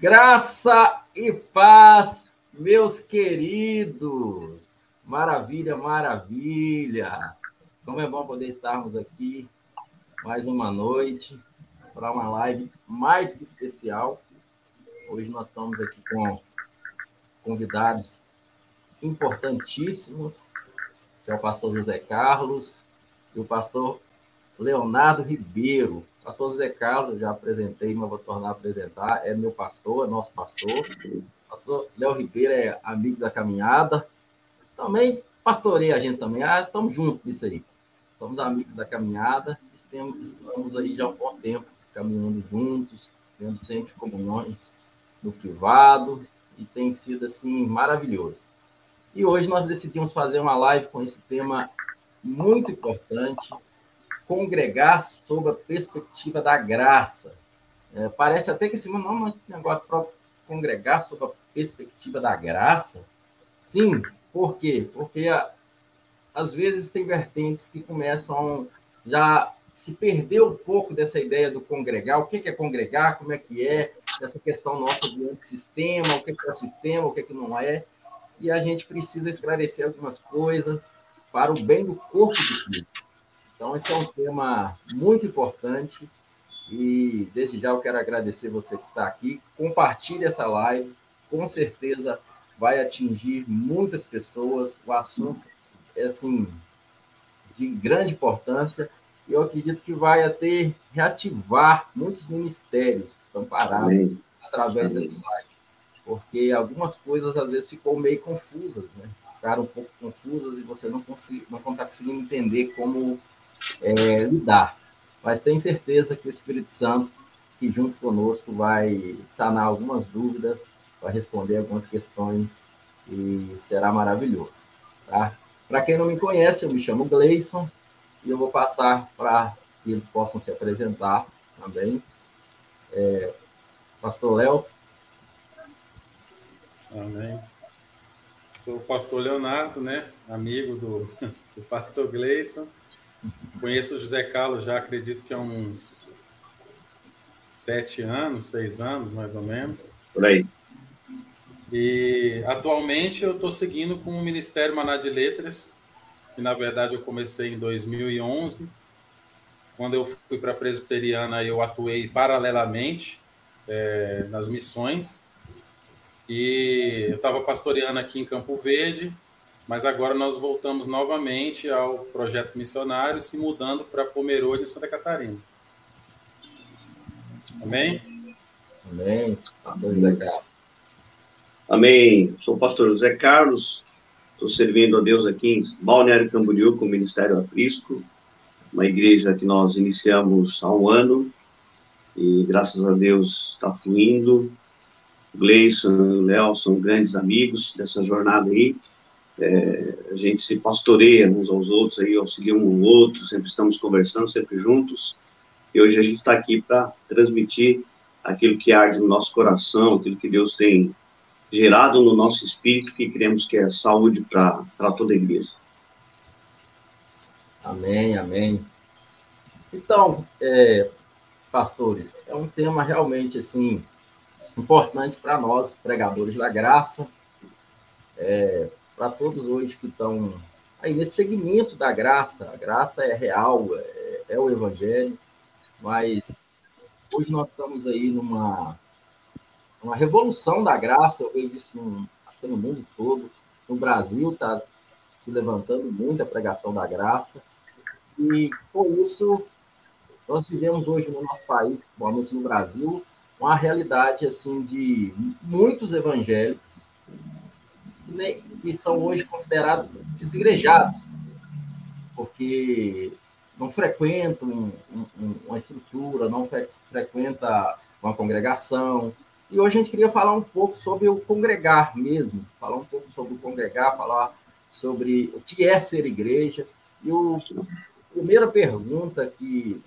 Graça e paz, meus queridos. Maravilha, maravilha. Como é bom poder estarmos aqui mais uma noite para uma live mais que especial. Hoje nós estamos aqui com convidados importantíssimos, que é o pastor José Carlos e o pastor Leonardo Ribeiro. Pastor José Carlos, eu já apresentei, mas vou tornar a apresentar, é meu pastor, é nosso pastor. Pastor Léo Ribeiro é amigo da caminhada. Também pastoreia a gente também. Ah, estamos juntos nisso aí. Somos amigos da caminhada. Estamos aí já há um bom tempo caminhando juntos, tendo sempre comunhões no privado e tem sido assim maravilhoso. E hoje nós decidimos fazer uma live com esse tema muito importante, congregar sob a perspectiva da graça. É, parece até que esse não é negócio para congregar sob a perspectiva da graça. Sim, por quê? Porque a, às vezes tem vertentes que começam já se perder um pouco dessa ideia do congregar, o que é congregar, como é que é, essa questão nossa do sistema, o que é o sistema, o que é que não é, e a gente precisa esclarecer algumas coisas para o bem do corpo de Cristo. Então, esse é um tema muito importante e desde já eu quero agradecer você que está aqui. Compartilhe essa live, com certeza vai atingir muitas pessoas. O assunto é assim de grande importância. e Eu acredito que vai até reativar muitos ministérios que estão parados Amém. através Amém. dessa live, porque algumas coisas às vezes ficou meio confusas, né? Ficaram um pouco confusas e você não consegue, não está conseguindo entender como é, lidar. Mas tenho certeza que o Espírito Santo, que junto conosco vai sanar algumas dúvidas, vai responder algumas questões e será maravilhoso. Tá? Para quem não me conhece, eu me chamo Gleison e eu vou passar para que eles possam se apresentar também. É, pastor Léo. Amém. Sou o pastor Leonardo, né? Amigo do, do pastor Gleison. Conheço o José Carlos já acredito que há uns sete anos, seis anos, mais ou menos. Por aí. E atualmente eu estou seguindo com o Ministério Maná de Letras, que na verdade eu comecei em 2011. Quando eu fui para a Presbiteriana, eu atuei paralelamente é, nas missões. E eu estava pastoreando aqui em Campo Verde, mas agora nós voltamos novamente ao projeto missionário, se mudando para Pomerode, Santa Catarina. Amém? Amém. Pastor José Carlos. Amém. Sou o pastor José Carlos, estou servindo a Deus aqui em Balneário Camboriú com o Ministério Aprisco, uma igreja que nós iniciamos há um ano e graças a Deus está fluindo. O Gleison e o Léo são grandes amigos dessa jornada aí é, a gente se pastoreia uns aos outros, aí auxilia um ao outro, sempre estamos conversando, sempre juntos. E hoje a gente está aqui para transmitir aquilo que arde no nosso coração, aquilo que Deus tem gerado no nosso espírito, que cremos que é saúde para toda a igreja. Amém, amém. Então, é, pastores, é um tema realmente assim importante para nós, pregadores da graça, é, para todos hoje que estão aí nesse segmento da graça. A graça é real, é, é o evangelho, mas hoje nós estamos aí numa uma revolução da graça, eu vejo isso no, acho que no mundo todo. No Brasil está se levantando muito a pregação da graça. E por isso nós vivemos hoje no nosso país, principalmente no Brasil, uma realidade assim de muitos evangélicos que são hoje considerados desigrejados, porque não frequentam uma estrutura, não frequenta uma congregação. E hoje a gente queria falar um pouco sobre o congregar mesmo, falar um pouco sobre o congregar, falar sobre o que é ser igreja. E o, a primeira pergunta que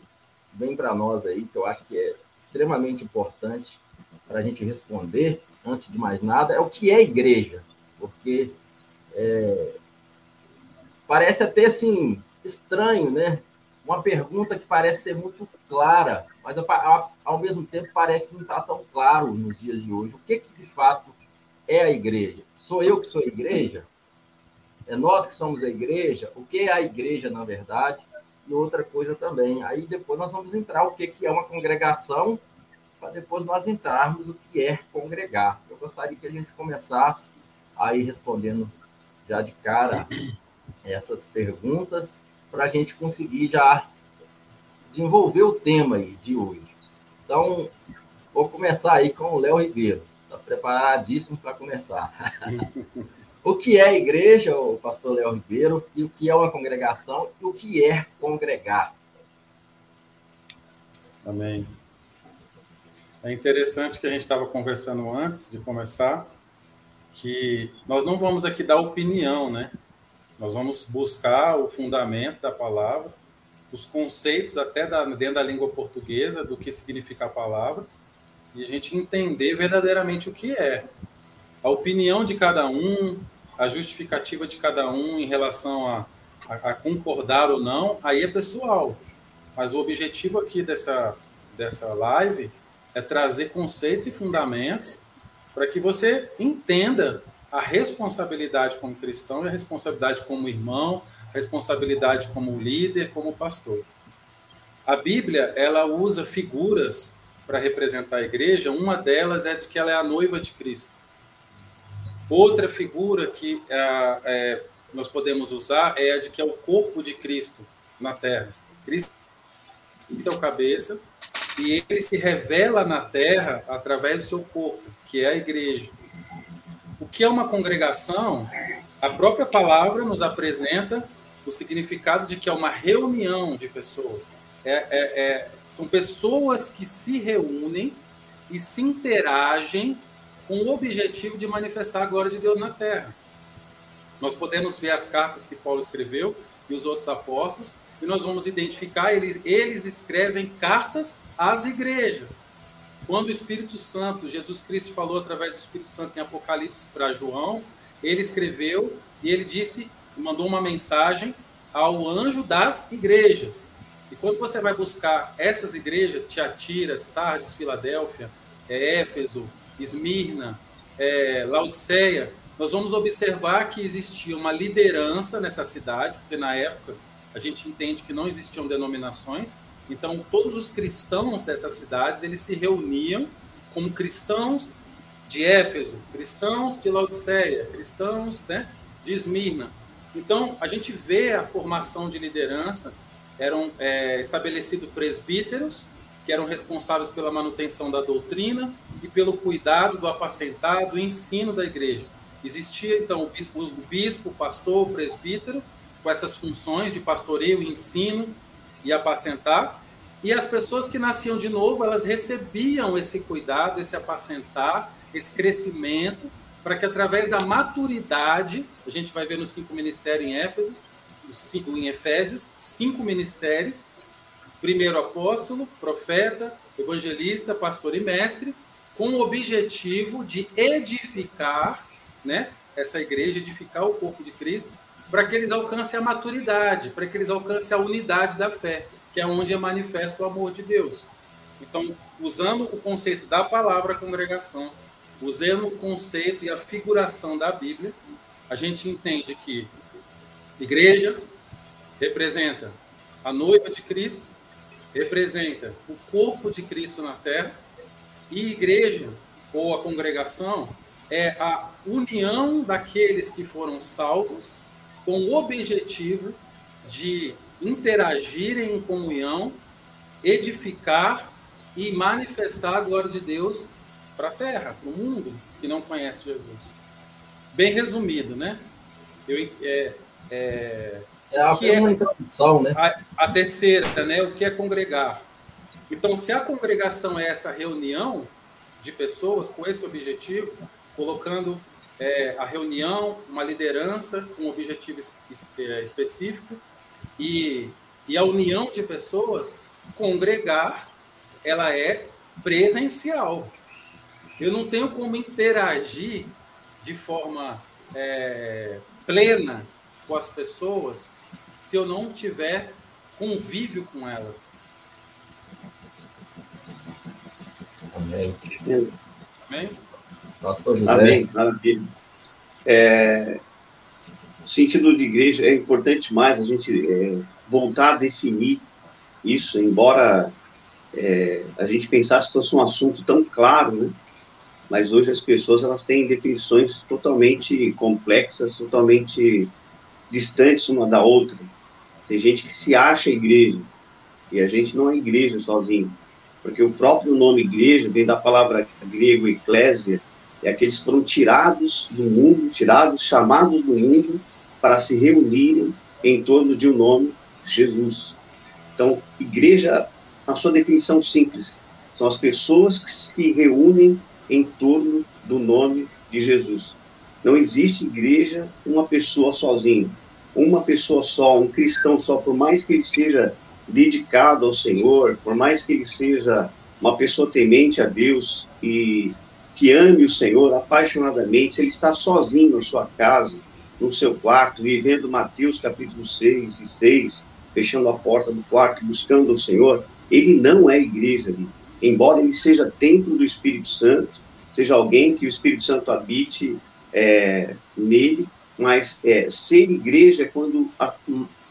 vem para nós aí, que eu acho que é extremamente importante para a gente responder, antes de mais nada, é o que é igreja porque é, parece até assim estranho, né? uma pergunta que parece ser muito clara, mas ao mesmo tempo parece que não está tão claro nos dias de hoje. O que, que de fato é a igreja? Sou eu que sou a igreja? É nós que somos a igreja? O que é a igreja, na verdade? E outra coisa também. Aí depois nós vamos entrar o que, que é uma congregação, para depois nós entrarmos o que é congregar. Eu gostaria que a gente começasse aí respondendo já de cara essas perguntas para a gente conseguir já desenvolver o tema aí de hoje. Então, vou começar aí com o Léo Ribeiro. Está preparadíssimo para começar. o que é igreja, o pastor Léo Ribeiro, e o que é uma congregação e o que é congregar? Amém. É interessante que a gente estava conversando antes de começar, que nós não vamos aqui dar opinião, né? Nós vamos buscar o fundamento da palavra, os conceitos até da, dentro da língua portuguesa do que significa a palavra e a gente entender verdadeiramente o que é. A opinião de cada um, a justificativa de cada um em relação a, a, a concordar ou não, aí é pessoal. Mas o objetivo aqui dessa, dessa live é trazer conceitos e fundamentos para que você entenda a responsabilidade como cristão e a responsabilidade como irmão, a responsabilidade como líder, como pastor. A Bíblia, ela usa figuras para representar a igreja, uma delas é de que ela é a noiva de Cristo. Outra figura que é, é, nós podemos usar é a de que é o corpo de Cristo na terra. Cristo é o cabeça e ele se revela na terra através do seu corpo, que é a igreja. O que é uma congregação? A própria palavra nos apresenta o significado de que é uma reunião de pessoas. É, é, é, são pessoas que se reúnem e se interagem com o objetivo de manifestar a glória de Deus na terra. Nós podemos ver as cartas que Paulo escreveu e os outros apóstolos, e nós vamos identificar, eles, eles escrevem cartas às igrejas. Quando o Espírito Santo, Jesus Cristo falou através do Espírito Santo em Apocalipse para João, ele escreveu e ele disse, mandou uma mensagem ao anjo das igrejas. E quando você vai buscar essas igrejas, Tiatira, Sardes, Filadélfia, é, Éfeso, Esmirna, é, Laodiceia, nós vamos observar que existia uma liderança nessa cidade, porque na época a gente entende que não existiam denominações, então, todos os cristãos dessas cidades, eles se reuniam como cristãos de Éfeso, cristãos de Laodiceia, cristãos né, de Esmirna. Então, a gente vê a formação de liderança, eram é, estabelecidos presbíteros, que eram responsáveis pela manutenção da doutrina e pelo cuidado do apacentado, do ensino da igreja. Existia, então, o bispo, o bispo, o pastor, o presbítero, com essas funções de pastoreio, ensino e apacentar. E as pessoas que nasciam de novo, elas recebiam esse cuidado, esse apacentar, esse crescimento, para que através da maturidade, a gente vai ver nos cinco ministérios em Éfeso, em Efésios, cinco ministérios, primeiro apóstolo, profeta, evangelista, pastor e mestre, com o objetivo de edificar, né, essa igreja, edificar o corpo de Cristo, para que eles alcancem a maturidade, para que eles alcancem a unidade da fé, que é onde é manifesto o amor de Deus. Então, usando o conceito da palavra congregação, usando o conceito e a figuração da Bíblia, a gente entende que igreja representa a noiva de Cristo, representa o corpo de Cristo na terra, e igreja ou a congregação é a união daqueles que foram salvos com o objetivo de interagirem em comunhão, edificar e manifestar a glória de Deus para a terra, para o mundo que não conhece Jesus. Bem resumido, né? Eu, é, é, é a, é uma introdução, né? A, a terceira, né? O que é congregar? Então, se a congregação é essa reunião de pessoas com esse objetivo, colocando é, a reunião, uma liderança com um objetivo é, específico e, e a união de pessoas, congregar, ela é presencial. Eu não tenho como interagir de forma é, plena com as pessoas se eu não tiver convívio com elas. Amém. Amém? José. Amém, maravilha. É, o sentido de igreja é importante mais a gente é, voltar a definir isso, embora é, a gente pensasse que fosse um assunto tão claro, né? mas hoje as pessoas elas têm definições totalmente complexas, totalmente distantes uma da outra. Tem gente que se acha igreja, e a gente não é igreja sozinho, porque o próprio nome igreja vem da palavra grego eclésia, é aqueles que foram tirados do mundo, tirados, chamados do mundo, para se reunirem em torno de um nome, Jesus. Então, igreja, a sua definição simples, são as pessoas que se reúnem em torno do nome de Jesus. Não existe igreja uma pessoa sozinha, uma pessoa só, um cristão só, por mais que ele seja dedicado ao Senhor, por mais que ele seja uma pessoa temente a Deus e que ame o Senhor apaixonadamente, se ele está sozinho na sua casa, no seu quarto, vivendo Mateus capítulo 6 e 6, fechando a porta do quarto, buscando o Senhor, ele não é igreja. Embora ele seja templo do Espírito Santo, seja alguém que o Espírito Santo habite é, nele, mas é, ser igreja é quando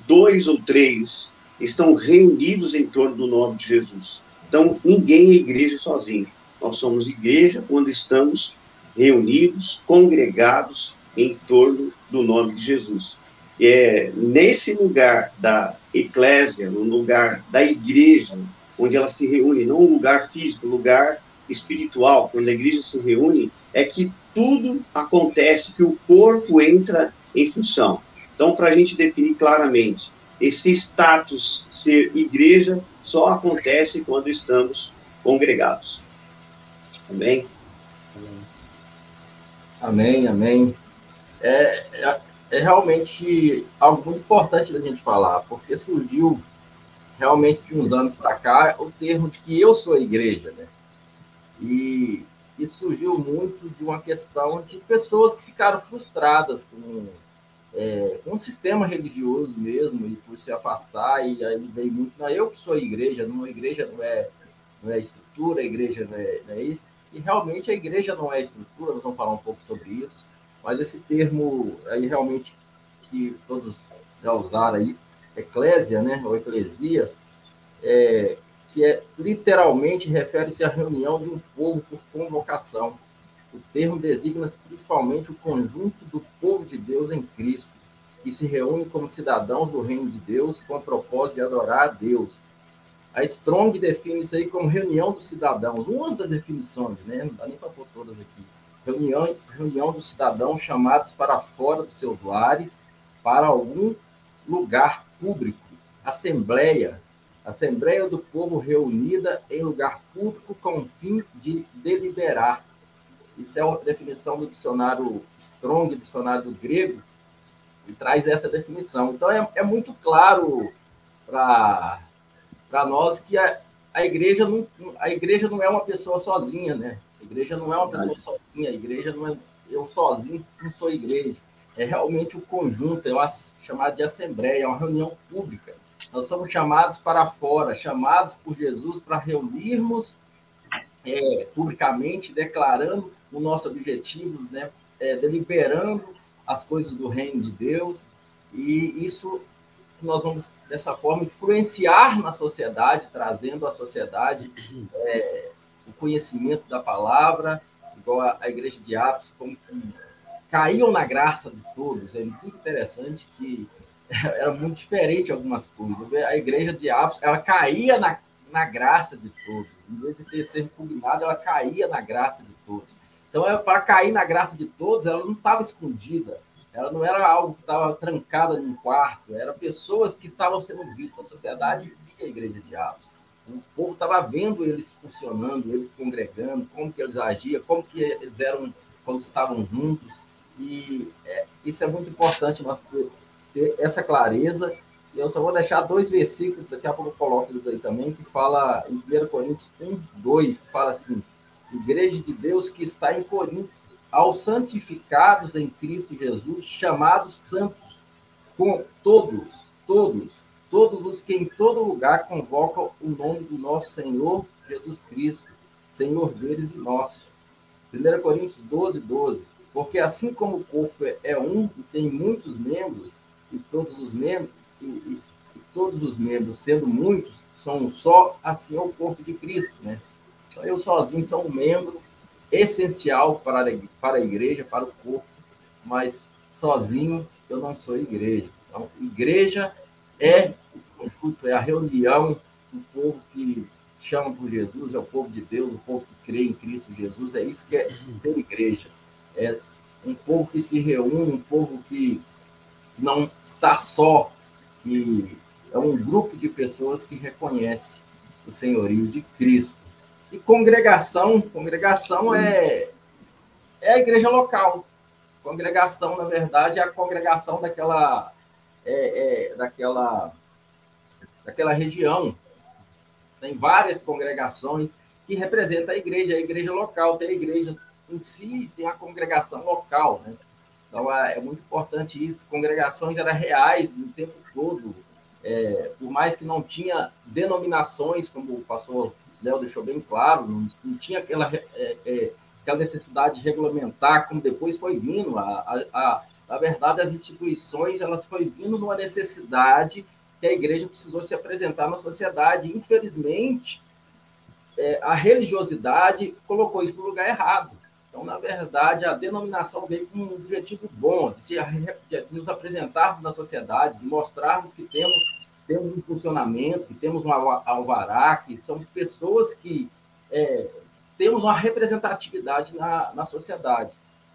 dois ou três estão reunidos em torno do nome de Jesus. Então, ninguém é igreja sozinho. Nós somos igreja quando estamos reunidos, congregados em torno do nome de Jesus. É nesse lugar da eclésia, no lugar da igreja, onde ela se reúne, não um lugar físico, um lugar espiritual, quando a igreja se reúne, é que tudo acontece, que o corpo entra em função. Então, para a gente definir claramente, esse status ser igreja só acontece quando estamos congregados. Amém? Amém, amém. É, é, é, realmente algo muito importante da gente falar, porque surgiu realmente de uns anos para cá o termo de que eu sou igreja, né? E isso surgiu muito de uma questão de pessoas que ficaram frustradas com, é, com o sistema religioso mesmo, e por se afastar, e aí veio muito, não, eu que sou igreja, não, a igreja não é, não é estrutura, a igreja não é, não é isso. E realmente a igreja não é estrutura, nós vamos falar um pouco sobre isso, mas esse termo aí realmente que todos já usaram aí, eclésia, né, ou eclesia, é, que é literalmente refere-se à reunião de um povo por convocação. O termo designa principalmente o conjunto do povo de Deus em Cristo, que se reúne como cidadãos do reino de Deus com o propósito de adorar a Deus a Strong define isso aí como reunião dos cidadãos. Uma das definições, né? Não dá nem para pôr todas aqui. Reunião, reunião dos cidadãos chamados para fora dos seus lares, para algum lugar público. Assembleia. Assembleia do povo reunida em lugar público com o fim de deliberar. Isso é uma definição do dicionário Strong, dicionário grego, e traz essa definição. Então é, é muito claro para para nós que a, a igreja não a igreja não é uma pessoa sozinha, né? A igreja não é uma pessoa sozinha, a igreja não é eu sozinho não sou igreja. É realmente o um conjunto, é uma chamada de assembleia, é uma reunião pública. Nós somos chamados para fora, chamados por Jesus para reunirmos é, publicamente, declarando o nosso objetivo, né? É, deliberando as coisas do reino de Deus. E isso que nós vamos, dessa forma, influenciar na sociedade, trazendo à sociedade é, o conhecimento da palavra, igual a, a igreja de Atos, como que caíam na graça de todos. É muito interessante que era muito diferente algumas coisas. A igreja de Atos, ela caía na, na graça de todos. Em vez de ter sido impugnada, ela caía na graça de todos. Então, para cair na graça de todos, ela não estava escondida ela não era algo que estava trancada num quarto, eram pessoas que estavam sendo vistas. A sociedade via a igreja de Atos. O povo estava vendo eles funcionando, eles congregando, como que eles agiam, como que eles eram quando estavam juntos. E é, isso é muito importante nós ter, ter, essa clareza. E eu só vou deixar dois versículos, daqui a pouco eu coloco eles aí também, que fala em 1 Coríntios 1, 2, que fala assim: Igreja de Deus que está em Corinto aos santificados em Cristo Jesus, chamados santos, com todos, todos, todos os que em todo lugar convocam o nome do nosso Senhor Jesus Cristo, Senhor deles e nosso. 1 Coríntios 12, 12. Porque assim como o corpo é um e tem muitos membros, e todos os membros, e, e, e todos os membros, sendo muitos, são um só, assim é o corpo de Cristo, né? Então, eu sozinho sou um membro essencial para a, para a igreja, para o corpo, mas sozinho eu não sou igreja. Então, igreja é o conjunto, é a reunião do povo que chama por Jesus, é o povo de Deus, o povo que crê em Cristo Jesus, é isso que é ser igreja. É um povo que se reúne, um povo que não está só, que é um grupo de pessoas que reconhece o senhorio de Cristo. E congregação, congregação é, é a igreja local. Congregação, na verdade, é a congregação daquela, é, é, daquela, daquela região. Tem várias congregações que representam a igreja, a igreja local, tem a igreja em si, tem a congregação local, né? Então, é, é muito importante isso. Congregações eram reais no tempo todo, é, por mais que não tinha denominações, como o pastor Léo deixou bem claro, não, não tinha aquela, é, é, aquela necessidade de regulamentar, como depois foi vindo. A, a, a, na verdade, as instituições elas foi vindo numa necessidade que a igreja precisou se apresentar na sociedade. Infelizmente, é, a religiosidade colocou isso no lugar errado. Então, na verdade, a denominação veio com um objetivo bom, de, se, de nos apresentarmos na sociedade, de mostrarmos que temos, temos um funcionamento, que temos um alvará, que somos pessoas que é, temos uma representatividade na, na sociedade.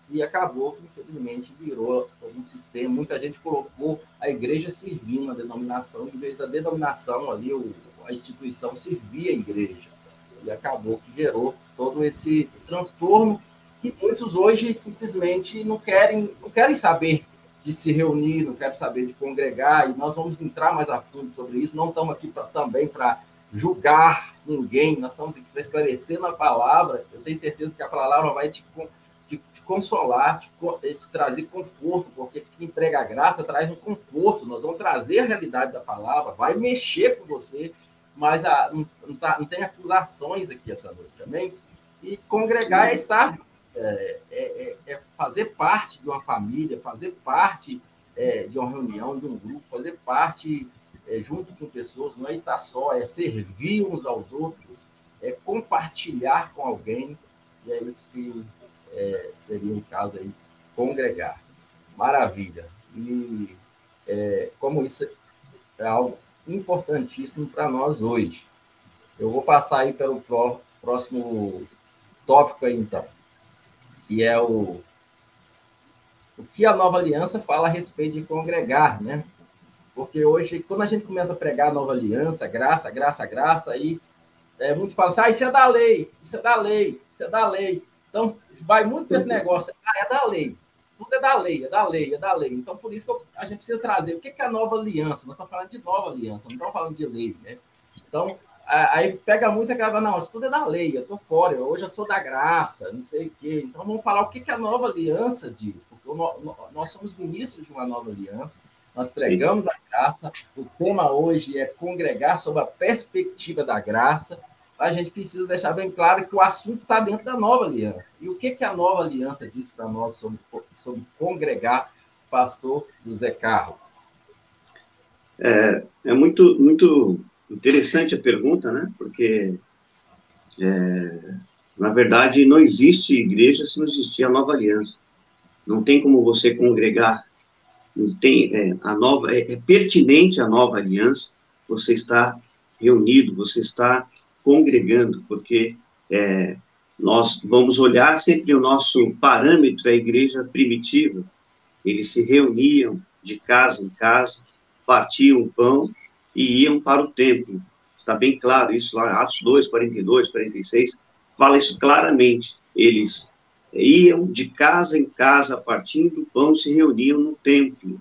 E acabou que, infelizmente, virou um sistema. Muita gente colocou a igreja servindo a denominação, em vez da denominação ali, o, a instituição servia a igreja. E acabou que gerou todo esse transtorno que muitos hoje simplesmente não querem, não querem saber de se reunir, não querem saber de congregar, e nós vamos entrar mais a fundo sobre isso. Não estamos aqui pra, também para julgar ninguém, nós estamos aqui para esclarecer na palavra. Eu tenho certeza que a palavra vai te, te, te consolar, te, te, trazer conforto, porque quem prega a graça traz um conforto. Nós vamos trazer a realidade da palavra, vai mexer com você, mas a, não, não, tá, não tem acusações aqui essa noite, amém? E congregar é estar é, é, é, é, fazer parte de uma família, fazer parte é, de uma reunião, de um grupo, fazer parte é, junto com pessoas, não é estar só, é servir uns aos outros, é compartilhar com alguém, e é isso que seria o caso aí, congregar. Maravilha. E como isso é algo importantíssimo para nós hoje. Eu vou passar aí pelo próximo tópico aí, então que é o, o que a nova aliança fala a respeito de congregar, né? Porque hoje, quando a gente começa a pregar a nova aliança, graça, graça, graça, aí é, muitos falam assim, ah, isso é da lei, isso é da lei, isso é da lei. Então, vai muito esse negócio, ah, é da lei. Tudo é da lei, é da lei, é da lei. Então, por isso que a gente precisa trazer o que é a nova aliança. Nós estamos falando de nova aliança, não estamos falando de lei, né? Então, Aí pega muito aquela, não, isso tudo é da lei, eu tô fora, hoje eu sou da graça, não sei o quê. Então vamos falar o que, que a nova aliança diz, porque nós somos ministros de uma nova aliança, nós pregamos Sim. a graça, o tema hoje é congregar sob a perspectiva da graça, a gente precisa deixar bem claro que o assunto está dentro da nova aliança. E o que, que a nova aliança diz para nós sobre, sobre congregar, pastor José Carlos? É, é muito, muito Interessante a pergunta, né? Porque, é, na verdade, não existe igreja se não existir a nova aliança. Não tem como você congregar. Tem, é, a nova, é, é pertinente a nova aliança, você está reunido, você está congregando, porque é, nós vamos olhar sempre o nosso parâmetro, a igreja primitiva. Eles se reuniam de casa em casa, partiam o pão e iam para o templo. Está bem claro isso lá, Atos 2, 42, 46, fala isso claramente. Eles iam de casa em casa, partindo o pão, se reuniam no templo.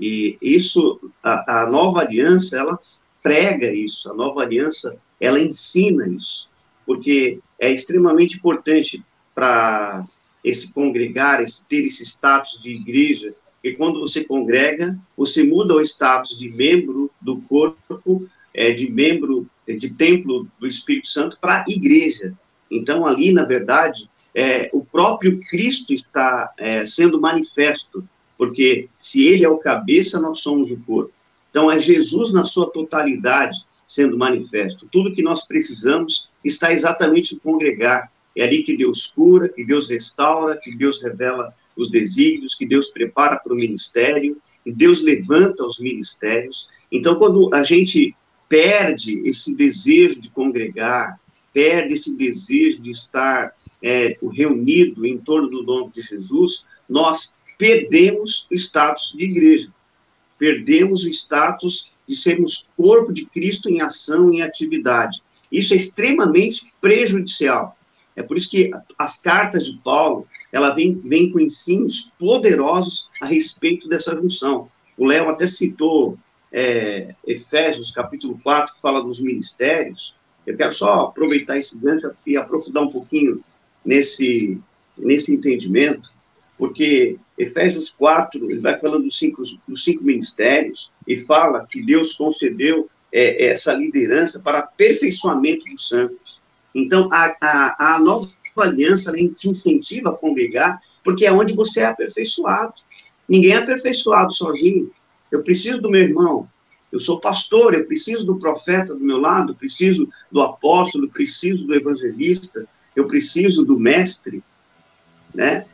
E isso, a, a nova aliança, ela prega isso, a nova aliança, ela ensina isso, porque é extremamente importante para esse congregar, esse, ter esse status de igreja, Porque quando você congrega, você muda o status de membro do corpo, é, de membro de templo do Espírito Santo para igreja. Então, ali, na verdade, é, o próprio Cristo está é, sendo manifesto, porque se ele é o cabeça, nós somos o corpo. Então, é Jesus na sua totalidade sendo manifesto. Tudo que nós precisamos está exatamente em congregar. É ali que Deus cura, que Deus restaura, que Deus revela os desígnios, que Deus prepara para o ministério, que Deus levanta os ministérios. Então, quando a gente perde esse desejo de congregar, perde esse desejo de estar é, reunido em torno do nome de Jesus, nós perdemos o status de igreja, perdemos o status de sermos corpo de Cristo em ação, em atividade. Isso é extremamente prejudicial. É por isso que as cartas de Paulo, ela vem, vem com ensinos poderosos a respeito dessa junção. O Léo até citou é, Efésios, capítulo 4, que fala dos ministérios. Eu quero só aproveitar esse gancho e aprofundar um pouquinho nesse, nesse entendimento, porque Efésios 4, ele vai falando dos cinco, dos cinco ministérios e fala que Deus concedeu é, essa liderança para aperfeiçoamento dos santos. Então, a, a, a nova aliança te incentiva a congregar, porque é onde você é aperfeiçoado. Ninguém é aperfeiçoado sozinho. Eu preciso do meu irmão. Eu sou pastor, eu preciso do profeta do meu lado, preciso do apóstolo, preciso do evangelista, eu preciso do mestre, né?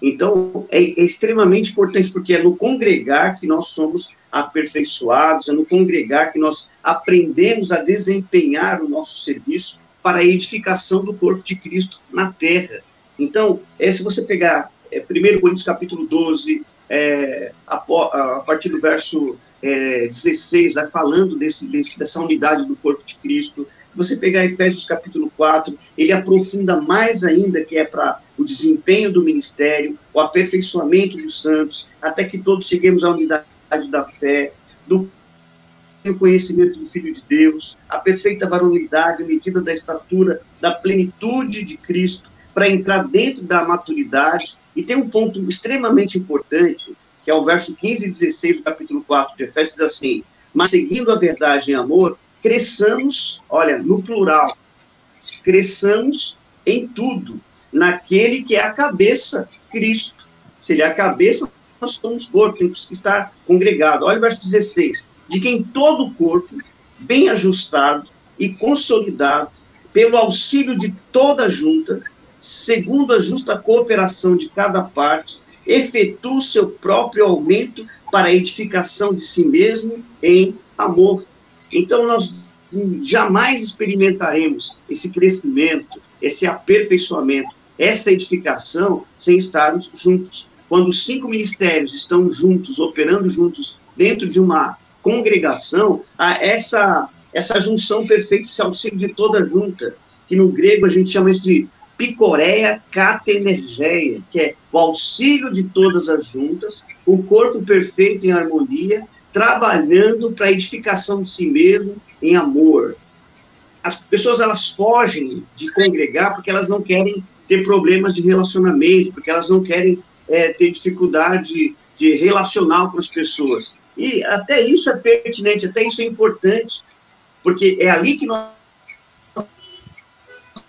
Então, é, é, extremamente importante, porque é no congregar que nós somos aperfeiçoados, é no congregar que nós aprendemos a desempenhar o nosso serviço para a edificação do corpo de Cristo na terra. Então, é, se você pegar é, 1 Coríntios capítulo 12, é, a, a, partir do verso é, 16, vai falando desse, desse, dessa unidade do corpo de Cristo, você pegar Efésios capítulo 4, ele aprofunda mais ainda que é para o desempenho do ministério, o aperfeiçoamento dos santos, até que todos cheguemos à unidade da fé, do conhecimento do Filho de Deus, a perfeita varonilidade, a medida da estatura, da plenitude de Cristo, para entrar dentro da maturidade. E tem um ponto extremamente importante, que é o verso 15 e 16 do capítulo 4 de Efésios, diz assim: Mas seguindo a verdade em amor, cresçamos, olha, no plural, cresçamos em tudo, naquele que é a cabeça, Cristo. Se ele é a cabeça, nós somos corpo, temos que estar congregado. Olha o verso 16: de quem todo o corpo, bem ajustado e consolidado, pelo auxílio de toda a junta, segundo a justa cooperação de cada parte, efetua o seu próprio aumento para a edificação de si mesmo em amor. Então, nós jamais experimentaremos esse crescimento, esse aperfeiçoamento, essa edificação sem estarmos juntos. Quando os cinco ministérios estão juntos, operando juntos dentro de uma congregação, há essa, essa junção perfeita, esse auxílio de toda junta, que no grego a gente chama isso de picoreia catenergeia, que é o auxílio de todas as juntas, o corpo perfeito em harmonia, trabalhando para a edificação de si mesmo em amor. As pessoas elas fogem de congregar porque elas não querem ter problemas de relacionamento, porque elas não querem é, ter dificuldade de relacionar com as pessoas. E até isso é pertinente, até isso é importante, porque é ali que nós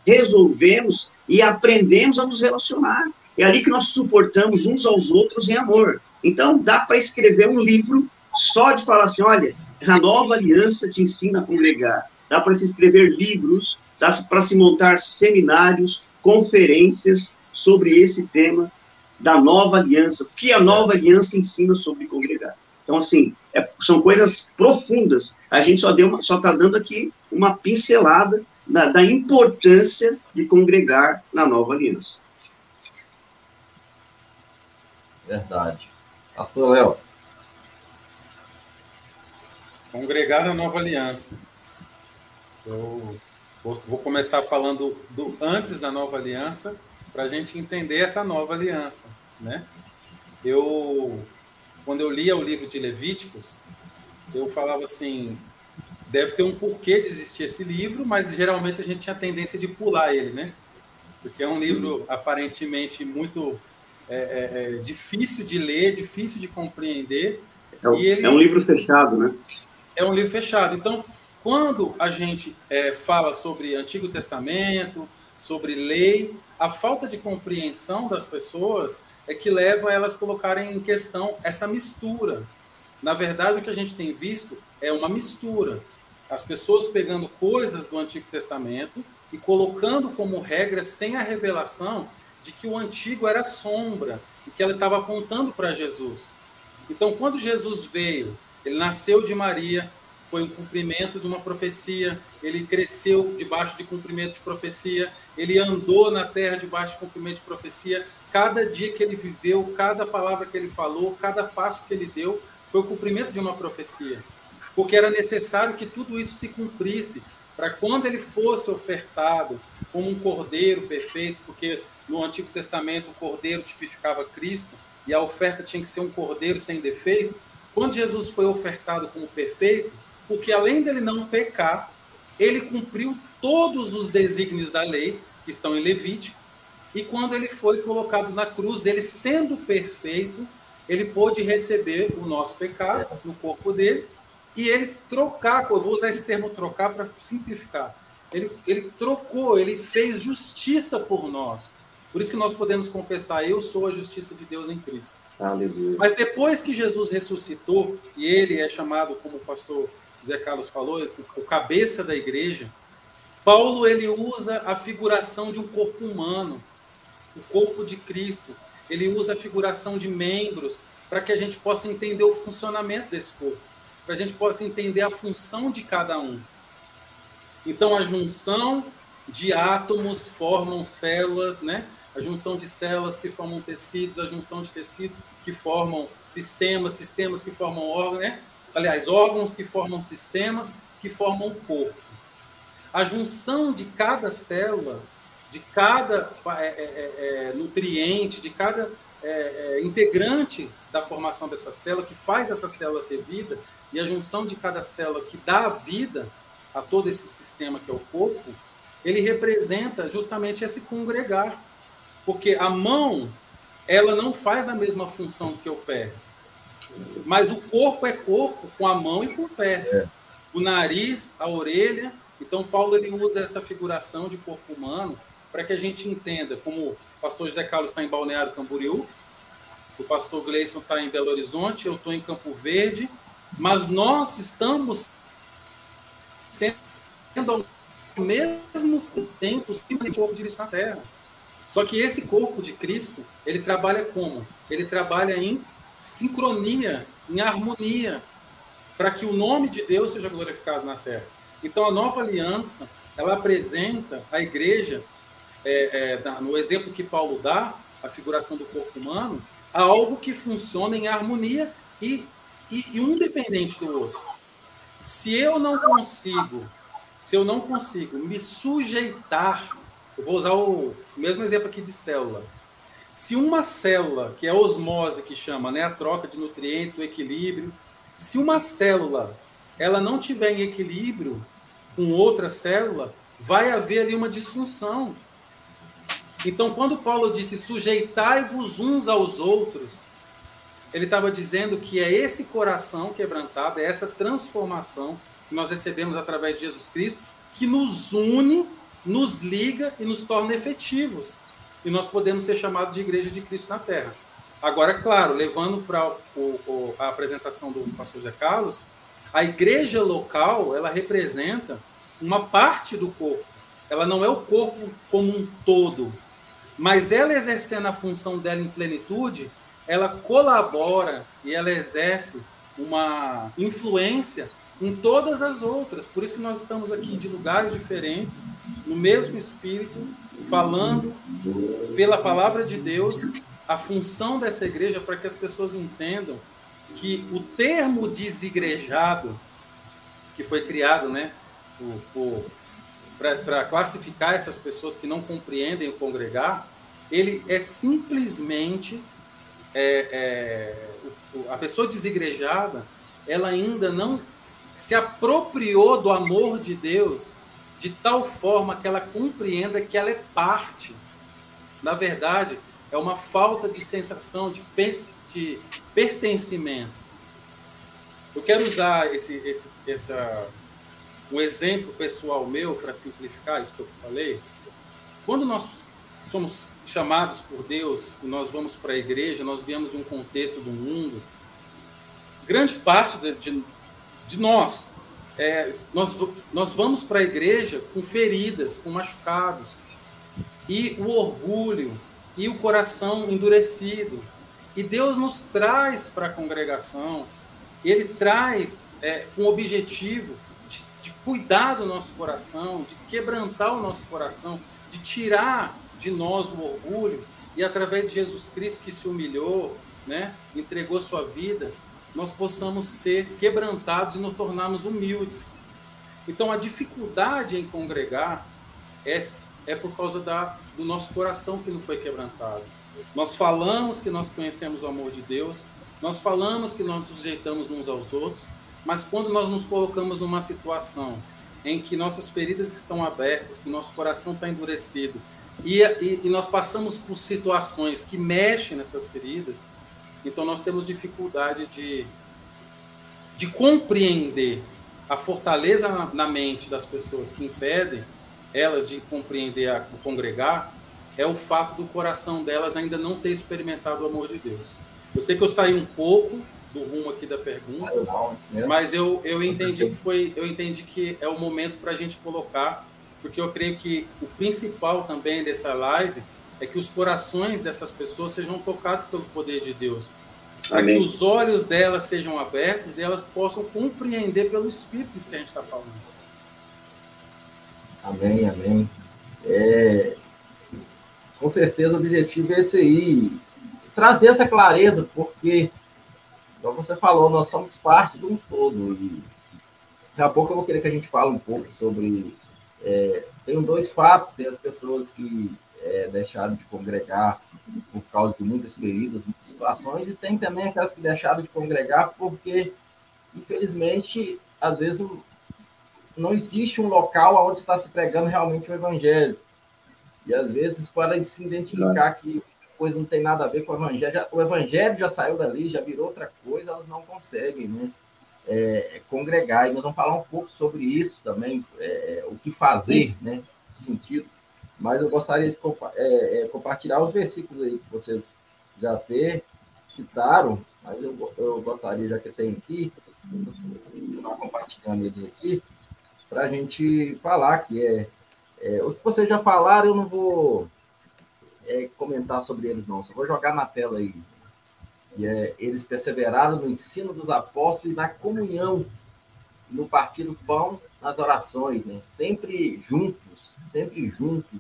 resolvemos e aprendemos a nos relacionar. É ali que nós suportamos uns aos outros em amor. Então, dá para escrever um livro só de falar assim, olha, a nova aliança te ensina a congregar. Dá para se escrever livros, dá para se montar seminários, conferências sobre esse tema da nova aliança. O que a nova aliança ensina sobre congregar? Então, assim, é, são coisas profundas. A gente só deu só está dando aqui uma pincelada da, da importância de congregar na nova aliança. Verdade. Pastor Léo. Congregar na nova aliança. Eu vou, vou começar falando do antes da nova aliança, para a gente entender essa nova aliança. Né? Eu, quando eu lia o livro de Levíticos, eu falava assim: deve ter um porquê de existir esse livro, mas geralmente a gente tinha a tendência de pular ele, né? Porque é um livro aparentemente muito é, é, é difícil de ler, difícil de compreender. É, um, ele, é um livro fechado, né? É um livro fechado. Então, quando a gente é, fala sobre Antigo Testamento, sobre lei, a falta de compreensão das pessoas é que leva elas a colocarem em questão essa mistura. Na verdade, o que a gente tem visto é uma mistura. As pessoas pegando coisas do Antigo Testamento e colocando como regra, sem a revelação, de que o antigo era sombra e que ela estava apontando para Jesus. Então, quando Jesus veio, ele nasceu de Maria, foi um cumprimento de uma profecia, ele cresceu debaixo de cumprimento de profecia, ele andou na terra debaixo de cumprimento de profecia. Cada dia que ele viveu, cada palavra que ele falou, cada passo que ele deu, foi o cumprimento de uma profecia. Porque era necessário que tudo isso se cumprisse, para quando ele fosse ofertado como um cordeiro perfeito, porque no Antigo Testamento o cordeiro tipificava Cristo e a oferta tinha que ser um cordeiro sem defeito. Quando Jesus foi ofertado como perfeito, porque além dele não pecar, ele cumpriu todos os desígnios da lei que estão em Levítico, e quando ele foi colocado na cruz, ele sendo perfeito, ele pôde receber o nosso pecado no corpo dele e ele trocar, eu vou usar esse termo trocar para simplificar. Ele, ele trocou, ele fez justiça por nós. Por isso que nós podemos confessar: Eu sou a justiça de Deus em Cristo. Aleluia. Mas depois que Jesus ressuscitou, e ele é chamado, como o pastor Zé Carlos falou, o cabeça da igreja, Paulo ele usa a figuração de um corpo humano, o corpo de Cristo. Ele usa a figuração de membros para que a gente possa entender o funcionamento desse corpo para a gente possa entender a função de cada um. Então, a junção de átomos formam células, né? A junção de células que formam tecidos, a junção de tecidos que formam sistemas, sistemas que formam órgãos, né? Aliás, órgãos que formam sistemas que formam o corpo. A junção de cada célula, de cada é, é, é, é nutriente, de cada é, integrante da formação dessa célula, que faz essa célula ter vida, e a junção de cada célula que dá vida a todo esse sistema que é o corpo, ele representa justamente esse congregar. Porque a mão, ela não faz a mesma função que o pé. Mas o corpo é corpo com a mão e com o pé. É. O nariz, a orelha. Então, Paulo ele usa essa figuração de corpo humano para que a gente entenda, como o pastor José Carlos está em Balneário Camboriú, o pastor Gleison está em Belo Horizonte, eu estou em Campo Verde, mas nós estamos sendo ao mesmo tempo o corpo de Cristo na Terra. Só que esse corpo de Cristo, ele trabalha como? Ele trabalha em sincronia, em harmonia, para que o nome de Deus seja glorificado na Terra. Então, a nova aliança, ela apresenta a igreja, é, é, no exemplo que Paulo dá, a figuração do corpo humano, algo que funciona em harmonia e e, e um dependente do outro. Se eu não consigo, se eu não consigo me sujeitar, eu vou usar o mesmo exemplo aqui de célula. Se uma célula, que é a osmose que chama, né, a troca de nutrientes, o equilíbrio, se uma célula ela não tiver em equilíbrio com outra célula, vai haver ali uma disfunção. Então, quando Paulo disse sujeitai-vos uns aos outros, ele estava dizendo que é esse coração quebrantado, é essa transformação que nós recebemos através de Jesus Cristo, que nos une, nos liga e nos torna efetivos. E nós podemos ser chamados de igreja de Cristo na Terra. Agora, claro, levando para a apresentação do pastor Zé Carlos, a igreja local, ela representa uma parte do corpo. Ela não é o corpo como um todo, mas ela exercendo a função dela em plenitude, ela colabora e ela exerce uma influência em todas as outras. Por isso que nós estamos aqui de lugares diferentes, no mesmo espírito, falando pela palavra de Deus a função dessa igreja para que as pessoas entendam que o termo desigrejado que foi criado, né, para classificar essas pessoas que não compreendem o congregar, ele é simplesmente é, é, a pessoa desigrejada, ela ainda não se apropriou do amor de Deus de tal forma que ela compreenda que ela é parte. Na verdade, é uma falta de sensação de, de pertencimento. Eu quero usar esse, esse, essa, um exemplo pessoal meu para simplificar isso que eu falei. Quando nós somos chamados por Deus e nós vamos para a igreja, nós viemos de um contexto do mundo, grande parte de, de, de nós, é, nós, nós vamos para a igreja com feridas, com machucados, e o orgulho, e o coração endurecido. E Deus nos traz para a congregação, Ele traz é, um objetivo de, de cuidar do nosso coração, de quebrantar o nosso coração, de tirar de nós o orgulho. E através de Jesus Cristo que se humilhou, né, entregou sua vida, nós possamos ser quebrantados e nos tornarmos humildes. Então a dificuldade em congregar é, é por causa da, do nosso coração que não foi quebrantado. Nós falamos que nós conhecemos o amor de Deus, nós falamos que nós nos sujeitamos uns aos outros, mas quando nós nos colocamos numa situação em que nossas feridas estão abertas, que nosso coração está endurecido, e, e, e nós passamos por situações que mexem nessas feridas, então nós temos dificuldade de, de compreender a fortaleza na, na mente das pessoas que impedem elas de compreender a, o congregar é o fato do coração delas ainda não ter experimentado o amor de Deus. Eu sei que eu saí um pouco do rumo aqui da pergunta, mas eu, eu entendi que foi, eu entendi que é o momento para a gente colocar porque eu creio que o principal também dessa live é que os corações dessas pessoas sejam tocados pelo poder de Deus. Para que os olhos delas sejam abertos e elas possam compreender pelo Espírito isso que a gente está falando. Amém, amém. É, com certeza o objetivo é esse aí, trazer essa clareza, porque, como você falou, nós somos parte de um todo. E daqui a pouco eu vou querer que a gente fale um pouco sobre é, tem dois fatos, tem as pessoas que é, deixaram de congregar por causa de muitas feridas, muitas situações, e tem também aquelas que deixaram de congregar porque, infelizmente, às vezes não existe um local onde está se pregando realmente o evangelho. E às vezes, para se identificar que coisa não tem nada a ver com o evangelho, já, o evangelho já saiu dali, já virou outra coisa, elas não conseguem, né? é, congregar. E nós vamos falar um pouco sobre isso também, é, o que fazer, né, sentido. Mas eu gostaria de compa é, é, compartilhar os versículos aí que vocês já até citaram, mas eu, eu gostaria, já que tem aqui, continuar compartilhando eles aqui, para a gente falar que é, é. Os que vocês já falaram, eu não vou é, comentar sobre eles, não, só vou jogar na tela aí. E é, eles perseveraram no ensino dos apóstolos e na comunhão, no partir do pão, nas orações, né? Sempre juntos, sempre juntos,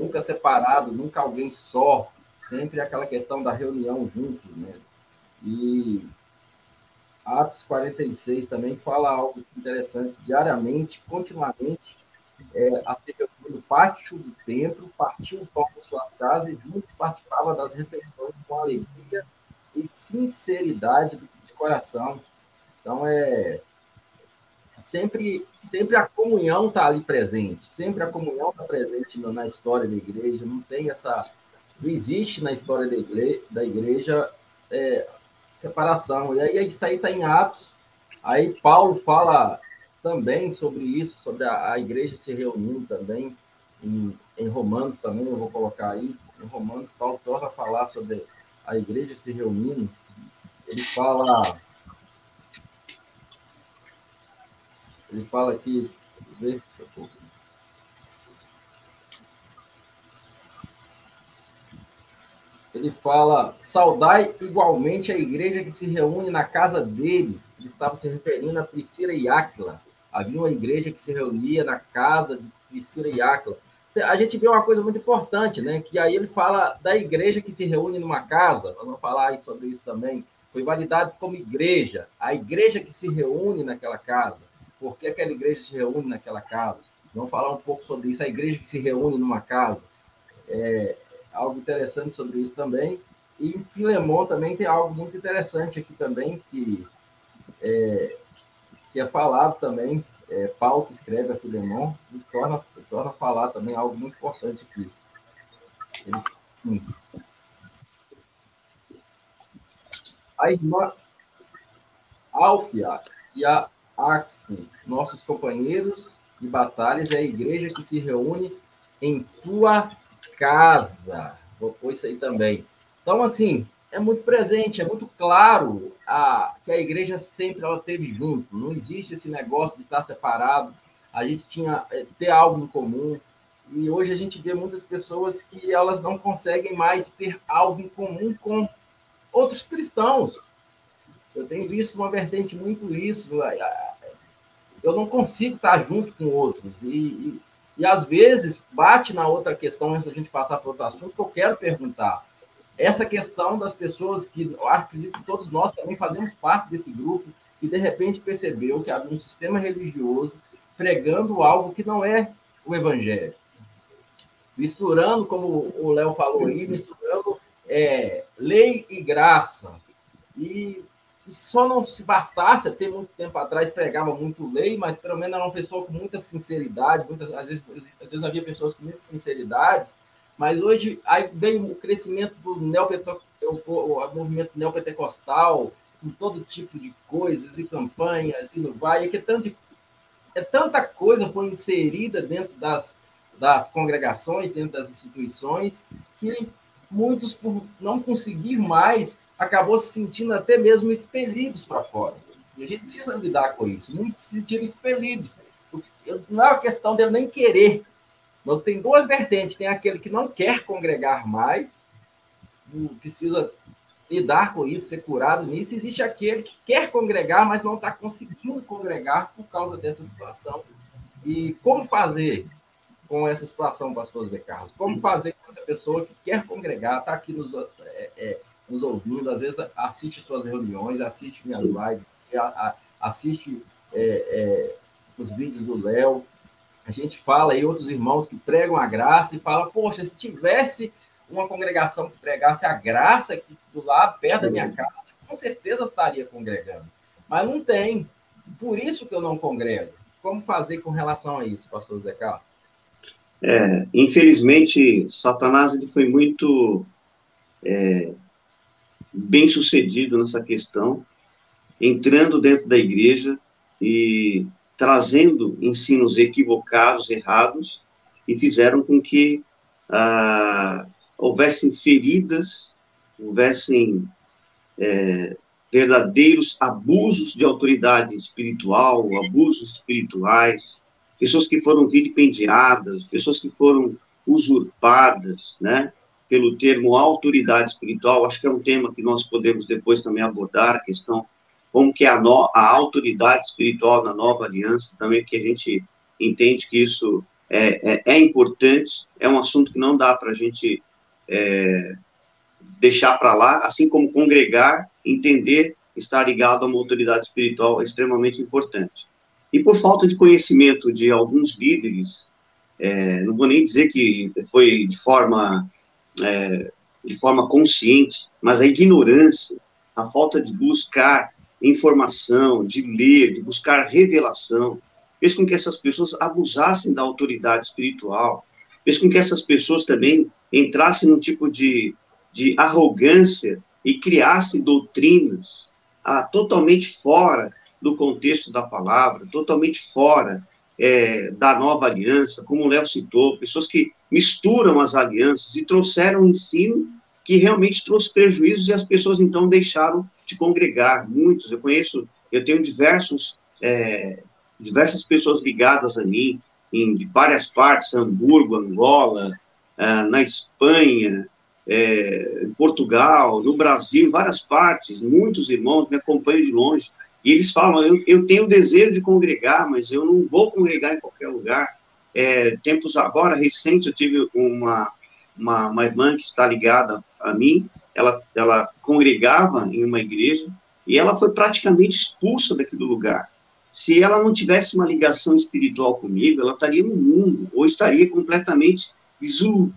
nunca separado, nunca alguém só, sempre aquela questão da reunião juntos, né? E Atos 46 também fala algo interessante, diariamente, continuamente, é, a reunido parte do templo, partiu o pão das suas casas e juntos participava das refeições com alegria e sinceridade de coração. Então, é sempre, sempre a comunhão está ali presente, sempre a comunhão está presente na história da igreja, não tem essa. Não existe na história da igreja, da igreja é, separação. E aí isso aí está em Atos. Aí Paulo fala também sobre isso, sobre a, a igreja se reunindo também, em, em Romanos também, eu vou colocar aí. Em Romanos, Paulo torna a falar sobre a igreja se reunindo, ele fala. Ele fala aqui. Ele fala: saudai igualmente a igreja que se reúne na casa deles. Ele estava se referindo a Priscila e Áquila. Havia uma igreja que se reunia na casa de Priscila e Áquila a gente vê uma coisa muito importante, né? Que aí ele fala da igreja que se reúne numa casa, nós vamos falar sobre isso também. Foi validado como igreja, a igreja que se reúne naquela casa. Por que aquela igreja se reúne naquela casa? Vamos falar um pouco sobre isso, a igreja que se reúne numa casa. É algo interessante sobre isso também. E em Filemon também tem algo muito interessante aqui também, que é, que é falado também é, Paulo que escreve a Filemon, e torna, torna a falar também algo muito importante aqui. Ele, sim, a irmã Alfia e a Acto, nossos companheiros de batalhas, é a igreja que se reúne em tua casa. Vou pôr isso aí também. Então, assim, é muito presente, é muito claro a, que a igreja sempre ela teve junto. Não existe esse negócio de estar separado. A gente tinha é, ter algo em comum. E hoje a gente vê muitas pessoas que elas não conseguem mais ter algo em comum com outros cristãos. Eu tenho visto uma vertente muito isso. Eu não consigo estar junto com outros. E, e, e às vezes bate na outra questão, antes da gente passar para outro assunto, que eu quero perguntar essa questão das pessoas que, eu acredito que todos nós também fazemos parte desse grupo, e de repente percebeu que havia um sistema religioso pregando algo que não é o evangelho. Misturando, como o Léo falou aí, misturando é, lei e graça. E, só não se bastasse, até muito tempo atrás pregava muito lei, mas pelo menos era uma pessoa com muita sinceridade, muitas, às, vezes, às vezes havia pessoas com muita sinceridade, mas hoje aí veio o crescimento do o movimento neopentecostal, com todo tipo de coisas e campanhas, e no vai, é que é, tanto, é tanta coisa foi inserida dentro das, das congregações, dentro das instituições, que muitos, por não conseguir mais, acabou se sentindo até mesmo expelidos para fora. E a gente precisa lidar com isso. Muitos se sentiram expelidos. Não é uma questão dele nem querer, nós tem duas vertentes. Tem aquele que não quer congregar mais, precisa lidar com isso, ser curado nisso. Existe aquele que quer congregar, mas não está conseguindo congregar por causa dessa situação. E como fazer com essa situação, pastor Zé Carlos? Como fazer com essa pessoa que quer congregar, está aqui nos, é, é, nos ouvindo, às vezes assiste suas reuniões, assiste minhas Sim. lives, assiste é, é, os vídeos do Léo, a gente fala aí, outros irmãos que pregam a graça e fala, poxa, se tivesse uma congregação que pregasse a graça aqui do lado, perto da minha casa, com certeza eu estaria congregando. Mas não tem. Por isso que eu não congrego. Como fazer com relação a isso, pastor Zé Carlos? É, infelizmente, Satanás ele foi muito é, bem sucedido nessa questão, entrando dentro da igreja e trazendo ensinos equivocados, errados, e fizeram com que ah, houvessem feridas, houvessem é, verdadeiros abusos de autoridade espiritual, abusos espirituais, pessoas que foram vilipendiadas, pessoas que foram usurpadas, né, pelo termo autoridade espiritual. Acho que é um tema que nós podemos depois também abordar, a questão como que a, no, a autoridade espiritual na nova aliança, também que a gente entende que isso é, é, é importante, é um assunto que não dá para a gente é, deixar para lá, assim como congregar, entender, estar ligado a uma autoridade espiritual é extremamente importante. E por falta de conhecimento de alguns líderes, é, não vou nem dizer que foi de forma, é, de forma consciente, mas a ignorância, a falta de buscar informação, de ler, de buscar revelação, fez com que essas pessoas abusassem da autoridade espiritual, fez com que essas pessoas também entrassem num tipo de, de arrogância e criassem doutrinas ah, totalmente fora do contexto da palavra, totalmente fora é, da nova aliança, como o Léo citou, pessoas que misturam as alianças e trouxeram ensino que realmente trouxe prejuízos e as pessoas então deixaram de congregar. Muitos, eu conheço, eu tenho diversos, é, diversas pessoas ligadas a mim, em de várias partes, Hamburgo, Angola, é, na Espanha, é, em Portugal, no Brasil, em várias partes, muitos irmãos me acompanham de longe, e eles falam, eu, eu tenho o desejo de congregar, mas eu não vou congregar em qualquer lugar. É, tempos agora, recente, eu tive uma, uma, uma irmã que está ligada a mim, ela, ela congregava em uma igreja e ela foi praticamente expulsa daquele lugar. Se ela não tivesse uma ligação espiritual comigo, ela estaria no mundo, ou estaria completamente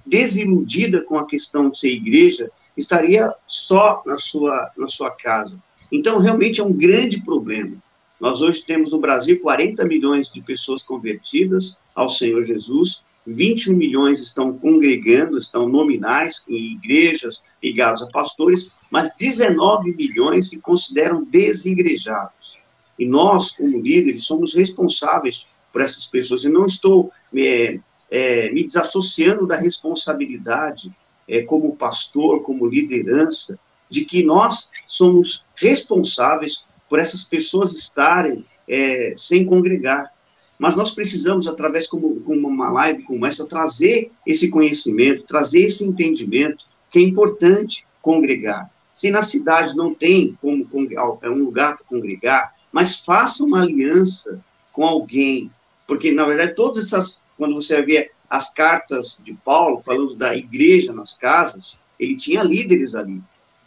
desiludida com a questão de ser igreja, estaria só na sua, na sua casa. Então, realmente é um grande problema. Nós hoje temos no Brasil 40 milhões de pessoas convertidas ao Senhor Jesus, 21 milhões estão congregando, estão nominais em igrejas ligadas a pastores, mas 19 milhões se consideram desigrejados. E nós, como líderes, somos responsáveis por essas pessoas. E não estou é, é, me desassociando da responsabilidade é, como pastor, como liderança, de que nós somos responsáveis por essas pessoas estarem é, sem congregar. Mas nós precisamos, através como, como uma live como essa, trazer esse conhecimento, trazer esse entendimento que é importante congregar. Se na cidade não tem como é um lugar para congregar, mas faça uma aliança com alguém, porque na verdade todas essas, quando você vê as cartas de Paulo falando da igreja nas casas, ele tinha líderes ali.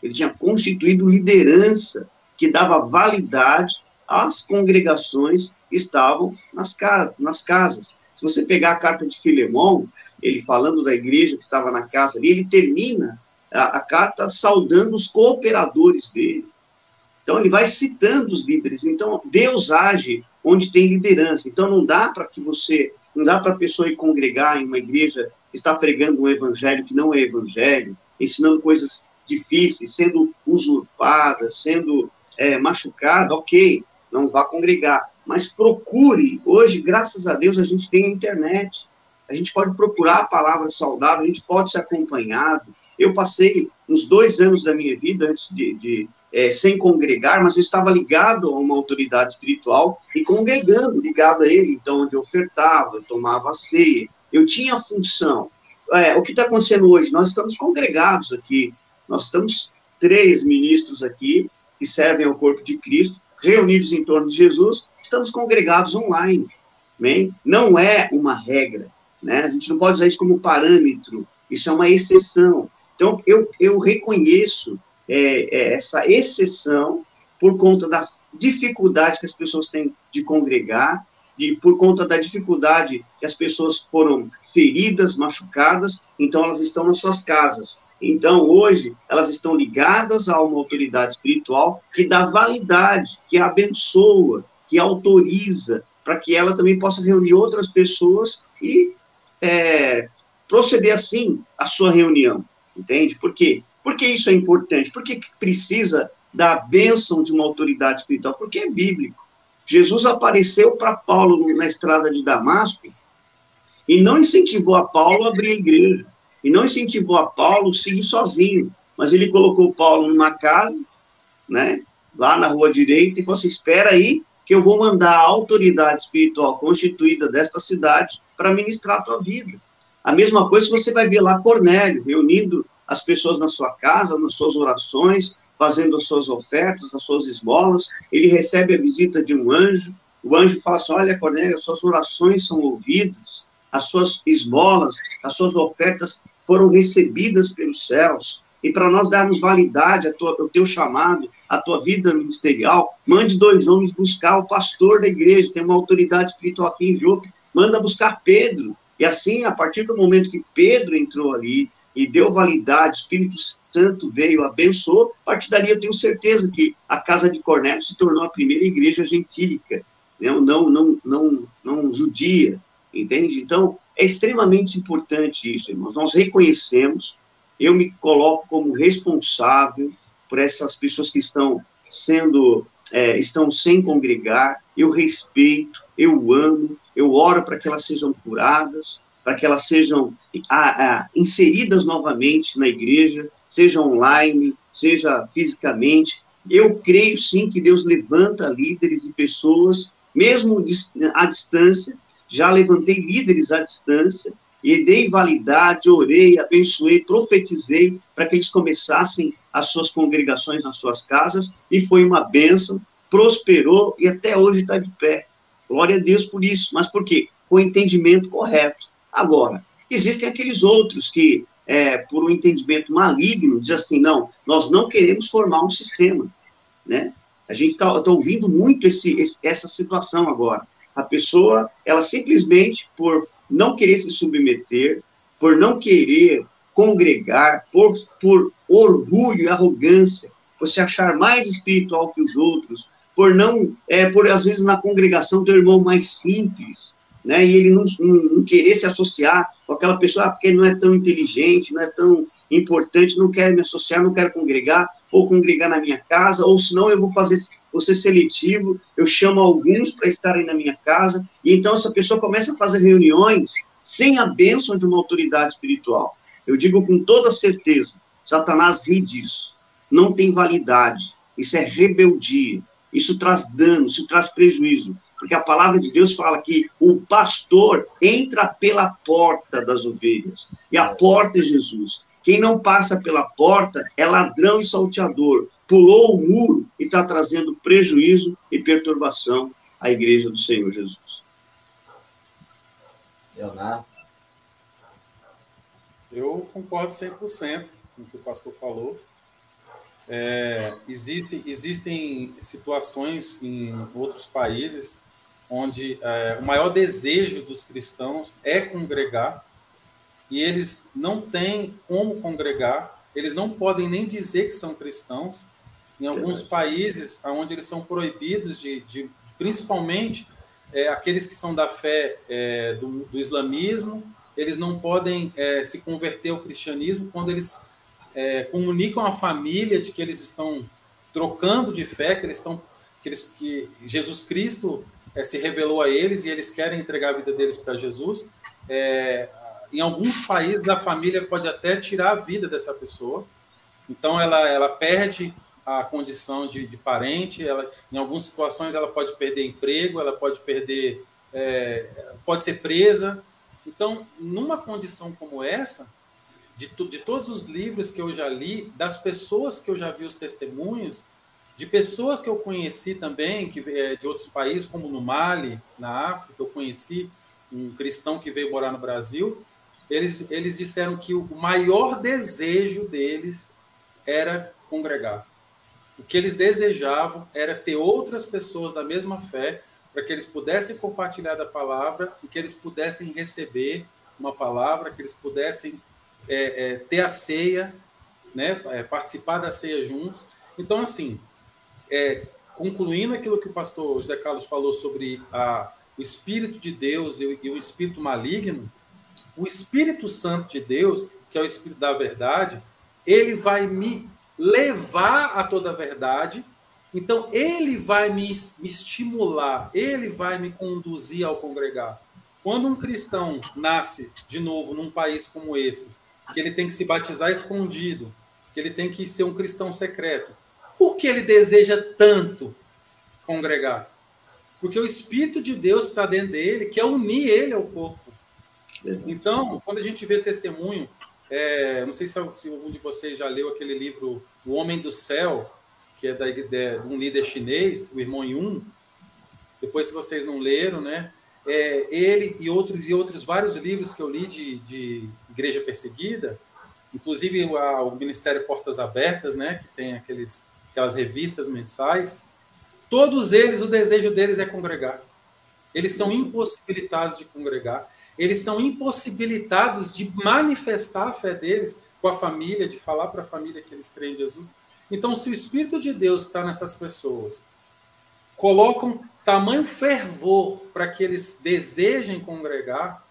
Ele tinha constituído liderança que dava validade às congregações que estavam nas, casas, nas casas. Se você pegar a carta de Filemão, ele falando da igreja que estava na casa ali, ele termina a, a carta saudando os cooperadores dele. Então, ele vai citando os líderes. Então, Deus age onde tem liderança. Então, não dá para que você, não dá para a pessoa ir congregar em uma igreja que está pregando um evangelho que não é evangelho, ensinando coisas difíceis, sendo usurpada, sendo é, machucada, ok, não vá congregar. Mas procure, hoje, graças a Deus, a gente tem internet. A gente pode procurar a palavra saudável, a gente pode ser acompanhado. Eu passei uns dois anos da minha vida antes de, de é, sem congregar, mas eu estava ligado a uma autoridade espiritual e congregando, ligado a ele. Então, onde eu ofertava, eu tomava ceia, eu tinha função. É, o que está acontecendo hoje? Nós estamos congregados aqui nós estamos três ministros aqui que servem ao corpo de Cristo, reunidos em torno de Jesus, estamos congregados online. Bem? Não é uma regra, né? A gente não pode usar isso como parâmetro, isso é uma exceção. Então, eu, eu reconheço é, é, essa exceção por conta da dificuldade que as pessoas têm de congregar, de, por conta da dificuldade que as pessoas foram feridas, machucadas, então elas estão nas suas casas. Então, hoje, elas estão ligadas a uma autoridade espiritual que dá validade, que abençoa, que autoriza, para que ela também possa reunir outras pessoas e é, proceder assim a sua reunião, entende? Por quê? Por que isso é importante? Por que precisa da bênção de uma autoridade espiritual? Porque é bíblico. Jesus apareceu para Paulo na estrada de Damasco e não incentivou a Paulo a abrir a igreja e não incentivou a Paulo a seguir sozinho, mas ele colocou Paulo numa casa, né, lá na rua direita, e falou assim: espera aí, que eu vou mandar a autoridade espiritual constituída desta cidade para ministrar a tua vida. A mesma coisa você vai ver lá Cornélio, reunindo as pessoas na sua casa, nas suas orações, fazendo as suas ofertas, as suas esmolas. Ele recebe a visita de um anjo. O anjo fala assim: Olha, Cornélio, as suas orações são ouvidas, as suas esmolas, as suas ofertas foram recebidas pelos céus. E para nós darmos validade ao teu chamado, à tua vida ministerial, mande dois homens buscar o pastor da igreja, tem uma autoridade espiritual aqui em Jope, manda buscar Pedro. E assim, a partir do momento que Pedro entrou ali e deu validade, o Espírito Santo veio, abençoou, a partir dali eu tenho certeza que a casa de Cornélio se tornou a primeira igreja gentílica, né? não, não, não, não judia, entende? Então, é extremamente importante isso, irmãos. Nós reconhecemos, eu me coloco como responsável por essas pessoas que estão sendo, é, estão sem congregar, eu respeito, eu amo, eu oro para que elas sejam curadas, para que elas sejam a, a, inseridas novamente na igreja, seja online, seja fisicamente. Eu creio sim que Deus levanta líderes e pessoas, mesmo à distância, já levantei líderes à distância e dei validade, orei, abençoei, profetizei para que eles começassem as suas congregações nas suas casas e foi uma bênção, prosperou e até hoje está de pé. Glória a Deus por isso. Mas por quê? Com o entendimento correto. Agora, existem aqueles outros que, é, por um entendimento maligno, dizem assim: não, nós não queremos formar um sistema. Né? A gente está tá ouvindo muito esse, esse, essa situação agora. A pessoa, ela simplesmente, por não querer se submeter, por não querer congregar, por, por orgulho e arrogância, por se achar mais espiritual que os outros, por não, é, por às vezes na congregação ter um irmão mais simples, né? E ele não, não, não, querer se associar com aquela pessoa, ah, porque ele não é tão inteligente, não é tão importante, não quero me associar, não quero congregar, ou congregar na minha casa, ou senão eu vou fazer, vou ser seletivo, eu chamo alguns para estarem na minha casa, e então essa pessoa começa a fazer reuniões sem a bênção de uma autoridade espiritual. Eu digo com toda certeza, Satanás ri disso. Não tem validade. Isso é rebeldia. Isso traz dano, isso traz prejuízo. Porque a palavra de Deus fala que o pastor entra pela porta das ovelhas. E a porta é Jesus. Quem não passa pela porta é ladrão e salteador. Pulou o muro e está trazendo prejuízo e perturbação à igreja do Senhor Jesus. Leonardo? Eu concordo 100% com o que o pastor falou. É, existe, existem situações em outros países onde é, o maior desejo dos cristãos é congregar e eles não têm como congregar, eles não podem nem dizer que são cristãos. Em alguns países, onde eles são proibidos de, de principalmente é, aqueles que são da fé é, do, do, islamismo, eles não podem é, se converter ao cristianismo quando eles é, comunicam à família de que eles estão trocando de fé, que eles estão que, eles, que Jesus Cristo é, se revelou a eles e eles querem entregar a vida deles para Jesus. É, em alguns países, a família pode até tirar a vida dessa pessoa. Então, ela, ela perde a condição de, de parente. Ela, em algumas situações, ela pode perder emprego, ela pode perder, é, pode ser presa. Então, numa condição como essa, de, de todos os livros que eu já li, das pessoas que eu já vi os testemunhos, de pessoas que eu conheci também, que é, de outros países, como no Mali, na África, eu conheci um cristão que veio morar no Brasil, eles, eles disseram que o maior desejo deles era congregar. O que eles desejavam era ter outras pessoas da mesma fé, para que eles pudessem compartilhar da palavra e que eles pudessem receber uma palavra, que eles pudessem é, é, ter a ceia, né, é, participar da ceia juntos. Então, assim, é, concluindo aquilo que o pastor José Carlos falou sobre a, o Espírito de Deus e, e o Espírito maligno, o Espírito Santo de Deus, que é o Espírito da verdade, ele vai me levar a toda a verdade. Então, ele vai me, me estimular, ele vai me conduzir ao congregar. Quando um cristão nasce de novo num país como esse, que ele tem que se batizar escondido, que ele tem que ser um cristão secreto, por que ele deseja tanto congregar? Porque o Espírito de Deus está dentro dele, quer unir ele ao corpo. Então, quando a gente vê testemunho, é, não sei se, se algum de vocês já leu aquele livro O Homem do Céu, que é da, de, um líder chinês, o irmão Yun. Depois, se vocês não leram, né? É, ele e outros e outros vários livros que eu li de, de igreja perseguida, inclusive a, o Ministério Portas Abertas, né? Que tem aqueles aquelas revistas mensais, todos eles, o desejo deles é congregar. Eles são impossibilitados de congregar, eles são impossibilitados de manifestar a fé deles com a família, de falar para a família que eles creem em Jesus. Então, se o Espírito de Deus está nessas pessoas colocam tamanho fervor para que eles desejem congregar,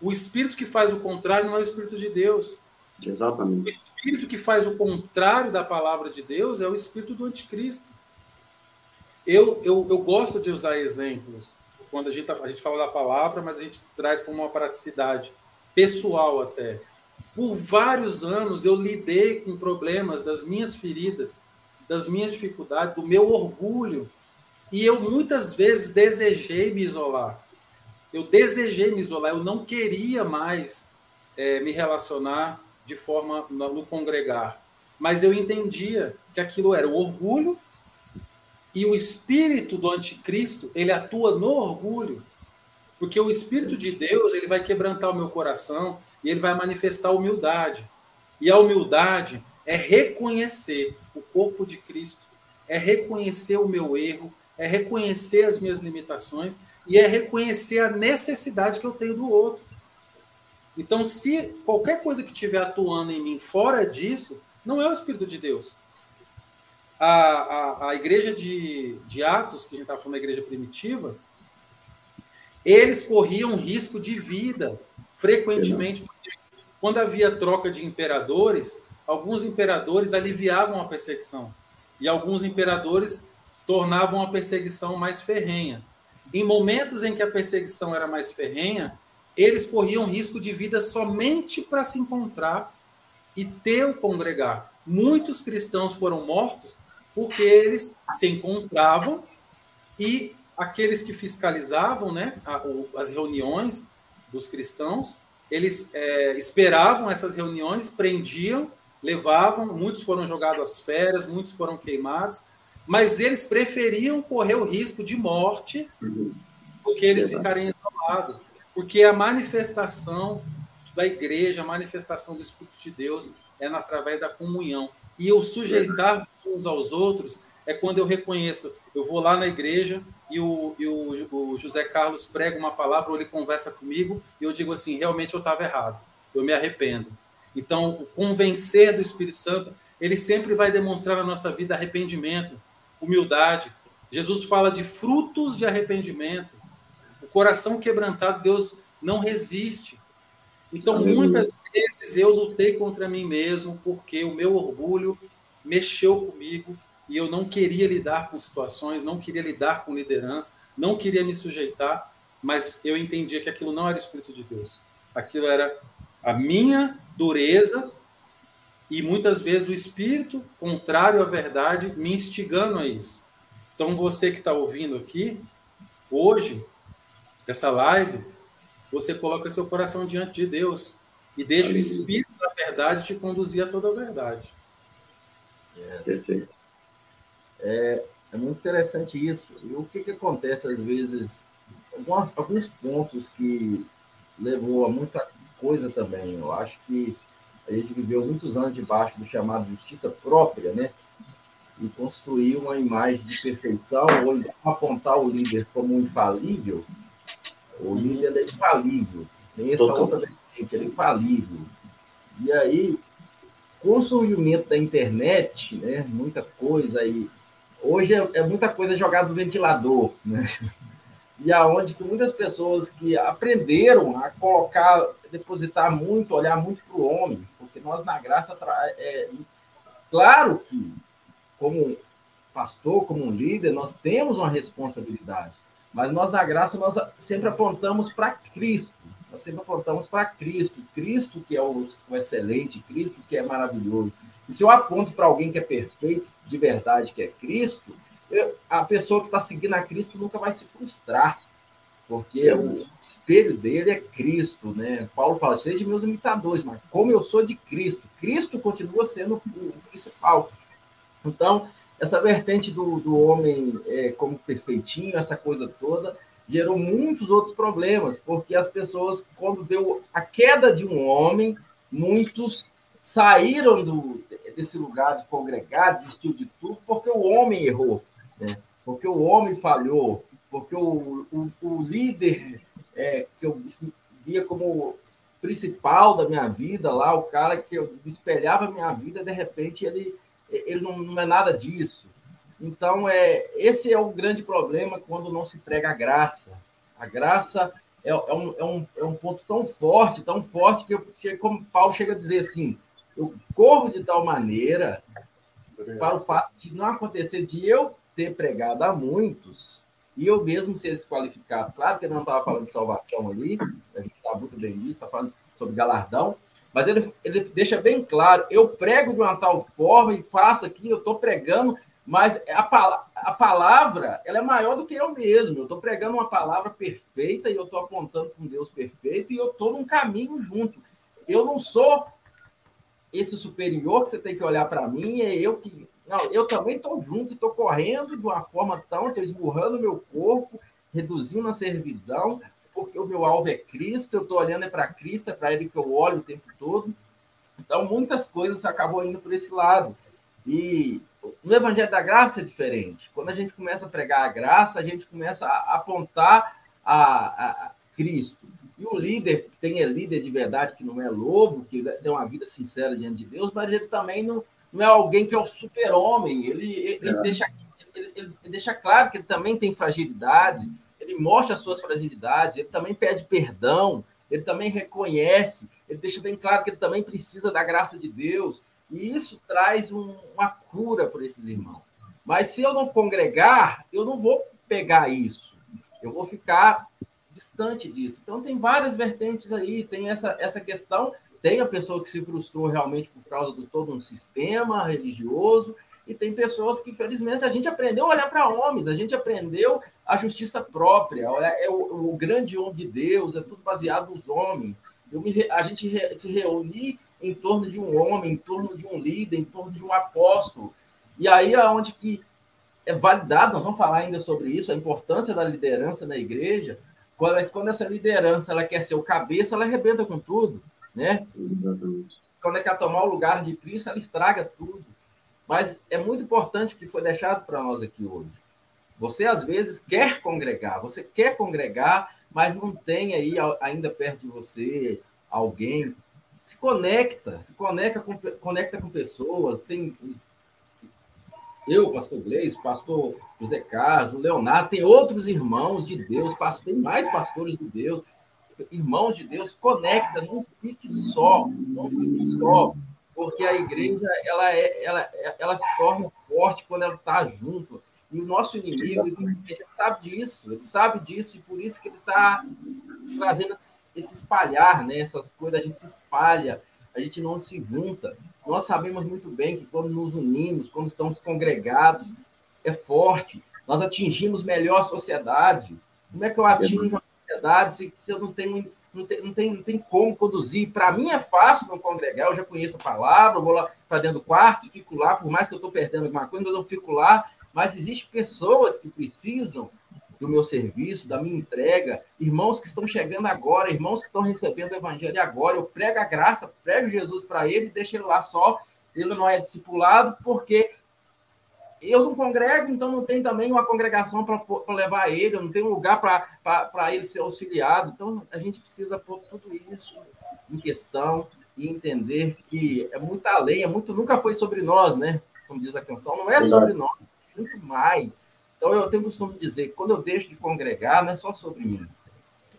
o Espírito que faz o contrário não é o Espírito de Deus. Exatamente. O espírito que faz o contrário da palavra de Deus é o espírito do anticristo. Eu, eu, eu gosto de usar exemplos. Quando a gente, tá, a gente fala da palavra, mas a gente traz para uma praticidade pessoal até. Por vários anos eu lidei com problemas das minhas feridas, das minhas dificuldades, do meu orgulho. E eu muitas vezes desejei me isolar. Eu desejei me isolar, eu não queria mais é, me relacionar de forma no congregar. Mas eu entendia que aquilo era o orgulho e o espírito do anticristo, ele atua no orgulho. Porque o espírito de Deus, ele vai quebrantar o meu coração e ele vai manifestar humildade. E a humildade é reconhecer o corpo de Cristo, é reconhecer o meu erro, é reconhecer as minhas limitações e é reconhecer a necessidade que eu tenho do outro. Então, se qualquer coisa que estiver atuando em mim fora disso, não é o Espírito de Deus. A, a, a igreja de, de Atos, que a gente estava falando da igreja primitiva, eles corriam risco de vida frequentemente. Quando havia troca de imperadores, alguns imperadores aliviavam a perseguição e alguns imperadores tornavam a perseguição mais ferrenha. Em momentos em que a perseguição era mais ferrenha, eles corriam risco de vida somente para se encontrar e ter o congregar. Muitos cristãos foram mortos porque eles se encontravam e aqueles que fiscalizavam né, as reuniões dos cristãos, eles é, esperavam essas reuniões, prendiam, levavam, muitos foram jogados às feras, muitos foram queimados, mas eles preferiam correr o risco de morte do que eles ficarem isolados, porque a manifestação da igreja, a manifestação do Espírito de Deus é através da comunhão. E o sujeitar uns aos outros é quando eu reconheço, eu vou lá na igreja e o, e o, o José Carlos prega uma palavra ou ele conversa comigo e eu digo assim, realmente eu estava errado, eu me arrependo. Então, o convencer do Espírito Santo, ele sempre vai demonstrar na nossa vida arrependimento, humildade. Jesus fala de frutos de arrependimento. O coração quebrantado, Deus não resiste. Então, muitas vezes eu lutei contra mim mesmo porque o meu orgulho mexeu comigo e eu não queria lidar com situações, não queria lidar com liderança, não queria me sujeitar, mas eu entendia que aquilo não era o Espírito de Deus. Aquilo era a minha dureza e muitas vezes o Espírito, contrário à verdade, me instigando a isso. Então, você que está ouvindo aqui, hoje, essa live, você coloca seu coração diante de Deus e deixa o Espírito da verdade te conduzir a toda a verdade. Yes. É, é muito interessante isso. E o que, que acontece às vezes? Alguns, alguns pontos que levou a muita coisa também. Eu acho que a gente viveu muitos anos debaixo do chamado justiça própria, né? E construir uma imagem de perfeição, ou então apontar o líder como infalível. O líder é infalível. Tem essa outra vertente, ele é infalível. E aí, com o surgimento da internet, né, muita coisa aí Hoje é, é muita coisa jogada no ventilador, né? E aonde que muitas pessoas que aprenderam a colocar, depositar muito, olhar muito para o homem, porque nós na graça é, claro que como pastor, como um líder, nós temos uma responsabilidade, mas nós na graça nós sempre apontamos para Cristo. Nós sempre apontamos para Cristo, Cristo que é o, o excelente, Cristo que é maravilhoso. E se eu aponto para alguém que é perfeito, de verdade, que é Cristo, eu, a pessoa que está seguindo a Cristo nunca vai se frustrar, porque o espelho dele é Cristo, né? Paulo fala, seja meus imitadores, mas como eu sou de Cristo, Cristo continua sendo o principal. Então, essa vertente do, do homem é, como perfeitinho, essa coisa toda, gerou muitos outros problemas, porque as pessoas, quando deu a queda de um homem, muitos saíram do, desse lugar de congregar, desistiu de tudo, porque o homem errou, né? porque o homem falhou, porque o, o, o líder é, que eu via como principal da minha vida lá, o cara que eu espelhava a minha vida, de repente ele, ele não, não é nada disso. Então, é, esse é o grande problema quando não se prega a graça. A graça é, é, um, é, um, é um ponto tão forte, tão forte, que, eu, como Paulo chega a dizer assim, eu corro de tal maneira para o fato de não acontecer de eu ter pregado a muitos e eu mesmo ser desqualificado. Claro que ele não estava falando de salvação ali, a gente está muito bem nisso, está falando sobre galardão, mas ele, ele deixa bem claro: eu prego de uma tal forma e faço aqui, eu estou pregando, mas a, a palavra ela é maior do que eu mesmo. Eu estou pregando uma palavra perfeita e eu estou apontando para um Deus perfeito e eu estou num caminho junto. Eu não sou esse superior que você tem que olhar para mim, é eu que. Não, eu também estou junto, estou correndo de uma forma tão, estou esmurrando meu corpo, reduzindo a servidão, porque o meu alvo é Cristo, eu estou olhando é para Cristo, é para Ele que eu olho o tempo todo. Então, muitas coisas acabam indo por esse lado. E no Evangelho da Graça é diferente. Quando a gente começa a pregar a graça, a gente começa a apontar a, a, a Cristo. E o líder, que tem é líder de verdade, que não é lobo, que tem uma vida sincera diante de Deus, mas ele também não, não é alguém que é o super-homem. Ele, ele, é. deixa, ele, ele, deixa claro que ele também tem fragilidades, ele mostra as suas fragilidades, ele também pede perdão, ele também reconhece, ele deixa bem claro que ele também precisa da graça de Deus, e isso traz um, uma cura para esses irmãos. Mas se eu não congregar, eu não vou pegar isso, eu vou ficar distante disso. Então, tem várias vertentes aí, tem essa, essa questão, tem a pessoa que se frustrou realmente por causa de todo um sistema religioso, e tem pessoas que, infelizmente, a gente aprendeu a olhar para homens, a gente aprendeu a justiça própria, é o, o, grande homem de Deus, é tudo baseado nos homens. Me, a gente re, se reunir em torno de um homem, em torno de um líder, em torno de um apóstolo. E aí é onde que é validado, nós vamos falar ainda sobre isso, a importância da liderança na igreja, mas quando essa liderança ela quer ser o cabeça, ela arrebenta com tudo, né? Exatamente. Quando ela quer tomar o lugar de Cristo, ela estraga tudo. Mas é muito importante o que foi deixado para nós aqui hoje. Você, às vezes, quer congregar, você quer congregar, mas não tem aí ainda perto de você alguém. Se conecta, se conecta com, conecta com pessoas. Tem eu, pastor Gleis, pastor José Carlos, Leonardo, tem outros irmãos de Deus, tem mais pastores de Deus, irmãos de Deus, conecta, não fique só, não fique só porque a igreja ela, é, ela, ela se torna forte quando ela está junto. E o nosso inimigo, ele sabe disso, ele sabe disso, e por isso que ele está trazendo esse, esse, espalhar, né? essas coisas, a gente se espalha, a gente não se junta. Nós sabemos muito bem que quando nos unimos, quando estamos congregados, é forte. Nós atingimos melhor a sociedade. Como é que eu atingo uma sociedade se, se eu não tenho não tem, não tem, não tem como conduzir. Para mim é fácil não congregar, eu já conheço a palavra, eu vou lá para dentro do quarto, fico lá, por mais que eu estou perdendo alguma coisa, mas eu fico lá. Mas existem pessoas que precisam do meu serviço, da minha entrega, irmãos que estão chegando agora, irmãos que estão recebendo o evangelho agora. Eu prego a graça, prego Jesus para ele e deixo ele lá só. Ele não é discipulado porque eu não congrego, então não tem também uma congregação para levar ele, eu não tenho um lugar para ele ser auxiliado. Então, a gente precisa pôr tudo isso em questão e entender que é muita lei, é muito, nunca foi sobre nós, né? Como diz a canção, não é sobre nós, muito mais. Então, eu tenho costume dizer que quando eu deixo de congregar, não é só sobre mim.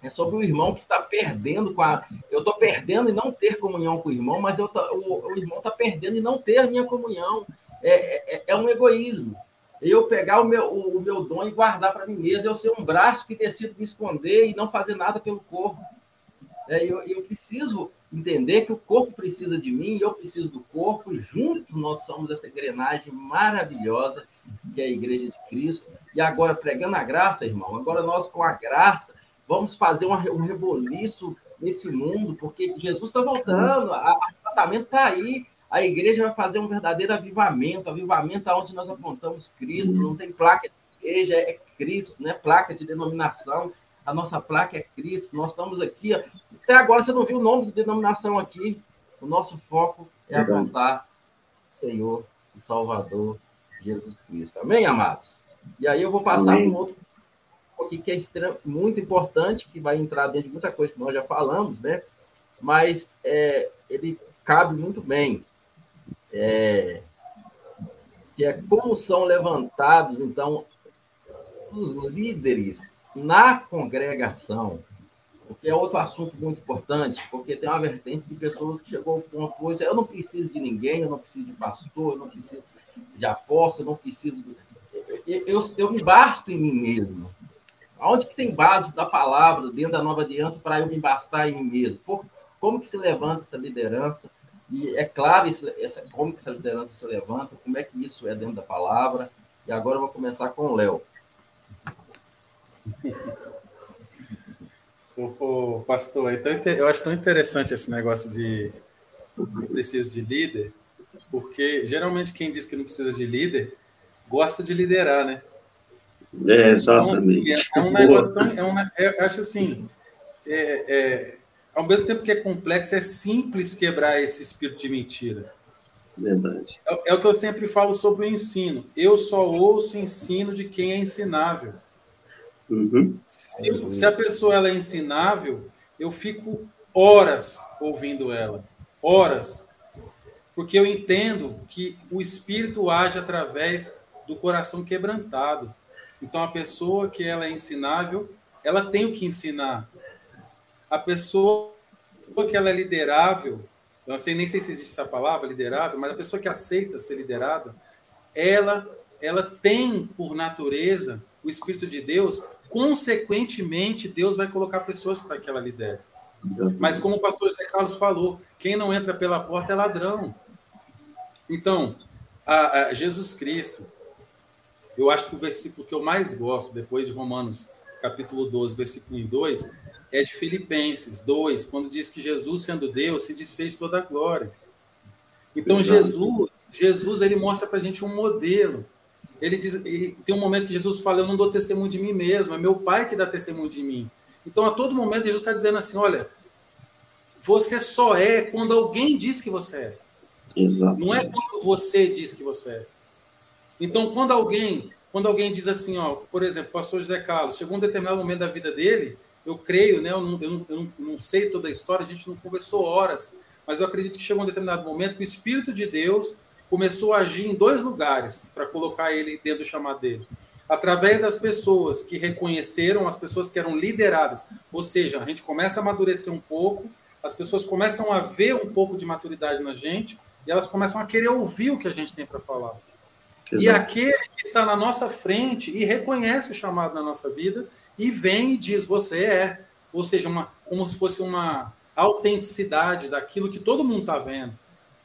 É sobre o irmão que está perdendo com a. Eu estou perdendo e não ter comunhão com o irmão, mas eu tô... o, o irmão está perdendo e não ter a minha comunhão é, é, é um egoísmo. Eu pegar o meu, o, meu dom e guardar para mim mesmo, eu ser um braço que decido me esconder e não fazer nada pelo corpo. É, eu, eu preciso entender que o corpo precisa de mim, eu preciso do corpo, e juntos nós somos essa engrenagem maravilhosa que é a Igreja de Cristo. E agora, pregando a graça, irmão, agora nós, com a graça, vamos fazer um, reboliço nesse mundo, porque Jesus está voltando, o tratamento está aí, a igreja vai fazer um verdadeiro avivamento, avivamento onde nós apontamos Cristo, não tem placa de igreja, é Cristo, não é placa de denominação, a nossa placa é Cristo, nós estamos aqui, até agora você não viu o nome de denominação aqui, o nosso foco é apontar Senhor e Salvador Jesus Cristo. Amém, amados? E aí eu vou passar para um outro aqui que é muito importante, que vai entrar dentro de muita coisa que nós já falamos, né? Mas é, ele cabe muito bem é, que é como são levantados, então, os líderes na congregação, porque é outro assunto muito importante, porque tem uma vertente de pessoas que chegou ao ponto hoje, eu não preciso de ninguém, eu não preciso de pastor, eu não preciso de apóstolo, eu não preciso... De... Eu, eu, eu me basto em mim mesmo. Onde que tem base da palavra dentro da nova aliança para eu me bastar em mim mesmo? Por, como que se levanta essa liderança? E é claro esse, essa, como que essa liderança se levanta, como é que isso é dentro da palavra. E agora eu vou começar com o Léo. Ô, pastor, então, eu acho tão interessante esse negócio de não preciso de líder, porque geralmente quem diz que não precisa de líder gosta de liderar, né? É, exatamente. Então, assim, é, é um negócio tão. É um, é, eu acho assim. É, é, ao mesmo tempo que é complexo, é simples quebrar esse espírito de mentira. Verdade. É, é, o que eu sempre falo sobre o ensino. Eu só ouço ensino de quem é ensinável. Uhum. Se, se, a pessoa ela é ensinável, eu fico horas ouvindo ela. Horas. Porque eu entendo que o espírito age através do coração quebrantado. Então, a pessoa que ela é ensinável, ela tem o que ensinar. A pessoa que ela é liderável, eu não sei nem sei se existe essa palavra, liderável, mas a pessoa que aceita ser liderada, ela, ela tem por natureza o Espírito de Deus, consequentemente, Deus vai colocar pessoas para que ela lidere. Mas como o pastor José Carlos falou, quem não entra pela porta é ladrão. Então, a, a Jesus Cristo, eu acho que o versículo que eu mais gosto, depois de Romanos capítulo 12, versículo 1 e 2, é de Filipenses 2, quando diz que Jesus, sendo Deus, se desfez toda a glória. Então, Exato. Jesus, Jesus, ele mostra para a gente um modelo. Ele diz, tem um momento que Jesus fala: Eu não dou testemunho de mim mesmo, é meu Pai que dá testemunho de mim. Então, a todo momento, Jesus está dizendo assim: Olha, você só é quando alguém diz que você é. Exato. Não é quando você diz que você é. Então, quando alguém, quando alguém diz assim, ó, por exemplo, o pastor José Carlos, chegou um determinado momento da vida dele, eu creio, né, eu não, eu não, eu não sei toda a história, a gente não conversou horas, mas eu acredito que chegou um determinado momento que o Espírito de Deus começou a agir em dois lugares para colocar ele dentro do chamado dele. Através das pessoas que reconheceram, as pessoas que eram lideradas. Ou seja, a gente começa a amadurecer um pouco, as pessoas começam a ver um pouco de maturidade na gente e elas começam a querer ouvir o que a gente tem para falar. Exato. E aquele que está na nossa frente e reconhece o chamado na nossa vida e vem e diz: Você é. Ou seja, uma, como se fosse uma autenticidade daquilo que todo mundo está vendo.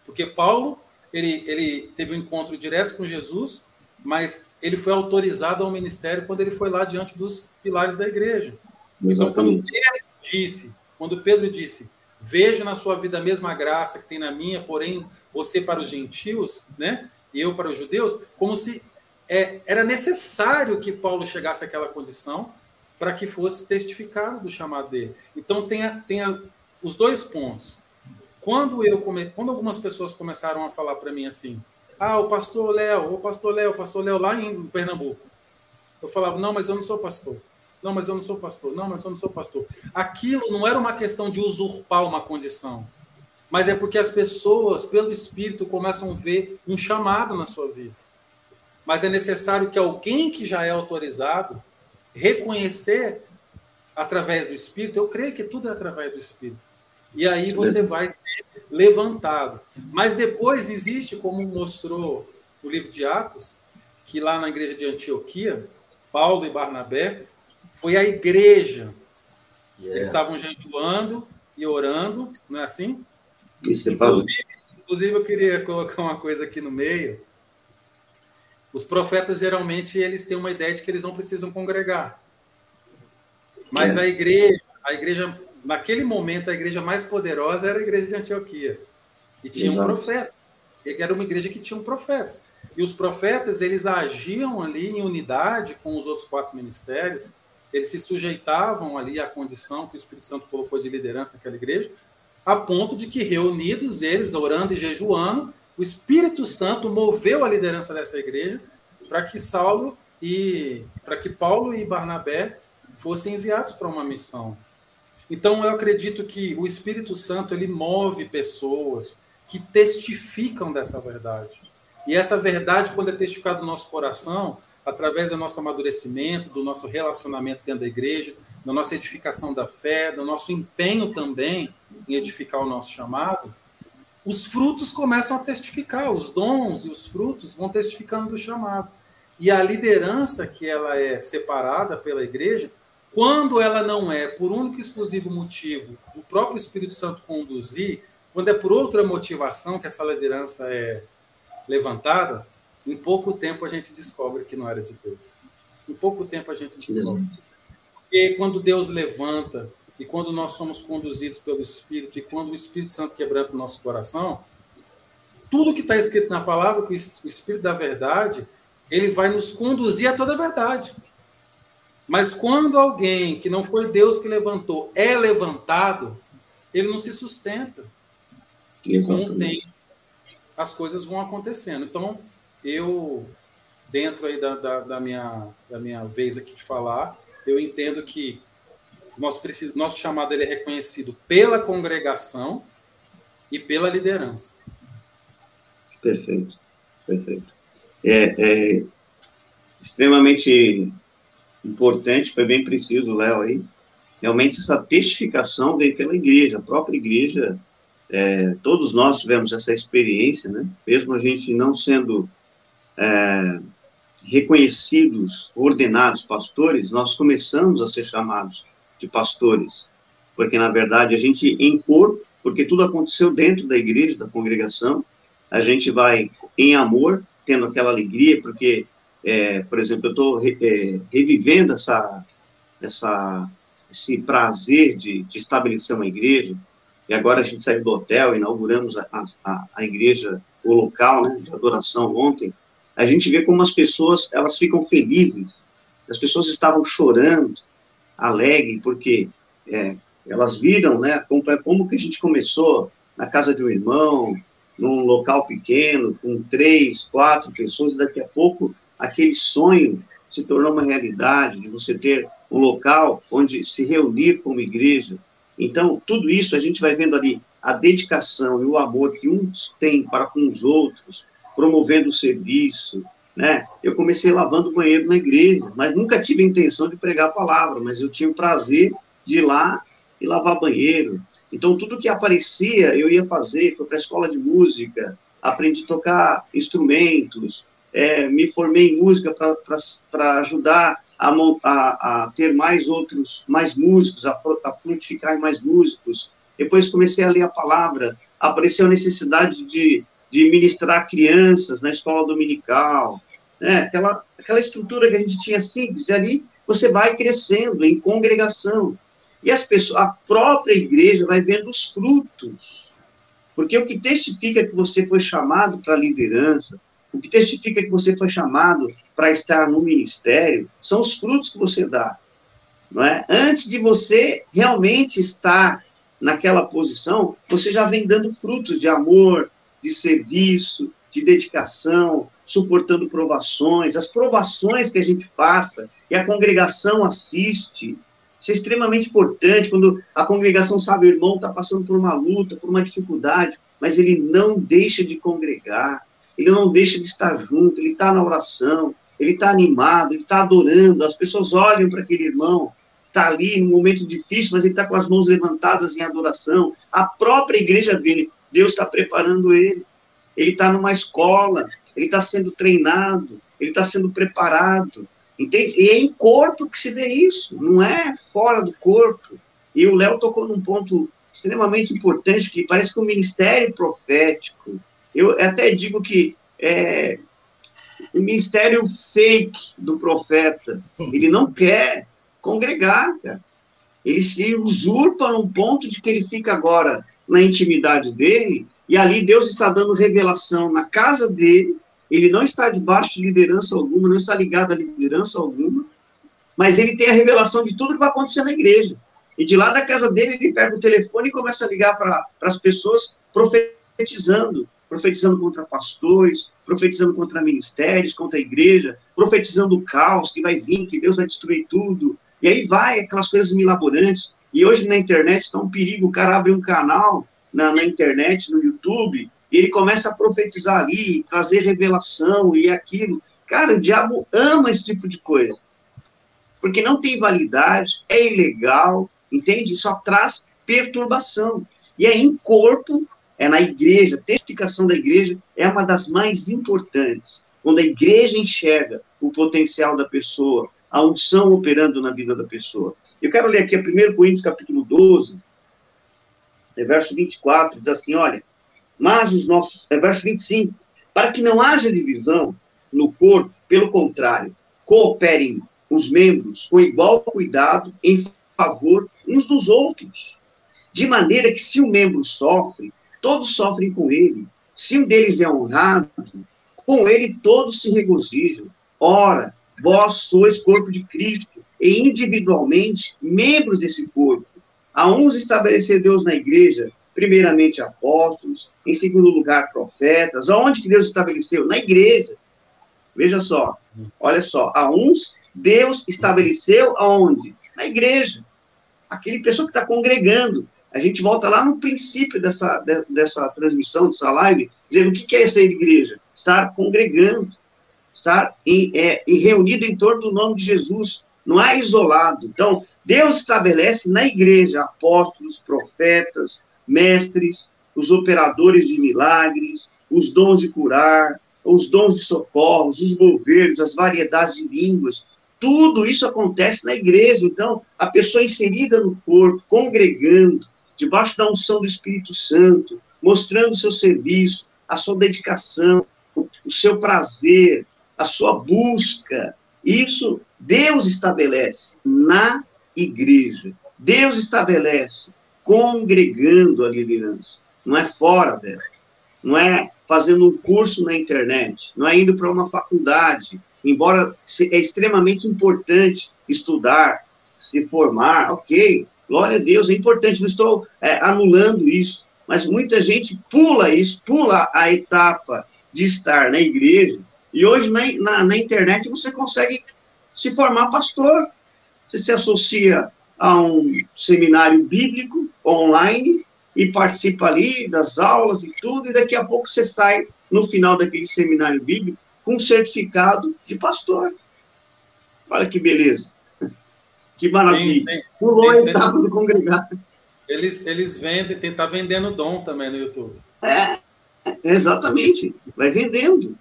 Porque Paulo ele, ele teve um encontro direto com Jesus, mas ele foi autorizado ao ministério quando ele foi lá diante dos pilares da igreja. Então, quando Pedro disse, quando Pedro disse, vejo na sua vida a mesma graça que tem na minha, porém você para os gentios, né? E eu para os judeus, como se é, era necessário que Paulo chegasse àquela condição para que fosse testificado do chamado dele. Então tenha, tenha os dois pontos. Quando eu come... quando algumas pessoas começaram a falar para mim assim, ah, o pastor Léo, o pastor Léo, o pastor Léo lá em Pernambuco. Eu falava, não, mas eu não sou pastor. Não, mas eu não sou pastor. Não, mas eu não sou pastor. Aquilo não era uma questão de usurpar uma condição, mas é porque as pessoas, pelo Espírito, começam a ver um chamado na sua vida. Mas é necessário que alguém que já é autorizado reconhecer através do Espírito. Eu creio que tudo é através do Espírito. E aí você vai ser levantado. Mas depois existe, como mostrou o livro de Atos, que lá na igreja de Antioquia, Paulo e Barnabé, foi a igreja. Yes. Eles estavam jejuando e orando, não é assim? Isso, é inclusive, inclusive, eu queria colocar uma coisa aqui no meio. Os profetas, geralmente, eles têm uma ideia de que eles não precisam congregar. Mas é. a igreja, a igreja, naquele momento, a igreja mais poderosa era a igreja de Antioquia. E tinha um profeta. Era uma igreja que tinha um profetas. E os profetas, eles agiam ali em unidade com os outros quatro ministérios, eles se sujeitavam ali à condição que o Espírito Santo colocou de liderança naquela igreja, a ponto de que, reunidos eles, orando e jejuando, o Espírito Santo moveu a liderança dessa igreja para que Saulo e para que Paulo e Barnabé fossem enviados para uma missão. Então eu acredito que o Espírito Santo ele move pessoas que testificam dessa verdade. E essa verdade, quando é testificada no nosso coração, através do nosso amadurecimento, do nosso relacionamento dentro da igreja, da nossa edificação da fé, do nosso empenho também em edificar o nosso chamado, os frutos começam a testificar, os dons e os frutos vão testificando do chamado. E a liderança que ela é separada pela igreja, quando ela não é por único e exclusivo motivo o próprio Espírito Santo conduzir, quando é por outra motivação que essa liderança é levantada, em pouco tempo a gente descobre que não era de Deus. Em pouco tempo a gente descobre. Porque quando Deus levanta e quando nós somos conduzidos pelo Espírito, e quando o Espírito Santo quebranta o nosso coração, tudo que está escrito na palavra, que o Espírito da verdade, ele vai nos conduzir a toda a verdade. Mas quando alguém que não foi Deus que levantou é levantado, ele não se sustenta. Exatamente. Com o tempo, as coisas vão acontecendo. Então, eu, dentro aí da, da, da, minha, da minha vez aqui de falar, eu entendo que nosso, preciso, nosso chamado ele é reconhecido pela congregação e pela liderança. Perfeito, perfeito. É, é extremamente importante, foi bem preciso, Léo, aí. Realmente, essa testificação veio pela igreja, a própria igreja, é, todos nós tivemos essa experiência, né? Mesmo a gente não sendo é, reconhecidos, ordenados pastores, nós começamos a ser chamados de pastores, porque, na verdade, a gente, em corpo, porque tudo aconteceu dentro da igreja, da congregação, a gente vai em amor, tendo aquela alegria, porque é, por exemplo, eu estou re, é, revivendo essa, essa, esse prazer de, de, estabelecer uma igreja, e agora a gente saiu do hotel, inauguramos a, a, a igreja, o local né, de adoração ontem, a gente vê como as pessoas, elas ficam felizes, as pessoas estavam chorando, alegres, porque é, elas viram, né, como, como que a gente começou na casa de um irmão, num local pequeno, com três, quatro pessoas, e daqui a pouco aquele sonho se tornou uma realidade, de você ter um local onde se reunir como igreja. Então, tudo isso a gente vai vendo ali a dedicação e o amor que uns têm para com os outros, promovendo o serviço, né? Eu comecei lavando banheiro na igreja, mas nunca tive a intenção de pregar a palavra, mas eu tinha o prazer de ir lá e lavar banheiro. Então, tudo que aparecia, eu ia fazer. Fui para a escola de música, aprendi a tocar instrumentos, é, me formei em música para ajudar a, a, a, ter mais outros, mais músicos, a, a frutificar mais músicos. Depois comecei a ler a palavra, apareceu a necessidade de, de ministrar crianças na escola dominical, né? aquela, aquela estrutura que a gente tinha simples, e ali você vai crescendo em congregação. E as pessoas, a própria igreja vai vendo os frutos. Porque o que testifica que você foi chamado para a liderança, o que testifica que você foi chamado para estar no ministério são os frutos que você dá. Não é? Antes de você realmente estar naquela posição, você já vem dando frutos de amor, de serviço, de dedicação, suportando provações, as provações que a gente passa e a congregação assiste. Isso é extremamente importante quando a congregação sabe o irmão está passando por uma luta, por uma dificuldade, mas ele não deixa de congregar ele não deixa de estar junto, ele está na oração, ele está animado, ele está adorando, as pessoas olham para aquele irmão, está ali num momento difícil, mas ele está com as mãos levantadas em adoração, a própria igreja vê, Deus está preparando ele, ele está numa escola, ele está sendo treinado, ele está sendo preparado, entende? E é em corpo que se vê isso, não é fora do corpo. E o Léo tocou num ponto extremamente importante, que parece que o ministério profético, eu até digo que é, o ministério fake do profeta, ele não quer congregar, cara. Ele se usurpa num ponto de que ele fica agora na intimidade dele, e ali Deus está dando revelação na casa dele, ele não está debaixo de liderança alguma, não está ligado a liderança alguma, mas ele tem a revelação de tudo que vai acontecer na igreja. E de lá da casa dele, ele pega o telefone e começa a ligar para as pessoas profetizando profetizando contra pastores, profetizando contra ministérios, contra a igreja, profetizando o caos que vai vir, que Deus vai destruir tudo. E aí vai aquelas coisas milaborantes. E hoje na internet está um perigo, o cara abre um canal na, na, internet, no YouTube, e ele começa a profetizar ali, trazer revelação e aquilo. Cara, o diabo ama esse tipo de coisa. Porque não tem validade, é ilegal, entende? Só traz perturbação. E é em corpo é na igreja, a testificação da igreja é uma das mais importantes. Quando a igreja enxerga o potencial da pessoa, a unção operando na vida da pessoa. Eu quero ler aqui a 1 Coríntios capítulo 12, é verso 24, diz assim, olha, mas os nossos, é verso 25, para que não haja divisão no corpo, pelo contrário, cooperem os membros com igual cuidado em favor uns dos outros, de maneira que se o membro sofre, todos sofrem com ele. Se um deles é honrado, com ele todos se regozijam. Ora, vós sois corpo de Cristo, e individualmente membros desse corpo. A uns estabelecer Deus na igreja, primeiramente apóstolos, em segundo lugar profetas. Aonde que Deus estabeleceu? Na igreja. Veja só, olha só, a uns Deus estabeleceu aonde? Na igreja. Aquele pessoa que está congregando. A gente volta lá no princípio dessa, dessa transmissão, dessa live, dizendo o que é ser igreja? Estar congregando, estar em, é, reunido em torno do nome de Jesus. não é isolado. Então, Deus estabelece na igreja apóstolos, profetas, mestres, os operadores de milagres, os dons de curar, os dons de socorros, os governos, as variedades de línguas. Tudo isso acontece na igreja. Então, a pessoa inserida no corpo, congregando, debaixo da unção do Espírito Santo, mostrando o seu serviço, a sua dedicação, o seu prazer, a sua busca. Isso Deus estabelece na igreja. Deus estabelece congregando a liderança. Não é fora dela. Não é fazendo um curso na internet. Não é indo para uma faculdade. Embora é extremamente importante estudar, se formar, ok. Glória a Deus, é importante. Não estou é, anulando isso. Mas muita gente pula isso, pula a etapa de estar na igreja. E hoje na, na, na internet você consegue se formar pastor. Você se associa a um seminário bíblico online e participa ali das aulas e tudo, e daqui a pouco você sai, no final daquele seminário bíblico, com um certificado de pastor. Olha que beleza. Que maravilha. Tem, tem, Pulou a etapa do congregado. Eles, eles vendem, tentar tá vendendo dom também no YouTube. É, exatamente. Vai vendendo.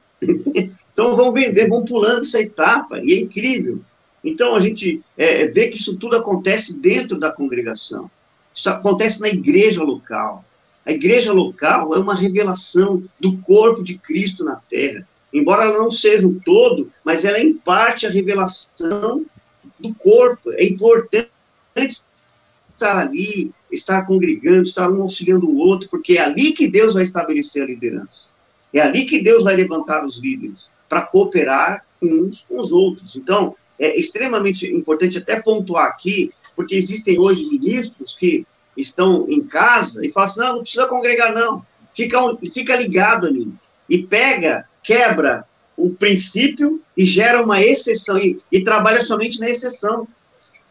Então vão vender, vão pulando essa etapa, e é incrível. Então a gente é, vê que isso tudo acontece dentro da congregação. Isso acontece na igreja local. A igreja local é uma revelação do corpo de Cristo na terra. Embora ela não seja o todo, mas ela é em parte a revelação do corpo. É importante estar ali, estar congregando, estar um auxiliando o outro, porque é ali que Deus vai estabelecer a liderança. É ali que Deus vai levantar os líderes para cooperar uns com os outros. Então, é extremamente importante até pontuar aqui, porque existem hoje ministros que estão em casa e falam assim, não, não precisa congregar não, fica, fica ligado ali, e pega, quebra o princípio e gera uma exceção, e, e trabalha somente na exceção.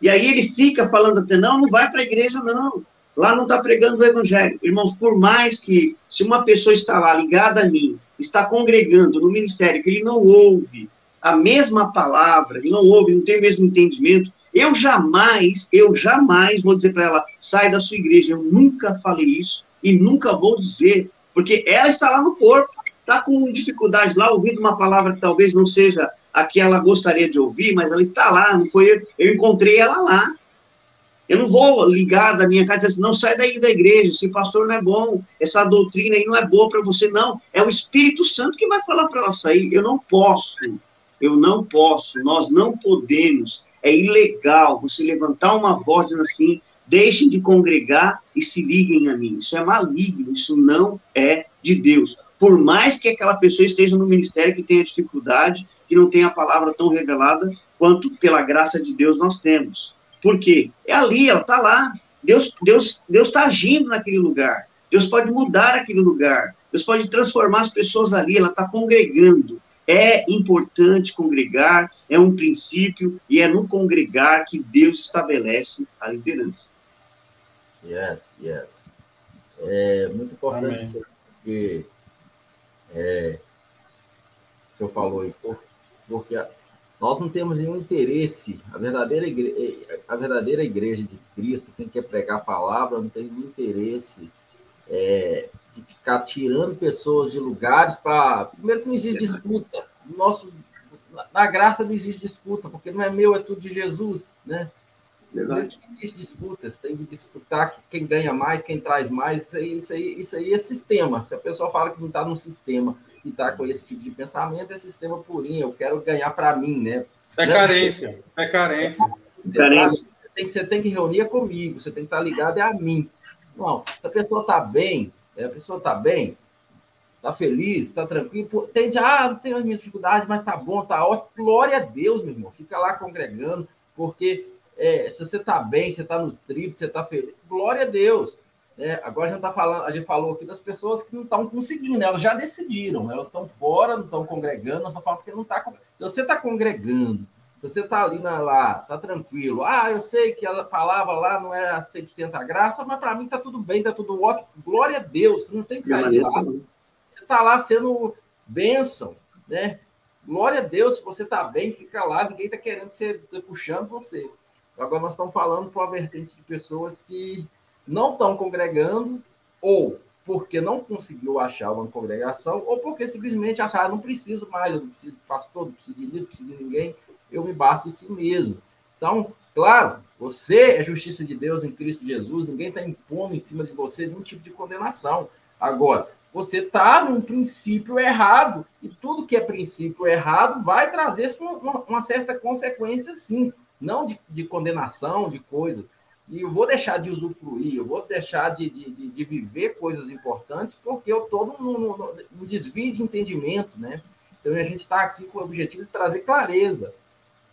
E aí ele fica falando até, não, não vai para a igreja não, Lá não está pregando o evangelho. Irmãos, por mais que, se uma pessoa está lá ligada a mim, está congregando no ministério, que ele não ouve a mesma palavra, ele não ouve, não tem o mesmo entendimento, eu jamais, eu jamais vou dizer para ela, sai da sua igreja. Eu nunca falei isso e nunca vou dizer, porque ela está lá no corpo, está com dificuldade lá, ouvindo uma palavra que talvez não seja a que ela gostaria de ouvir, mas ela está lá, não foi eu, eu encontrei ela lá. Eu não vou ligar da minha casa e dizer assim, não, sai daí da igreja, esse pastor não é bom, essa doutrina aí não é boa para você, não. É o Espírito Santo que vai falar para ela sair. Eu não posso, eu não posso, nós não podemos. É ilegal você levantar uma voz dizendo assim, deixem de congregar e se liguem a mim. Isso é maligno, isso não é de Deus. Por mais que aquela pessoa esteja no ministério que tenha dificuldade, que não tenha a palavra tão revelada quanto pela graça de Deus nós temos. Por quê? É ali, ela está lá. Deus Deus Deus está agindo naquele lugar. Deus pode mudar aquele lugar. Deus pode transformar as pessoas ali. Ela está congregando. É importante congregar, é um princípio, e é no congregar que Deus estabelece a liderança. Yes, yes. É muito importante Amém. isso, porque é, o senhor falou aí, porque nós não temos nenhum interesse, a verdadeira, igreja, a verdadeira igreja de Cristo, quem quer pregar a palavra, não tem nenhum interesse é, de ficar tirando pessoas de lugares para. Primeiro, que não existe disputa. Nosso, na graça não existe disputa, porque não é meu, é tudo de Jesus, né? Verdade. Não existe disputa, você tem que disputar quem ganha mais, quem traz mais, isso aí, isso aí, isso aí é sistema. Se a pessoa fala que não está num sistema e está com esse tipo de pensamento, é sistema purinho, eu quero ganhar para mim, né? Isso é carência, isso é carência. Você tem, que, você tem que reunir comigo, você tem que estar ligado é a mim. Não, se a pessoa está bem, a pessoa está bem, está feliz, está tranquilo, tende, ah, não tenho as minhas dificuldades, mas tá bom, tá ótimo, glória a Deus, meu irmão, fica lá congregando, porque é, se você está bem, você está nutrido, você está feliz, glória a Deus. É, agora a gente, tá falando, a gente falou aqui das pessoas que não estão conseguindo, elas já decidiram, elas estão fora, não estão congregando, só fala porque não está. Se você está congregando, se você está ali na, lá, está tranquilo, ah, eu sei que a palavra lá não é 100% a graça, mas para mim está tudo bem, está tudo ótimo, glória a Deus, você não tem que sair de lá. Você está lá sendo bênção, né? glória a Deus, se você está bem, fica lá, ninguém está querendo ser puxando você. Agora nós estamos falando para uma vertente de pessoas que não estão congregando, ou porque não conseguiu achar uma congregação, ou porque simplesmente acharam, ah, não preciso mais, eu não preciso de pastor, não preciso de líder, não preciso de ninguém, eu me basto em si mesmo. Então, claro, você é justiça de Deus em Cristo Jesus, ninguém está impondo em cima de você nenhum tipo de condenação. Agora, você está num princípio errado, e tudo que é princípio errado vai trazer uma, uma certa consequência, sim, não de, de condenação, de coisas e eu vou deixar de usufruir, eu vou deixar de, de, de viver coisas importantes porque eu estou num, desvio de entendimento, né? Então a gente está aqui com o objetivo de trazer clareza.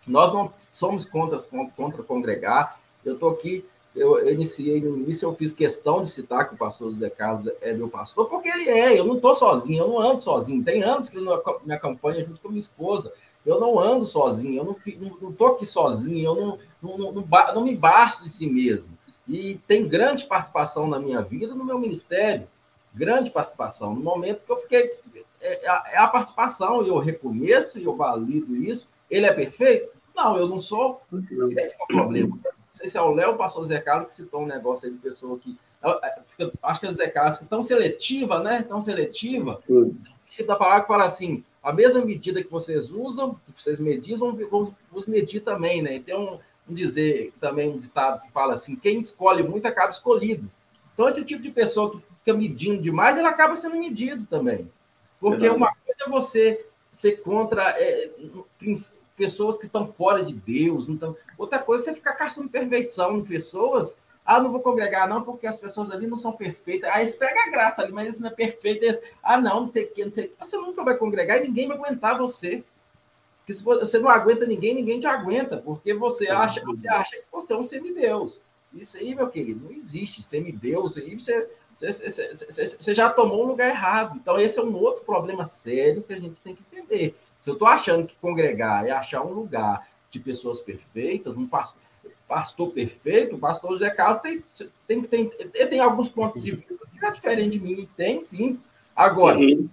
Nós não somos contra, contra congregar. Eu estou aqui, eu, eu iniciei no início, eu fiz questão de citar que o pastor José Carlos é meu pastor, porque ele é, eu não estou sozinho, eu não ando sozinho. Tem anos que ele me acompanha junto com minha esposa. Eu não ando sozinho, eu não estou aqui sozinho, eu não, não, não, não, não me basto de si mesmo. E tem grande participação na minha vida, no meu ministério, grande participação. No momento que eu fiquei. É, é a participação, e eu reconheço e eu valido isso. Ele é perfeito? Não, eu não sou. Esse é o problema. Não sei se é o Léo ou o pastor Zé Carlos que citou um negócio aí de pessoa que. Acho que é o Zé Carlos, que tão seletiva, né? Tão seletiva. Sim. Se da palavra que fala assim: a mesma medida que vocês usam, que vocês medizam, vamos, vamos medir também, né? Tem um, um dizer também um ditado que fala assim: quem escolhe muito acaba escolhido. Então, esse tipo de pessoa que fica medindo demais, ele acaba sendo medido também. Porque uma coisa é você ser contra é, pessoas que estão fora de Deus. Então, outra coisa é você ficar caçando perfeição em pessoas ah, não vou congregar, não, porque as pessoas ali não são perfeitas. Aí eles pegam a graça ali, mas isso não é perfeito. Eles, ah, não, não sei o que, não sei o que. Você nunca vai congregar e ninguém vai aguentar você. Porque se você não aguenta ninguém, ninguém te aguenta, porque você acha, você acha que você é um semideus. Isso aí, meu querido, não existe. Semideus aí, você, você, você, você já tomou um lugar errado. Então, esse é um outro problema sério que a gente tem que entender. Se eu estou achando que congregar é achar um lugar de pessoas perfeitas, um pastor pastor perfeito, o pastor José Carlos tem, tem, tem, tem, tem alguns pontos de vista que é diferente de mim, tem sim. Agora, uhum.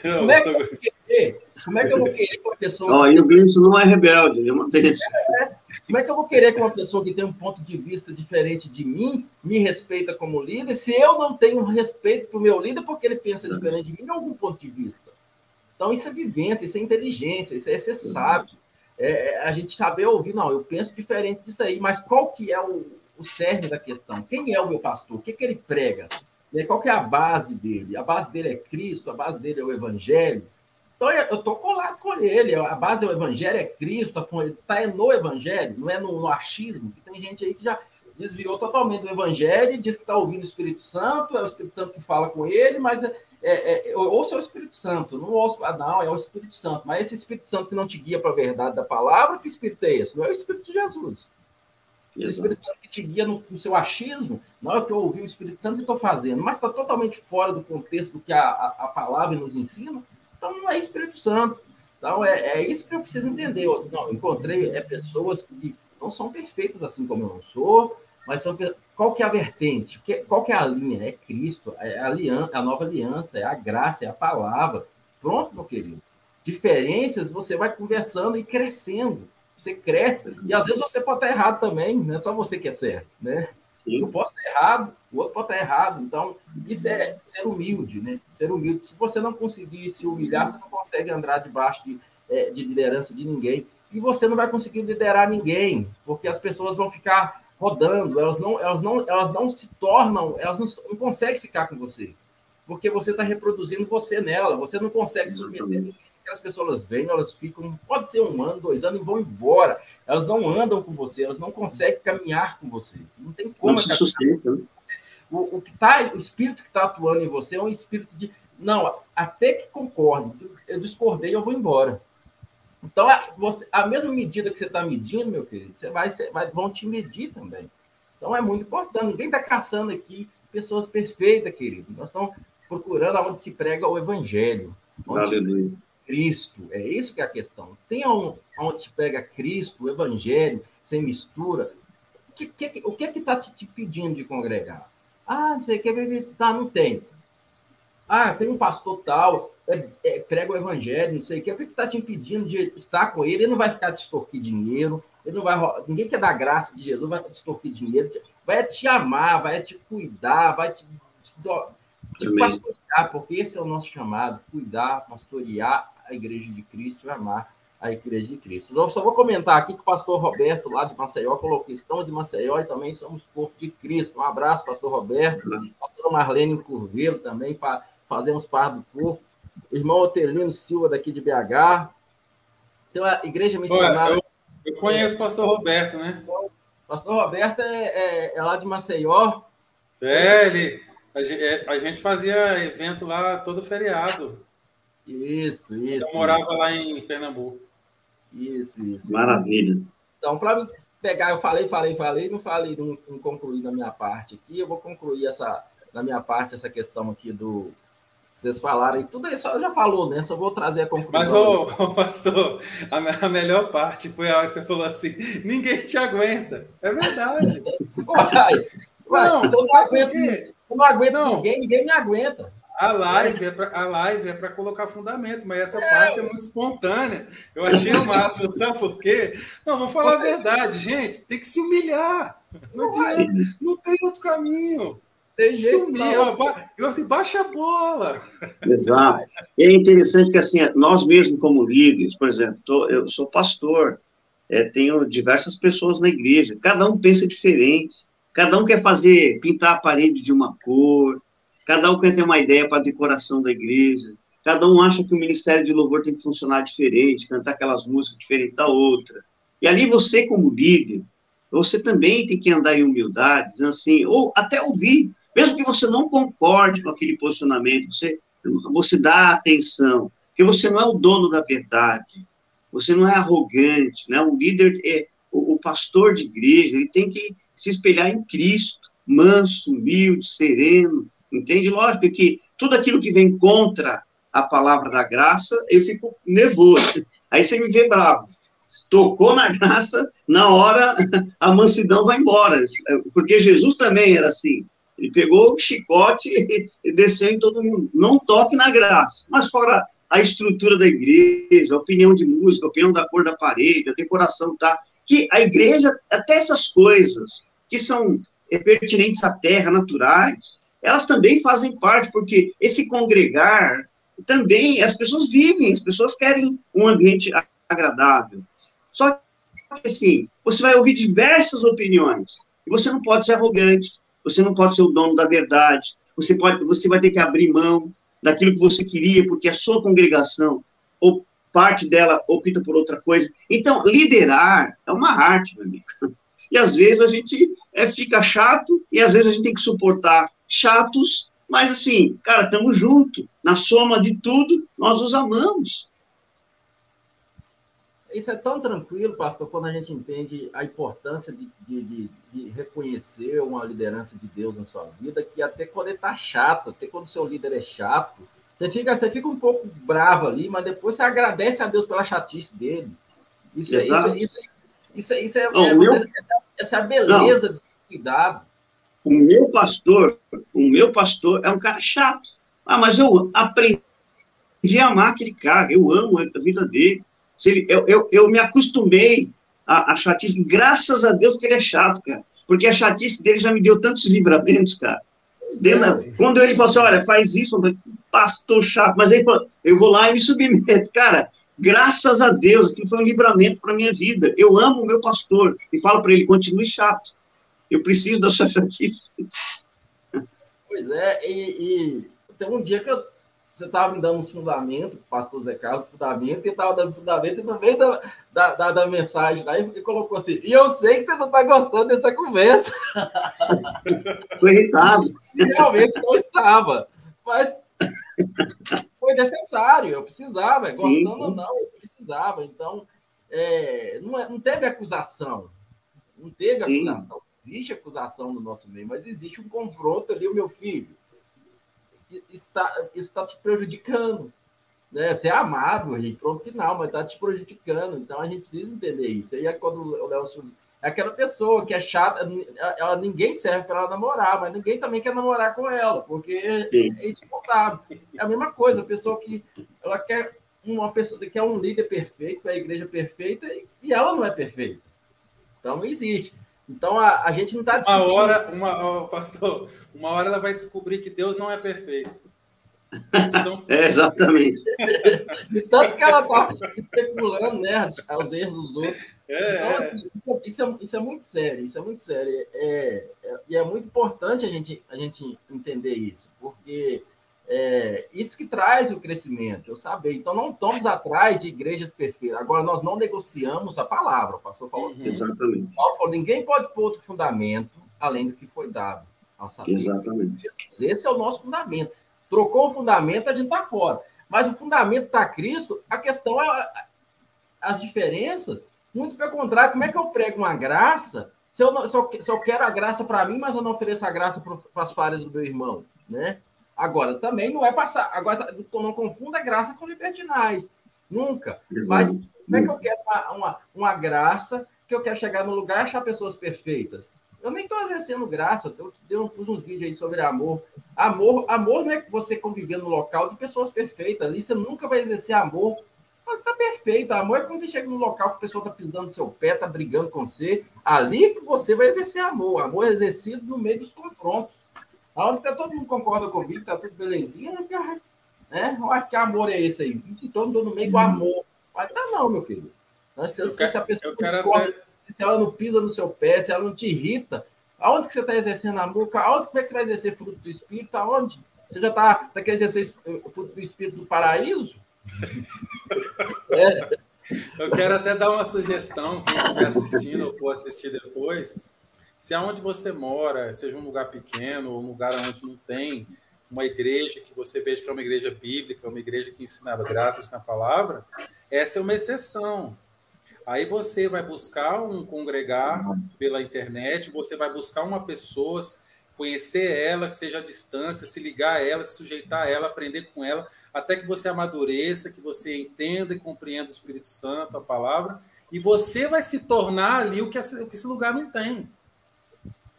como é que eu vou querer? Como é que eu vou querer que uma pessoa. Não, aí o Gleison não é rebelde, eu mantenho isso. É, como é que eu vou querer que uma pessoa que tem um ponto de vista diferente de mim me respeita como líder, se eu não tenho respeito para o meu líder porque ele pensa diferente de mim em algum ponto de vista? Então, isso é vivência, isso é inteligência, isso é ser sábio é, é, a gente saber ouvir, não, eu penso diferente disso aí, mas qual que é o, o cerne da questão? Quem é o meu pastor? O que, que ele prega? E qual que é a base dele? A base dele é Cristo, a base dele é o Evangelho. Então, eu estou colado com ele. A base é o Evangelho, é Cristo, está no Evangelho, não é no, no achismo, que tem gente aí que já desviou totalmente do Evangelho e diz que está ouvindo o Espírito Santo, é o Espírito Santo que fala com ele, mas é, é, é, ouça o Espírito Santo, não ouço, ah, não, é o Espírito Santo, mas esse Espírito Santo que não te guia para a verdade da palavra, que Espírito é esse? Não é o Espírito de Jesus. Esse Espírito Santo que te guia no, no, seu achismo, não é o que eu ouvi o Espírito Santo e estou fazendo, mas está totalmente fora do contexto do que a, a, a, palavra nos ensina, então não é Espírito Santo. Então é, é isso que eu preciso entender. Eu, não, encontrei é, pessoas que não são perfeitas assim como eu não sou, mas são, qual que é a vertente? Qual que é a linha? É Cristo, é a, aliança, a nova aliança, é a graça, é a palavra. Pronto, meu querido. Diferenças, você vai conversando e crescendo. Você cresce. E às vezes você pode estar errado também, não é só você que é certo, né? Sim. Eu posso estar errado, o outro pode estar errado. Então, isso é ser humilde, né? Ser humilde. Se você não conseguir se humilhar, você não consegue andar debaixo de, é, de liderança de ninguém. E você não vai conseguir liderar ninguém, porque as pessoas vão ficar rodando, elas não, elas não, elas não se tornam, elas não, não conseguem ficar com você, porque você está reproduzindo você nela, você não consegue submeter. As pessoas vêm, elas ficam, pode ser um ano, dois anos e vão embora. Elas não andam com você, elas não conseguem caminhar com você. Não tem como. Não se sustenta. Né? O, o que tá, o espírito que está atuando em você é um espírito de não, até que concorde. Eu discordei, eu vou embora. Então, a, você, a mesma medida que você está medindo, meu querido, você vai, você vai, vão te medir também. Então, é muito importante. Ninguém está caçando aqui pessoas perfeitas, querido. Nós estamos procurando onde se prega o evangelho. Onde Cristo. É isso que é a questão. Tem onde se prega Cristo, o evangelho, sem mistura. O que, que, o que é que está te, te, pedindo de congregar? Ah, não sei o que, tá, não tem. Ah, tem um pastor tal, é, é, prega o evangelho, não sei o que. O que está te impedindo de estar com ele? Ele não vai ficar te extorquir dinheiro, ele não vai. Ninguém quer dar graça de Jesus, vai te extorquir dinheiro, vai te amar, vai te cuidar, vai te, te, te pastorear, porque esse é o nosso chamado: cuidar, pastorear a igreja de Cristo e amar a Igreja de Cristo. Eu só vou comentar aqui que o pastor Roberto, lá de Maceió, colocou: estamos em Maceió e também somos corpo de Cristo. Um abraço, pastor Roberto. Pastor Marlene Curvelo também, para fazemos parte do corpo. Irmão Otelino Silva, daqui de BH. Então, a Igreja Missionária. Eu, eu conheço o pastor Roberto, né? Pastor Roberto é, é, é lá de Maceió. É, ele, a, gente, é, a gente fazia evento lá todo feriado. Isso, isso. Eu morava isso. lá em Pernambuco. Isso, isso. Maravilha. Então, para pegar, eu falei, falei, falei, não falei, não, não concluí na minha parte aqui, eu vou concluir essa, na minha parte, essa questão aqui do. Vocês falaram, e tudo isso já falou, né? Só vou trazer a conclusão. Mas, ô, ô pastor, a, a, melhor parte foi a hora que você falou assim: ninguém te aguenta. É verdade. Uai, uai, não, eu não aguento, eu não aguento não. ninguém, ninguém me aguenta. A live é para a live é para colocar fundamento, mas essa é. parte é muito espontânea. Eu achei o máximo, sabe por quê? Não, vou falar a verdade, gente. Tem que se humilhar. Não, adianta, não tem outro caminho. Tem jeito, se humilha, ba baixa a bola. Exato. E é interessante que assim, nós mesmos como líderes, por exemplo, tô, eu sou pastor, é, tenho diversas pessoas na igreja. Cada um pensa diferente. Cada um quer fazer pintar a parede de uma cor Cada um quer ter uma ideia para a decoração da igreja. Cada um acha que o ministério de louvor tem que funcionar diferente, cantar aquelas músicas diferentes da outra. E ali você, como líder, você também tem que andar em humildade, dizendo assim, ou até ouvir, mesmo que você não concorde com aquele posicionamento, você, você dá atenção, porque você não é o dono da verdade, você não é arrogante, né? O líder é o, o pastor de igreja, ele tem que se espelhar em Cristo, manso, humilde, sereno, Entende? Lógico que tudo aquilo que vem contra a palavra da graça, eu fico nervoso. Aí você me vê bravo. Tocou na graça, na hora a mansidão vai embora. Porque Jesus também era assim. Ele pegou o chicote e desceu em todo mundo. Não toque na graça. Mas fora a estrutura da igreja, a opinião de música, a opinião da cor da parede, a decoração, tá? Que a igreja, até essas coisas que são é, pertinentes à terra, naturais, elas também fazem parte, porque esse congregar também, as pessoas vivem, as pessoas querem um ambiente agradável. Só que, assim, você vai ouvir diversas opiniões, e você não pode ser arrogante, você não pode ser o dono da verdade, você, pode, você vai ter que abrir mão daquilo que você queria, porque a sua congregação, ou parte dela, opta por outra coisa. Então, liderar é uma arte, meu amigo. E às vezes a gente é, fica chato, e às vezes a gente tem que suportar chatos, mas assim, cara, estamos juntos. Na soma de tudo, nós os amamos. Isso é tão tranquilo, pastor, quando a gente entende a importância de, de, de, de reconhecer uma liderança de Deus na sua vida, que até quando ele está chato, até quando o seu líder é chato, você fica, você fica um pouco bravo ali, mas depois você agradece a Deus pela chatice dele. Isso, é, isso, isso, isso, isso, é, Não, é, meu... essa, essa, é a beleza Não. de cuidado. O meu pastor, o meu pastor é um cara chato. Ah, mas eu aprendi a amar aquele cara, eu amo a vida dele. Ele, eu, eu, eu me acostumei a, a chatice, graças a Deus que ele é chato, cara. Porque a chatice dele já me deu tantos livramentos, cara. Dentro, quando ele falou assim, olha, faz isso, eu falei, pastor chato, mas aí falou, eu vou lá e me submeto. Cara, graças a Deus, que foi um livramento para minha vida. Eu amo o meu pastor e falo para ele, continue chato. Eu preciso da sua chatice. Pois é, e, e tem um dia que eu, você estava me dando um fundamento, pastor Zé Carlos, fundamento, e estava dando fundamento, e no meio da, da, da, da mensagem lá, e colocou assim, e eu sei que você não está gostando dessa conversa. Foi irritado. Realmente não estava, mas foi necessário, eu precisava, Sim. gostando ou não, eu precisava, então, é, não, é, não teve acusação, não teve Sim. acusação existe acusação no nosso meio, mas existe um confronto ali, o meu filho. Está, está te prejudicando. Né? Você é amado, e pronto, final, mas está te prejudicando. Então a gente precisa entender isso. Aí é quando o Nelson É aquela pessoa que é chata, ela, ninguém serve para ela namorar, mas ninguém também quer namorar com ela, porque Sim. é insuportável. É a mesma coisa, a pessoa que ela quer uma pessoa que é um líder perfeito, a igreja perfeita, e ela não é perfeita. Então não existe. Então a, a gente não está discutindo. Uma hora, uma, pastor, uma hora ela vai descobrir que Deus não é perfeito. Então... é, exatamente. De tanto que ela está especulando né, aos erros dos outros. É, então, é. assim, isso, é, isso, é, isso, é, muito sério, isso é muito sério. É, é, e é muito importante a gente, a gente entender isso, porque é, isso que traz o crescimento, eu saber. Então, não estamos atrás de igrejas perfeitas. Agora, nós não negociamos a palavra. O pastor falou. Uhum. Exatamente. Paulo falou, ninguém pode pôr outro fundamento além do que foi dado. Exatamente. Esse é o nosso fundamento. Trocou o fundamento, a gente está fora. Mas o fundamento está Cristo, a questão é as diferenças. Muito pelo contrário, como é que eu prego uma graça se eu, não, se eu, se eu quero a graça para mim, mas eu não ofereço a graça para as falhas do meu irmão? Né? Agora, também não é passar. Agora, não confunda graça com libertinagem. Nunca. Exato. Mas como é que eu quero uma, uma, uma, graça que eu quero chegar no lugar e achar pessoas perfeitas? Eu nem estou exercendo graça, eu dei uns vídeos aí sobre amor. Amor, amor não é você conviver no local de pessoas perfeitas. Ali você nunca vai exercer amor. Está perfeito. Amor é quando você chega no local que a pessoa está pisando no seu pé, está brigando com você. Ali que você vai exercer amor. Amor é exercido no meio dos confrontos. Aonde que todo mundo concorda comigo, tá tudo belezinha, né? Eu acho que amor é esse aí. E todo mundo no meio do uhum. amor. Mas tá não, meu filho. Se, se, a pessoa discorda, se ela não pisa no seu pé, se ela não te irrita, aonde que você está exercendo amor? Aonde como é que você vai exercer fruto do Espírito? Aonde? Você já está tá querendo exercer fruto do Espírito do paraíso? é. Eu quero até dar uma sugestão, quem estiver assistindo ou for assistir depois, se aonde você mora, seja um lugar pequeno ou um lugar onde não tem uma igreja que você veja que é uma igreja bíblica, uma igreja que ensinava graças na palavra, essa é uma exceção. Aí você vai buscar um congregar pela internet, você vai buscar uma pessoa, conhecer ela, seja à distância, se ligar a ela, se sujeitar a ela, aprender com ela, até que você amadureça, que você entenda e compreenda o Espírito Santo, a palavra, e você vai se tornar ali o que esse lugar não tem.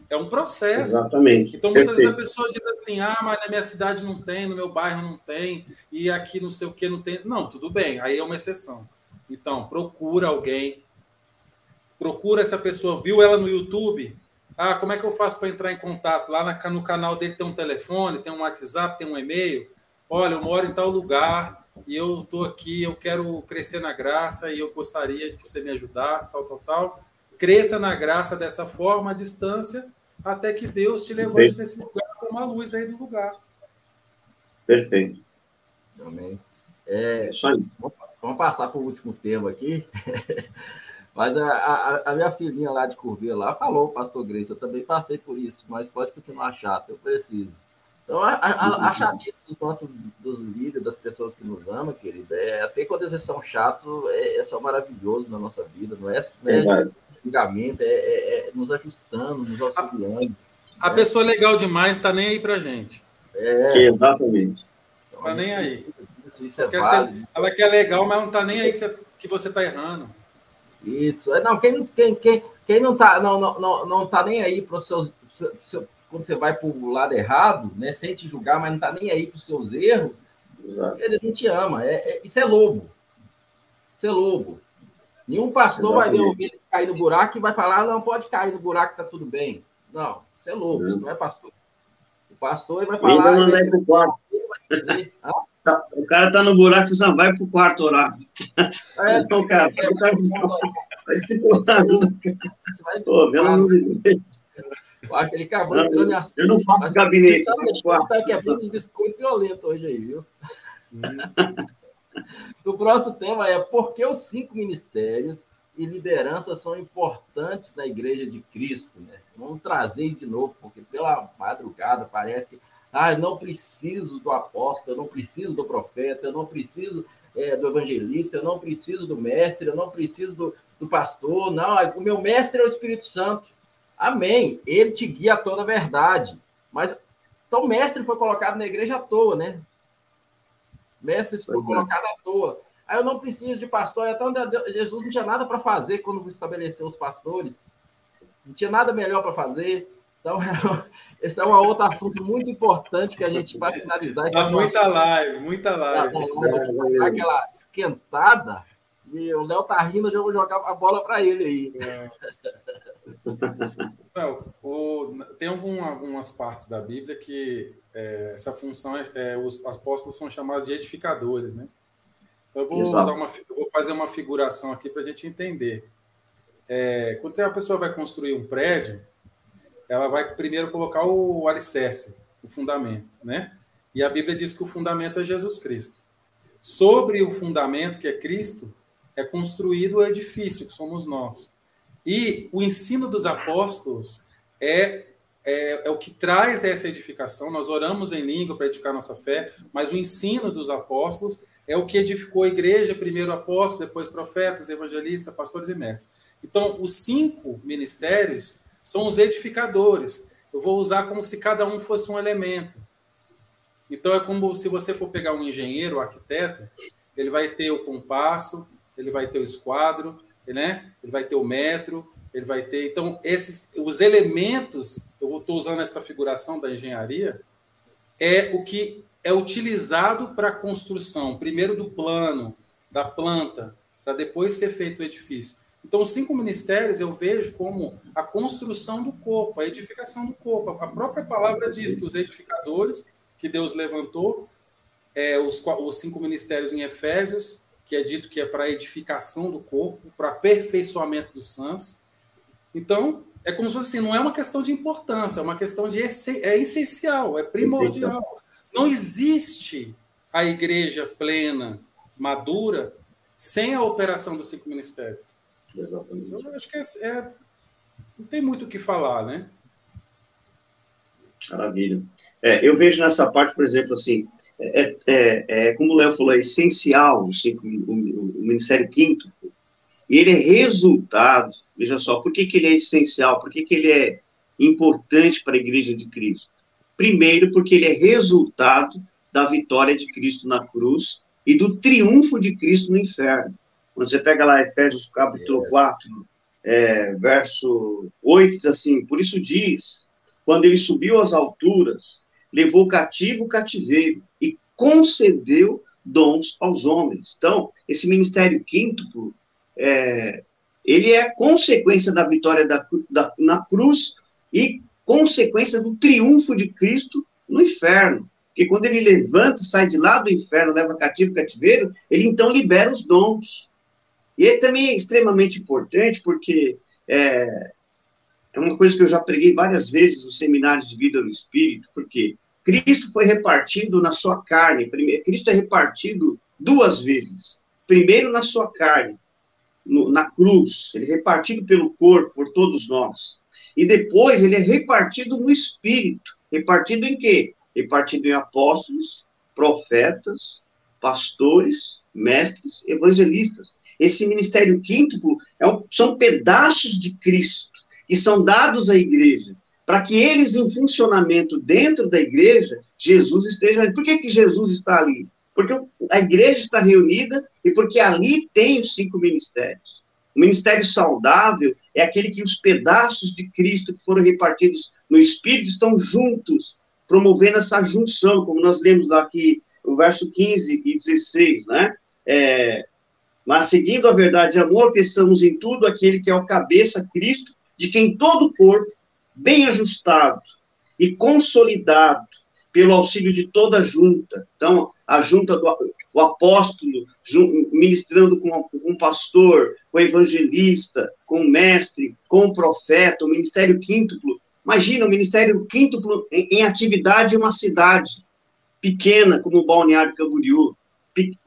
É um processo. Exatamente. Então, muitas Perfeito. vezes a pessoa diz assim: ah, mas na minha cidade não tem, no meu bairro não tem, e aqui não sei o que não tem. Não, tudo bem, aí é uma exceção. Então, procura alguém, procura essa pessoa, viu ela no YouTube? Ah, como é que eu faço para entrar em contato? Lá no canal dele tem um telefone, tem um WhatsApp, tem um e-mail. Olha, eu moro em tal lugar e eu estou aqui, eu quero crescer na graça e eu gostaria de que você me ajudasse, tal, tal, tal. Cresça na graça dessa forma, à distância, até que Deus te levante Perfeito. nesse lugar com uma luz aí no lugar. Perfeito. Amém. É, vamos passar para o último tema aqui. Mas a, a, a, minha filhinha lá de Curvia lá falou, pastor Grace, eu também passei por isso, mas pode continuar chato, eu preciso. Então, a, a, a chatice dos nossos dos líderes, das pessoas que nos amam, querida, é até quando eles são chatos, é, é só maravilhoso na nossa vida, não é? Não é julgamento, é, é, é, nos ajustando, nos auxiliando. A, a né? pessoa legal demais está nem aí para gente. É. Exatamente. Está nem aí. Isso, isso é ser, ela quer legal, mas não está nem aí que você está errando. Isso. É, não, quem, quem, quem, quem não está não, não, não, não tá nem aí para os seus. Seu, seu, quando você vai para o lado errado, né, sem te julgar, mas não está nem aí para os seus erros, Exato. ele não te ama. É, é, isso é lobo. Isso é lobo. Nenhum pastor vai ver ovelha cair no buraco e vai falar, não, pode cair no buraco, tá tudo bem. Não, isso é louco, isso não é pastor. O pastor vai falar. Ainda mandar pro quarto. Dizer, tá, o cara tá no buraco e não vai pro quarto orar. É, então, cara, é, cara vai se cortar. Pô, pelo amor de Deus. Aquele acabou entrando assim. Eu não faço gabinete. Tá quebrando os biscoitos violentos hoje aí, viu? O próximo tema é por que os cinco ministérios e liderança são importantes na Igreja de Cristo. Né? Vamos trazer de novo, porque pela madrugada parece que ah, não preciso do apóstolo, eu não preciso do profeta, eu não preciso é, do evangelista, eu não preciso do mestre, eu não preciso do, do pastor, não, o meu mestre é o Espírito Santo. Amém. Ele te guia a toda a verdade. Mas então, mestre foi colocado na igreja à toa, né? Mestre foi colocado à toa. Aí eu não preciso de pastor. Então, Jesus não tinha nada para fazer quando estabeleceu os pastores. não tinha nada melhor para fazer. Então, esse é um outro assunto muito importante que a gente, para finalizar... Tá muita live, muita live. Tá, aquela esquentada, e o Léo tá rindo, eu já vou jogar a bola para ele aí. É. Não, o, tem algum, algumas partes da Bíblia que é, essa função, é, é, os apóstolos são chamados de edificadores, né? Então, eu vou, usar uma, vou fazer uma figuração aqui para a gente entender. É, quando a pessoa vai construir um prédio, ela vai primeiro colocar o alicerce, o fundamento, né? E a Bíblia diz que o fundamento é Jesus Cristo. Sobre o fundamento, que é Cristo, é construído o edifício, que somos nós. E o ensino dos apóstolos é, é, é, o que traz essa edificação. Nós oramos em língua para edificar nossa fé, mas o ensino dos apóstolos é o que edificou a igreja, primeiro apóstolo, depois profetas, evangelistas, pastores e mestres. Então, os cinco ministérios são os edificadores. Eu vou usar como se cada um fosse um elemento. Então, é como se você for pegar um engenheiro, um arquiteto, ele vai ter o compasso, ele vai ter o esquadro, né? Ele vai ter o metro, ele vai ter. Então, esses, os elementos, eu estou usando essa figuração da engenharia, é o que é utilizado para a construção, primeiro do plano, da planta, para depois ser feito o edifício. Então, os cinco ministérios eu vejo como a construção do corpo, a edificação do corpo. A própria palavra diz que os edificadores que Deus levantou, é, os, os cinco ministérios em Efésios, que é dito que é para edificação do corpo, para aperfeiçoamento dos santos. Então, é como se fosse assim, não é uma questão de importância, é uma questão de é essencial, é primordial. Não existe a igreja plena, madura, sem a operação dos cinco ministérios. Exatamente. Eu acho que é, é não tem muito o que falar, né? Maravilha. É, eu vejo nessa parte, por exemplo, assim, é, é, é como o Léo falou, é essencial o, cinco, o, o, Ministério Quinto, e ele é resultado, veja só, por que, que ele é essencial, por que, que ele é importante para a Igreja de Cristo? Primeiro, porque ele é resultado da vitória de Cristo na cruz e do triunfo de Cristo no inferno. Quando você pega lá Efésios capítulo 4, é, verso 8, diz assim, por isso diz, quando ele subiu às alturas, levou cativo o cativeiro concedeu dons aos homens. Então, esse ministério quíntuplo, é, ele é consequência da vitória da, da, na cruz e consequência do triunfo de Cristo no inferno. Porque quando ele levanta, sai de lá do inferno, leva cativo cativeiro, ele então libera os dons. E ele também é extremamente importante, porque é, é uma coisa que eu já preguei várias vezes nos seminários de vida no Espírito, porque Cristo foi repartido na sua carne. Primeiro, Cristo é repartido duas vezes. Primeiro na sua carne, no, na cruz. Ele é repartido pelo corpo, por todos nós. E depois ele é repartido no Espírito. Repartido em quê? Repartido em apóstolos, profetas, pastores, mestres, evangelistas. Esse ministério quíntuplo é um, são pedaços de Cristo que são dados à igreja para que eles, em funcionamento dentro da igreja, Jesus esteja ali. Por que, que Jesus está ali? Porque a igreja está reunida e porque ali tem os cinco ministérios. O ministério saudável é aquele que os pedaços de Cristo que foram repartidos no Espírito estão juntos, promovendo essa junção, como nós lemos lá aqui, o verso 15 e 16, né? É, mas seguindo a verdade e amor, pensamos em tudo aquele que é o cabeça, Cristo, de quem todo o corpo, bem ajustado e consolidado pelo auxílio de toda a junta. Então, a junta do o apóstolo ministrando com, o pastor, com o evangelista, com o mestre, com o profeta, o ministério quíntuplo. Imagina o ministério quíntuplo em, em atividade em uma cidade pequena como Balneário Camboriú,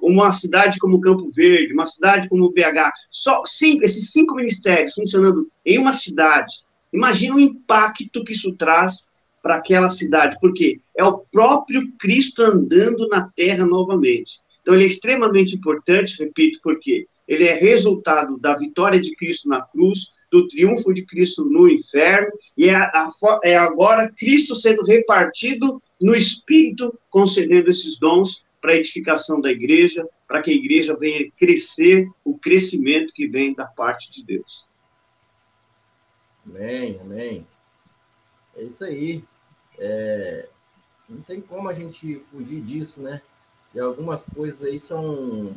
uma cidade como Campo Verde, uma cidade como BH. Só cinco, esses cinco ministérios funcionando em uma cidade, Imagina o impacto que isso traz para aquela cidade, porque é o próprio Cristo andando na terra novamente. Então, ele é extremamente importante, repito, porque ele é resultado da vitória de Cristo na cruz, do triunfo de Cristo no inferno, e é, a, é agora Cristo sendo repartido no Espírito, concedendo esses dons para a edificação da igreja, para que a igreja venha crescer o crescimento que vem da parte de Deus. Amém, amém. É isso aí. É, não tem como a gente fugir disso, né? E algumas coisas aí são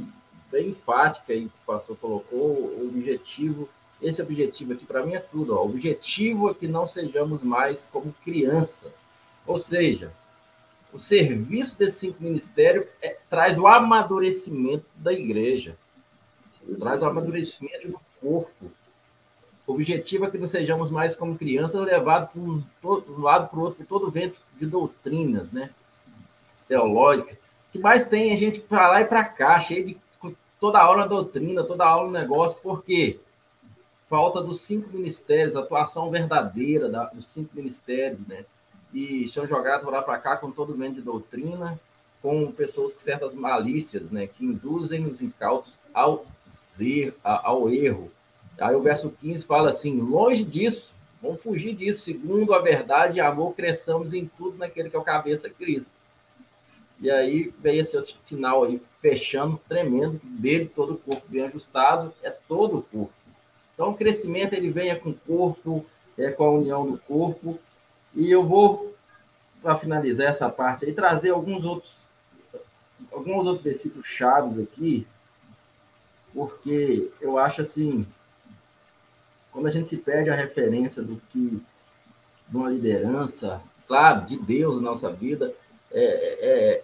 bem enfáticas aí que o pastor colocou. O objetivo, esse objetivo aqui para mim é tudo. Ó. O objetivo é que não sejamos mais como crianças. Ou seja, o serviço desse cinco ministério é, traz o amadurecimento da igreja, Exatamente. traz o amadurecimento do corpo. O objetivo é que não sejamos mais como crianças, levados de um, lado para o outro por todo o vento de doutrinas, né? Teológicas. O que mais tem a gente para lá e para cá, cheio de toda aula doutrina, toda aula negócio, por quê? Falta dos cinco ministérios, atuação verdadeira da, dos cinco ministérios, né? E são jogados lá para cá com todo o vento de doutrina, com pessoas com certas malícias, né? Que induzem os incautos ao, ao erro Aí o verso 15 fala assim: longe disso, vamos fugir disso, segundo a verdade e amor, cresçamos em tudo naquele que é o cabeça Cristo. E aí vem esse final aí, fechando, tremendo, dele todo o corpo bem ajustado, é todo o corpo. Então o crescimento ele vem com o corpo, é com a união do corpo. E eu vou, para finalizar essa parte aí, trazer alguns outros, alguns outros versículos chaves aqui, porque eu acho assim, quando a gente se perde a referência do que de uma liderança, claro, de Deus na nossa vida, é, é,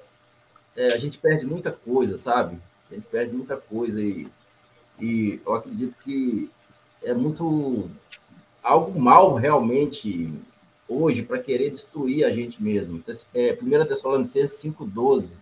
é, a gente perde muita coisa, sabe? A gente perde muita coisa e, e eu acredito que é muito algo mal realmente hoje para querer destruir a gente mesmo. É, 1 Tessalonicenses 5,12.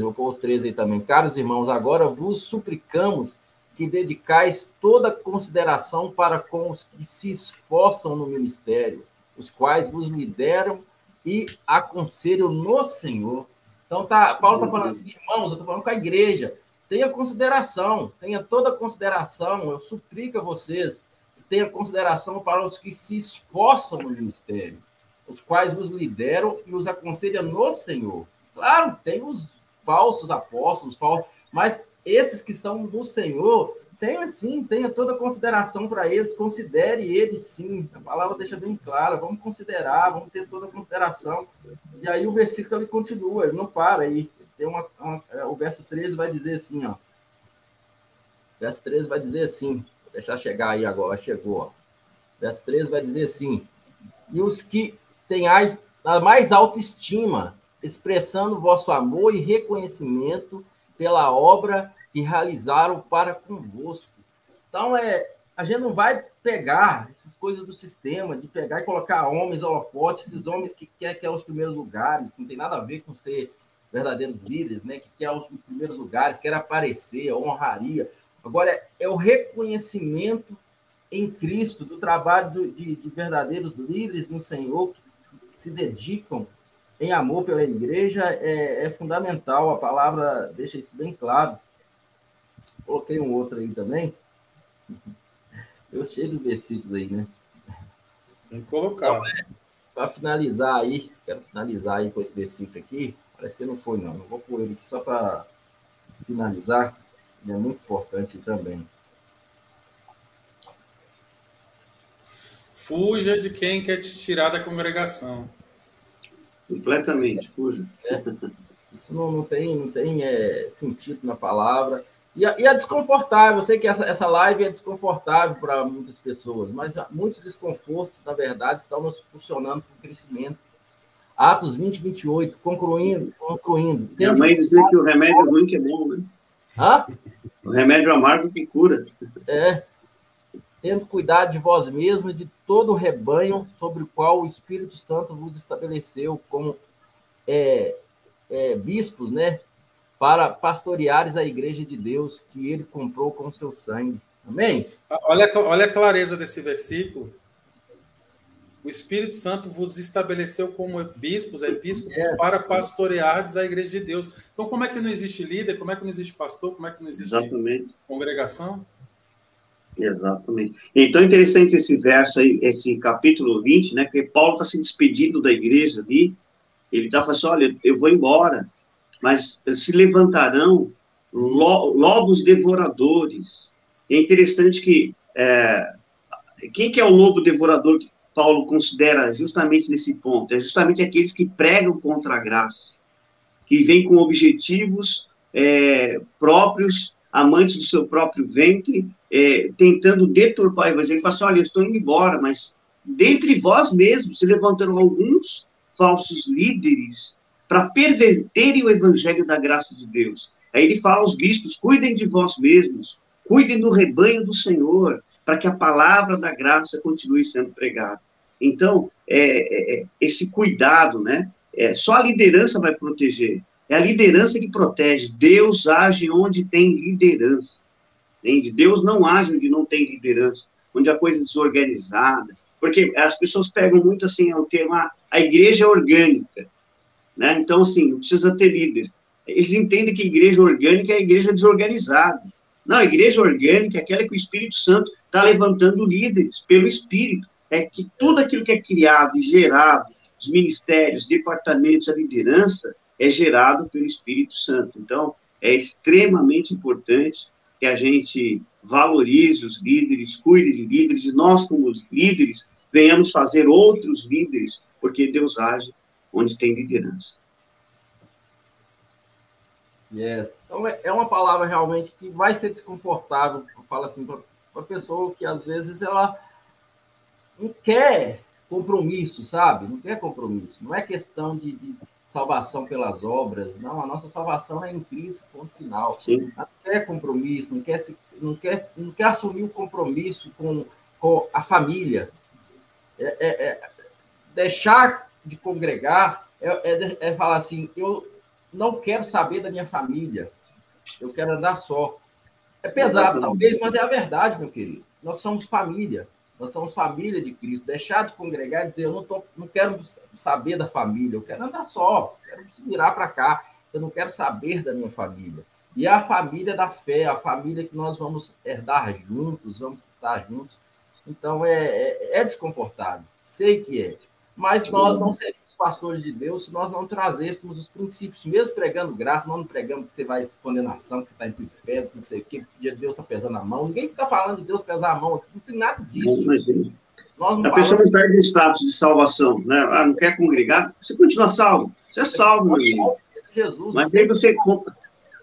Vou pôr o 13 aí também. Caros irmãos, agora vos suplicamos que dedicais toda consideração para com os que se esforçam no ministério, os quais vos lideram e aconselham no Senhor. Então, tá, Paulo está falando assim, irmãos, eu estou falando com a igreja, tenha consideração, tenha toda consideração, eu suplico a vocês, tenha consideração para os que se esforçam no ministério, os quais vos lideram e os aconselham no Senhor. Claro, tem os falsos apóstolos, falsos, mas esses que são do Senhor, tenha sim, tenha toda consideração para eles, considere eles sim. A palavra deixa bem clara, vamos considerar, vamos ter toda consideração. E aí o versículo ele continua, ele não para aí. Tem uma, uma, é, o verso 13 vai dizer assim, ó. O verso 13 vai dizer assim, vou deixar chegar aí agora, chegou, ó. O verso 13 vai dizer assim: E os que tenhais a mais alta estima, expressando vosso amor e reconhecimento pela obra que realizaram para convosco. Então, é, a gente não vai pegar essas coisas do sistema, de pegar e colocar homens holofotes, esses homens que quer que é os primeiros lugares, que não tem nada a ver com ser verdadeiros líderes, né? que quer os primeiros lugares, quer aparecer, honraria. Agora, é, o reconhecimento em Cristo do trabalho de, de, de verdadeiros líderes no Senhor que se dedicam em amor pela igreja é, é, fundamental. A palavra deixa isso bem claro. Coloquei um outro aí também. Eu cheio dos versículos aí, né? Tem que colocar. Então, é, para finalizar aí, quero finalizar aí com esse versículo aqui. Parece que não foi, não. Eu vou pôr ele aqui só para finalizar. Ele é muito importante também. Fuja de quem quer te tirar da congregação. Completamente, fuja. É, isso não, não tem, não tem é, sentido na palavra. E, e é desconfortável. Eu sei que essa, essa live é desconfortável para muitas pessoas, mas muitos desconfortos, na verdade, estão nos funcionando para o crescimento. Atos 20, 28, concluindo. concluindo Minha mãe dizia que o remédio ruim que é bom, né? Hã? O remédio amargo que cura. É tendo cuidado de vós mesmos e de todo o rebanho sobre o qual o Espírito Santo vos estabeleceu como é, é, bispos, né? Para pastoreares a igreja de Deus que ele comprou com seu sangue. Amém? Olha, olha a clareza desse versículo. O Espírito Santo vos estabeleceu como bispos, episcopos, yes. para pastoreares a igreja de Deus. Então, como é que não existe líder? Como é que não existe pastor? Como é que não existe Exatamente. congregação? Exatamente. Então, interessante esse verso aí, esse capítulo 20, né? Porque Paulo está se despedindo da igreja ali. Ele está falando assim: olha, eu vou embora, mas se levantarão lo, lobos devoradores. É interessante que é, quem que é o lobo devorador que Paulo considera justamente nesse ponto? É justamente aqueles que pregam contra a graça, que vêm com objetivos é, próprios, amantes do seu próprio ventre, é, tentando deturpar o evangelho. Fala assim, olha, eu estou indo embora, mas dentre vós mesmos se levantaram alguns falsos líderes para perverterem o evangelho da graça de Deus. Aí ele fala aos bispos: cuidem de vós mesmos, cuidem do rebanho do Senhor, para que a palavra da graça continue sendo pregada. Então, é, é, é, esse cuidado, né? É, só a liderança vai proteger. É a liderança que protege. Deus age onde tem liderança. Entende? Deus não age onde não tem liderança, onde a coisa é desorganizada. Porque as pessoas pegam muito assim o termo, ah, a igreja é orgânica. Né? Então, assim, não precisa ter líder. Eles entendem que igreja orgânica é a igreja desorganizada. Não, a igreja orgânica é aquela que o Espírito Santo está levantando líderes pelo Espírito. É que tudo aquilo que é criado e gerado, os ministérios, departamentos, a liderança, é gerado pelo Espírito Santo. Então, é extremamente importante que a gente valorize os líderes, cuide de líderes, e nós, como líderes, venhamos fazer outros líderes, porque Deus age onde tem liderança. Yes. Então, é, é uma palavra realmente que vai ser desconfortável, fala assim, para a pessoa que às vezes ela não quer compromisso, sabe? Não quer compromisso. Não é questão de, de salvação pelas obras, não. A nossa salvação é em Cristo, ponto final. Sim. Não quer compromisso, não quer, se, não, quer, não quer assumir o compromisso com, com a família. É, é, é deixar de congregar é, é, é falar assim: eu não quero saber da minha família, eu quero andar só. É pesado, talvez, mas é a verdade, meu querido. Nós somos família. Nós somos família de Cristo. Deixar de congregar e dizer, eu não, tô, não quero saber da família, eu quero andar só, quero virar para cá, eu não quero saber da minha família. E a família da fé, a família que nós vamos herdar juntos, vamos estar juntos. Então é, é, é desconfortável, sei que é. Mas nós não seríamos pastores de Deus se nós não trazêssemos os princípios, mesmo pregando graça, não pregamos que você vai condenação, que você está indo para o inferno, não sei o que, que Deus está pesando a mão. Ninguém está falando de Deus pesar a mão, não tem nada disso. Não, não a pessoa não perde o status de salvação, né? Ah, não quer congregar, você continua salvo. Você é salvo, meu amigo. Jesus, Mas aí você compra.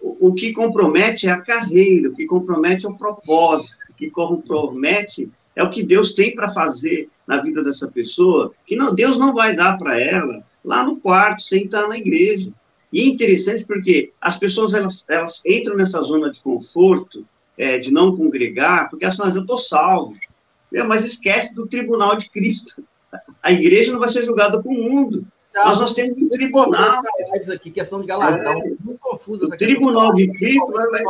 O que compromete é a carreira, o que compromete é o propósito, o que compromete é o que Deus tem para fazer na vida dessa pessoa, que não, Deus não vai dar para ela lá no quarto, sem estar na igreja. E é interessante porque as pessoas elas, elas entram nessa zona de conforto, é, de não congregar, porque elas falam, eu estou salvo. É, mas esquece do tribunal de Cristo. A igreja não vai ser julgada com o mundo. Nós, nós temos um tribunal. Aqui, questão de galardão. É, muito confusa. O tribunal de Cristo vai, vai,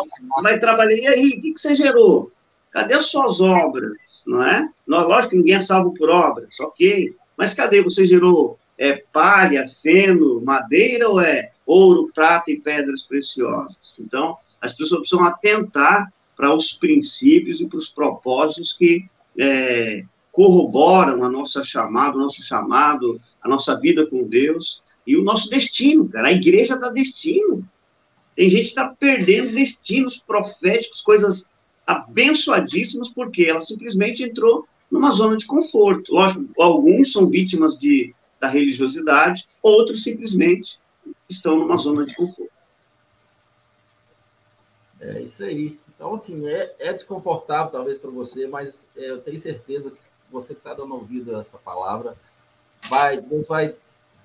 vai trabalhar. E aí, o que, que você gerou? Cadê as suas obras, não é? Lógico que ninguém é salvo por obras, ok. Mas cadê? Você gerou é, palha, feno, madeira ou é ouro, prata e pedras preciosas? Então, as pessoas precisam atentar para os princípios e para os propósitos que é, corroboram a nossa chamada, o nosso chamado, a nossa vida com Deus e o nosso destino, cara. A igreja dá destino. Tem gente que está perdendo destinos proféticos, coisas abençoadíssimas, porque ela simplesmente entrou numa zona de conforto. Lógico, alguns são vítimas de, da religiosidade, outros simplesmente estão numa zona de conforto. É isso aí. Então, assim, é, é desconfortável talvez para você, mas é, eu tenho certeza que você que está dando ouvido a essa palavra, vai, Deus vai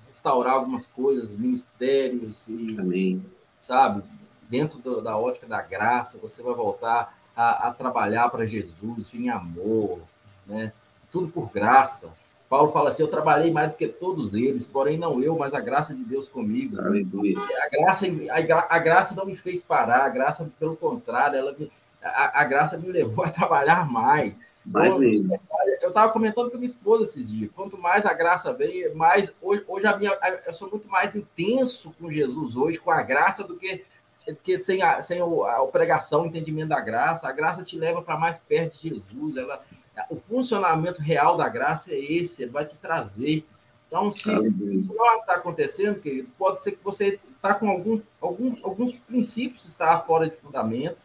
restaurar algumas coisas, ministérios e, Amém. sabe, dentro do, da ótica da graça, você vai voltar a, a trabalhar para Jesus em amor, né? tudo por graça. Paulo fala assim: Eu trabalhei mais do que todos eles, porém não eu, mas a graça de Deus comigo. Aleluia. A graça, a, a, graça não me fez parar, a graça, pelo contrário, ela me, a, a graça me levou a trabalhar mais. Mais então, eu estava comentando com minha esposa esses dias. Quanto mais a graça vem, mais hoje, hoje a minha, eu sou muito mais intenso com Jesus hoje, com a graça, do que porque sem a, sem a, pregação, o entendimento da graça, a graça te leva para mais perto de Jesus. Ela, o funcionamento real da graça é esse, ele vai te trazer. Então, se isso não está acontecendo, querido, pode ser que você está com algum, algum, alguns princípios está fora de fundamento,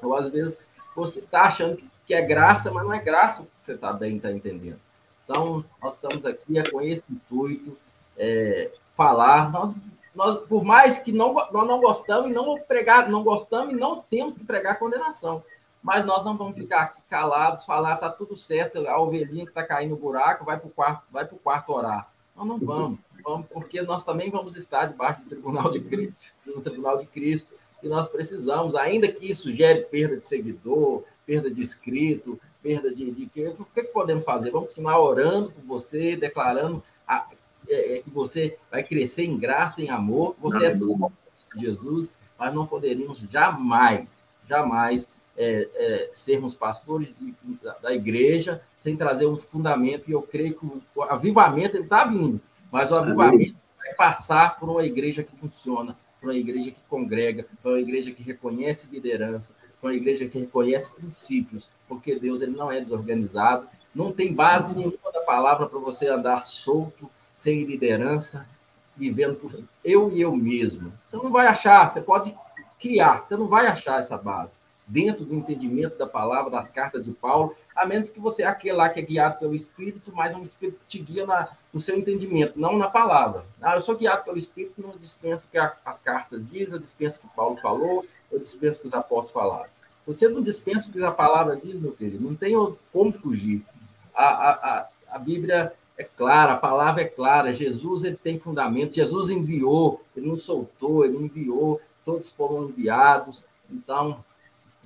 ou às vezes você está achando que, que é graça, mas não é graça que você está bem, está entendendo. Então, nós estamos aqui é com esse intuito, é, falar. Nós, nós, por mais que não, nós não gostamos e não pregar, não gostamos e não temos que pregar condenação. Mas nós não vamos ficar aqui calados, falar, tá tudo certo, a ovelhinha que está caindo no buraco, vai para o quarto, vai para o quarto orar. Nós não vamos, vamos, porque nós também vamos estar debaixo do tribunal de Cristo, no tribunal de Cristo, e nós precisamos, ainda que isso gere perda de seguidor, perda de inscrito, perda de, de que, o que podemos fazer? Vamos continuar orando por você, declarando a, é, é, que você vai crescer em graça, em amor, você é salvo Jesus, mas não poderíamos jamais, jamais é, é, sermos pastores da, da, igreja sem trazer um fundamento, e eu creio que o avivamento está vindo, mas o avivamento vai passar por uma igreja que funciona, por uma igreja que congrega, por uma igreja que reconhece liderança, por uma igreja que reconhece princípios, porque Deus ele não é desorganizado, não tem base nenhuma da palavra para você andar solto, sem liderança, vivendo por eu e eu mesmo. Você não vai achar, você pode criar, você não vai achar essa base dentro do entendimento da palavra, das cartas de Paulo, a menos que você aquele lá que é guiado pelo Espírito, mas um Espírito que te guia na, no seu entendimento, não na palavra. Ah, eu sou guiado pelo Espírito, não dispenso o que a, as cartas dizem, eu dispenso o que Paulo falou, eu dispenso o que os apóstolos falaram. Você não dispensa o que a palavra diz, meu querido, não tem como fugir. A, a, a, a Bíblia é clara, a palavra é clara. Jesus ele tem fundamento. Jesus enviou, ele não soltou, ele enviou, todos foram enviados. Então,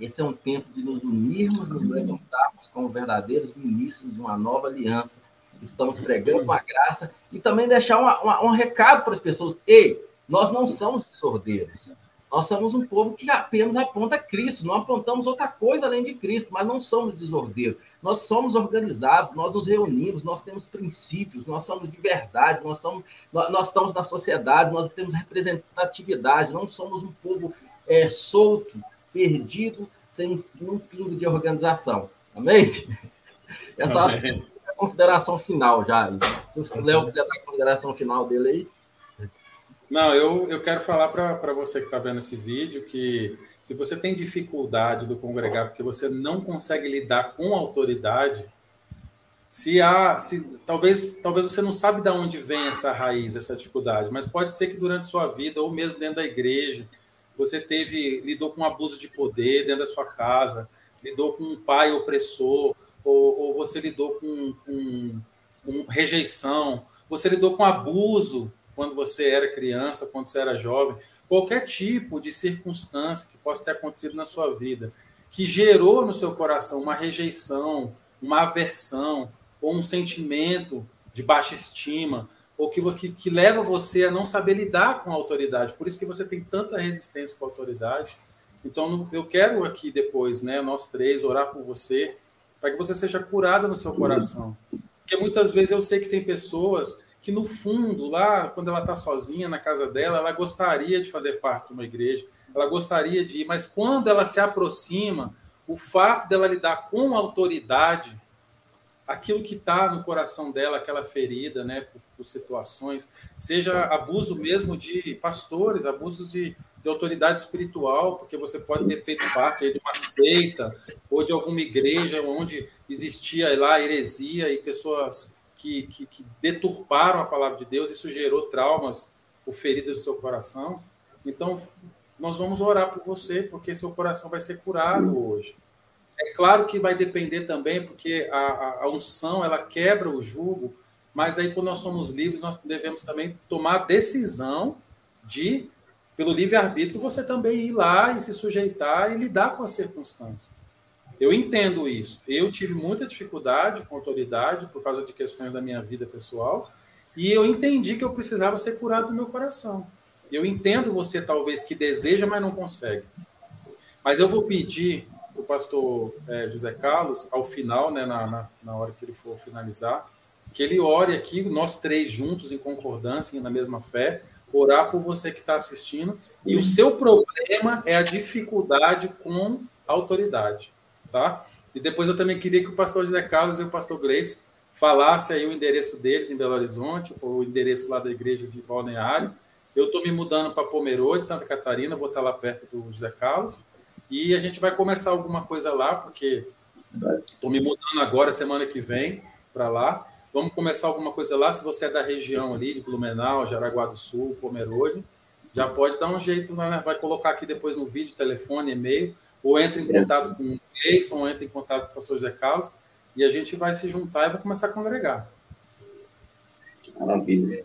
esse é um tempo de nos unirmos, nos levantarmos como verdadeiros ministros de uma nova aliança. Estamos pregando uma graça e também deixar uma, uma, um recado para as pessoas. Ei, nós não somos desordeiros. Nós somos um povo que apenas aponta Cristo, não apontamos outra coisa além de Cristo, mas não somos desordeiros. Nós somos organizados, nós nos reunimos, nós temos princípios, nós somos de verdade, nós, somos, nós, nós estamos na sociedade, nós temos representatividade, não somos um povo é, solto, perdido, sem um pingo de organização. Amém? Essa Amém. é a consideração final já. Se o Léo quiser dar a consideração final dele aí. Não, eu, eu quero falar para você que está vendo esse vídeo que se você tem dificuldade do congregar porque você não consegue lidar com autoridade, se há, se, talvez, talvez você não sabe de onde vem essa raiz, essa dificuldade, mas pode ser que durante sua vida ou mesmo dentro da igreja você teve lidou com abuso de poder dentro da sua casa, lidou com um pai opressor, ou, ou você lidou com, com, com rejeição, você lidou com abuso quando você era criança, quando você era jovem, qualquer tipo de circunstância que possa ter acontecido na sua vida, que gerou no seu coração uma rejeição, uma aversão, ou um sentimento de baixa estima, ou que, que, que leva você a não saber lidar com a autoridade. Por isso que você tem tanta resistência com a autoridade. Então, eu quero aqui depois, né, nós três, orar por você, para que você seja curada no seu coração. Porque muitas vezes eu sei que tem pessoas que no fundo, lá, quando ela está sozinha na casa dela, ela gostaria de fazer parte de uma igreja, ela gostaria de ir, mas quando ela se aproxima, o fato dela lidar com autoridade, aquilo que está no coração dela, aquela ferida, né, por, por, situações, seja abuso mesmo de pastores, abusos de, de autoridade espiritual, porque você pode ter feito parte de uma seita ou de alguma igreja onde existia lá heresia e pessoas que, que, que deturparam a palavra de Deus, isso gerou traumas ou feridas no seu coração. Então, nós vamos orar por você, porque seu coração vai ser curado hoje. É claro que vai depender também, porque a, a, a unção ela quebra o jugo, mas aí quando nós somos livres, nós devemos também tomar a decisão de, pelo livre-arbítrio, você também ir lá e se sujeitar e lidar com as circunstâncias. Eu entendo isso. Eu tive muita dificuldade com autoridade por causa de questões da minha vida pessoal, e eu entendi que eu precisava ser curado do meu coração. Eu entendo você, talvez, que deseja, mas não consegue. Mas eu vou pedir o pastor é, José Carlos, ao final, né, na, na, na, hora que ele for finalizar, que ele ore aqui, nós três juntos, em concordância, na mesma fé, orar por você que está assistindo. E o seu problema é a dificuldade com a autoridade tá? E depois eu também queria que o pastor José Carlos e o pastor Grace falassem aí o endereço deles em Belo Horizonte, o endereço lá da igreja de Balneário. Eu estou me mudando para Pomerode, Santa Catarina, vou estar lá perto do José Carlos. E a gente vai começar alguma coisa lá, porque Estou me mudando agora, semana que vem, para lá. Vamos começar alguma coisa lá. Se você é da região ali, de Blumenau, Jaraguá do Sul, Pomerode, já pode dar um jeito, né? vai colocar aqui depois no vídeo, telefone, e-mail, ou entra em contato com o Gleison, ou entra em contato com o pastor José Carlos, e a gente vai se juntar e vai começar a congregar. Maravilha.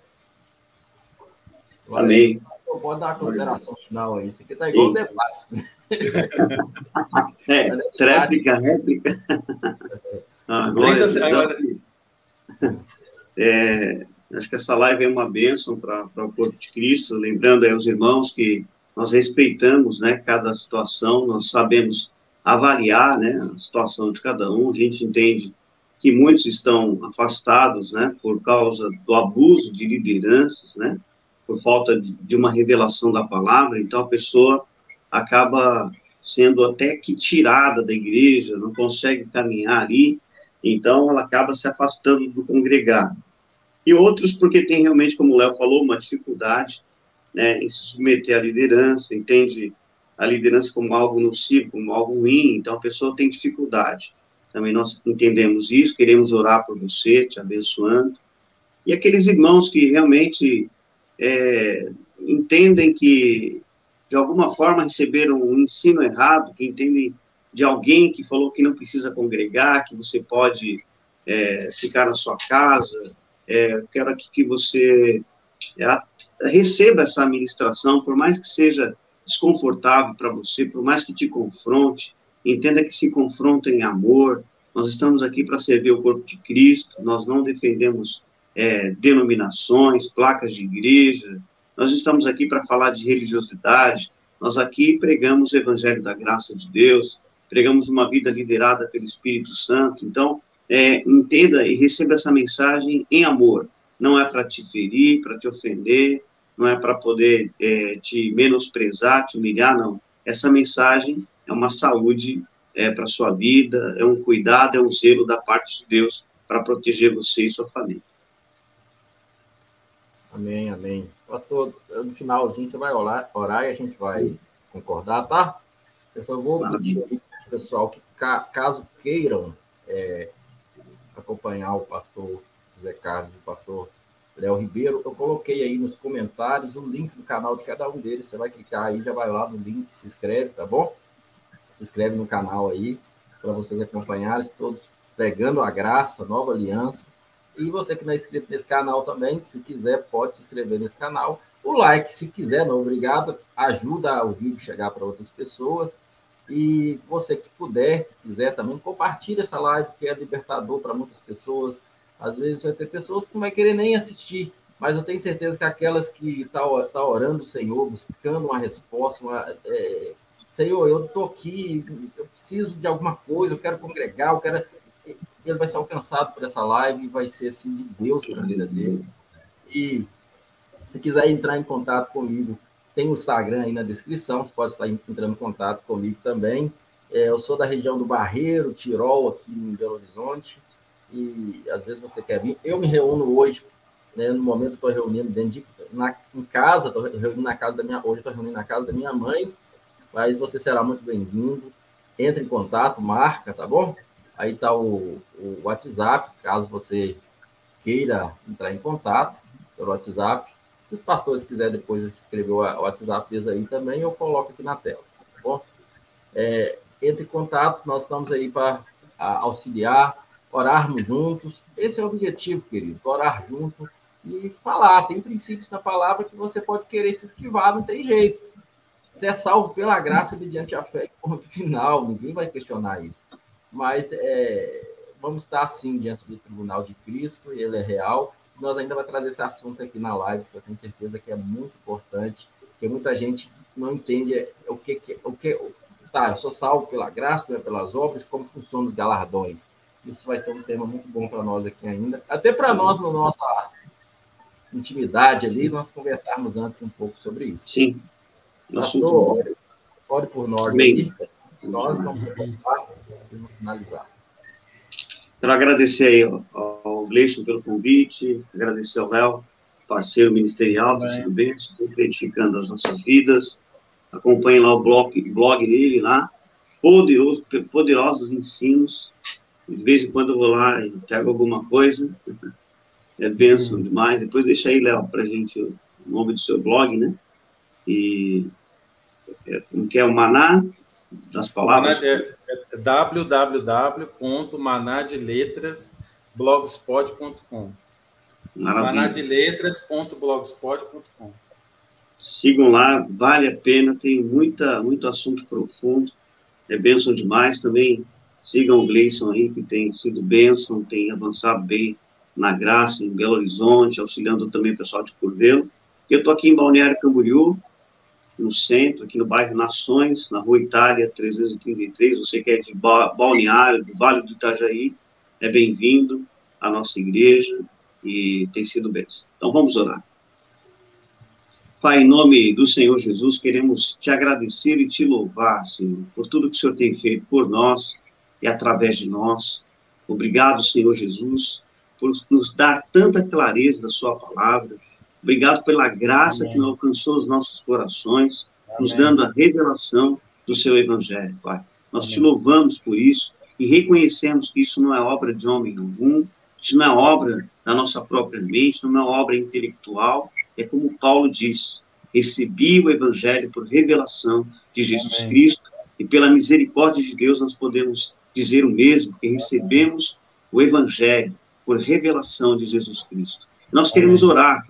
Amém. Pode dar uma consideração final aí. Isso aqui está igual o debate. é, tréplica, réplica. Agora, é, acho que essa live é uma bênção para o corpo de Cristo, lembrando aos irmãos que nós respeitamos né, cada situação, nós sabemos avaliar né, a situação de cada um, a gente entende que muitos estão afastados né, por causa do abuso de lideranças, né, por falta de uma revelação da palavra, então a pessoa acaba sendo até que tirada da igreja, não consegue caminhar ali, então ela acaba se afastando do congregado. E outros porque tem realmente, como o Léo falou, uma dificuldade né, em se submeter à liderança, entende a liderança como algo nocivo, como algo ruim, então a pessoa tem dificuldade. Também nós entendemos isso, queremos orar por você, te abençoando. E aqueles irmãos que realmente é, entendem que, de alguma forma, receberam um ensino errado, que entendem de alguém que falou que não precisa congregar, que você pode é, ficar na sua casa. É, quero que, que você é, receba essa administração, por mais que seja desconfortável para você, por mais que te confronte, entenda que se confronta em amor. Nós estamos aqui para servir o corpo de Cristo, nós não defendemos é, denominações, placas de igreja, nós estamos aqui para falar de religiosidade, nós aqui pregamos o evangelho da graça de Deus, pregamos uma vida liderada pelo Espírito Santo. Então, é, entenda e receba essa mensagem em amor. Não é para te ferir, para te ofender, não é para poder é, te menosprezar, te humilhar, não. Essa mensagem é uma saúde é, para sua vida, é um cuidado, é um zelo da parte de Deus para proteger você e sua família. Amém, amém. Pastor, no finalzinho você vai orar, orar e a gente vai concordar, tá? Eu só vou pedir pessoal que, caso queiram é, acompanhar o pastor José Carlos e o pastor Léo Ribeiro, eu coloquei aí nos comentários o link do canal de cada um deles. Você vai clicar aí, já vai lá no link, se inscreve, tá bom? Se inscreve no canal aí, para vocês acompanharem, todos pegando a graça, nova aliança. E você que não é inscrito nesse canal também, se quiser, pode se inscrever nesse canal. O like, se quiser, não obrigado, ajuda o vídeo chegar para outras pessoas. E você que puder, quiser também, compartilhe essa live, que é libertador para muitas pessoas. Às vezes vai ter pessoas que não vai querer nem assistir, mas eu tenho certeza que aquelas que estão tá, tá orando o Senhor, buscando uma resposta, uma, é, Senhor, eu estou aqui, eu preciso de alguma coisa, eu quero congregar, eu quero. Ele vai ser alcançado por essa live e vai ser assim de Deus para a vida dele. E se quiser entrar em contato comigo, tem o Instagram aí na descrição, você pode estar entrando em contato comigo também. É, eu sou da região do Barreiro, Tirol, aqui em Belo Horizonte, e às vezes você quer vir. Eu me reúno hoje, né, no momento estou reunindo dentro de, na, em casa, estou reunindo na casa da minha, hoje estou reunindo na casa da minha mãe, mas você será muito bem-vindo. Entre em contato, marca, tá bom? Aí está o, o WhatsApp, caso você queira entrar em contato pelo WhatsApp, se os pastores quiserem depois escrever o WhatsApp deles aí também, eu coloco aqui na tela, tá bom? É, entre em contato, nós estamos aí para auxiliar, orarmos juntos. Esse é o objetivo, querido, orar junto e falar. Tem princípios na palavra que você pode querer se esquivar, não tem jeito. Você é salvo pela graça mediante a fé, ponto final, ninguém vai questionar isso. Mas é, vamos estar assim diante do tribunal de Cristo, ele é real, nós ainda vamos trazer esse assunto aqui na live, que eu tenho certeza que é muito importante, porque muita gente não entende o que, que o que tá, eu sou salvo pela graça, não é pelas obras, como funcionam os galardões. Isso vai ser um tema muito bom para nós aqui ainda, até para nós na nossa intimidade ali, nós conversarmos antes um pouco sobre isso. Sim. Pastor, ore, ore por nós Bem. aí. Nós vamos finalizar. Quero agradecer aí ao Gleison pelo convite, agradecer ao Léo, parceiro ministerial do Ciro Bento, edificando as nossas vidas. Acompanhe lá o blog, blog dele lá, poderoso, poderosos ensinos. De vez em quando eu vou lá e pego alguma coisa. É benção uhum. demais. Depois deixa aí, Léo, para a gente o nome do seu blog, né? E é, como que é o Maná das palavras? é, é www.manadeletras.blogspot.com manadeletras.blogspot.com Sigam lá, vale a pena, tem muita, muito assunto profundo, é bênção demais. Também sigam o Gleison aí, que tem sido bênção, tem avançado bem na graça, em Belo Horizonte, auxiliando também o pessoal de Curvelo. Eu estou aqui em Balneário Camboriú, no centro, aqui no bairro Nações, na rua Itália 333. Você que é de Balneário, do Vale do Itajaí, é bem-vindo à nossa igreja e tem sido bênção. Então vamos orar. Pai, em nome do Senhor Jesus, queremos te agradecer e te louvar, Senhor, por tudo que o Senhor tem feito por nós e através de nós. Obrigado, Senhor Jesus, por nos dar tanta clareza da Sua palavra. Obrigado pela graça Amém. que alcançou os nossos corações, Amém. nos dando a revelação do Seu Evangelho, Pai. Nós Amém. te louvamos por isso e reconhecemos que isso não é obra de homem algum, isso não é obra da nossa própria mente, não é obra intelectual, é como Paulo diz: recebi o Evangelho por revelação de Jesus Amém. Cristo, e pela misericórdia de Deus nós podemos dizer o mesmo, que recebemos o Evangelho por revelação de Jesus Cristo. Nós queremos Amém. orar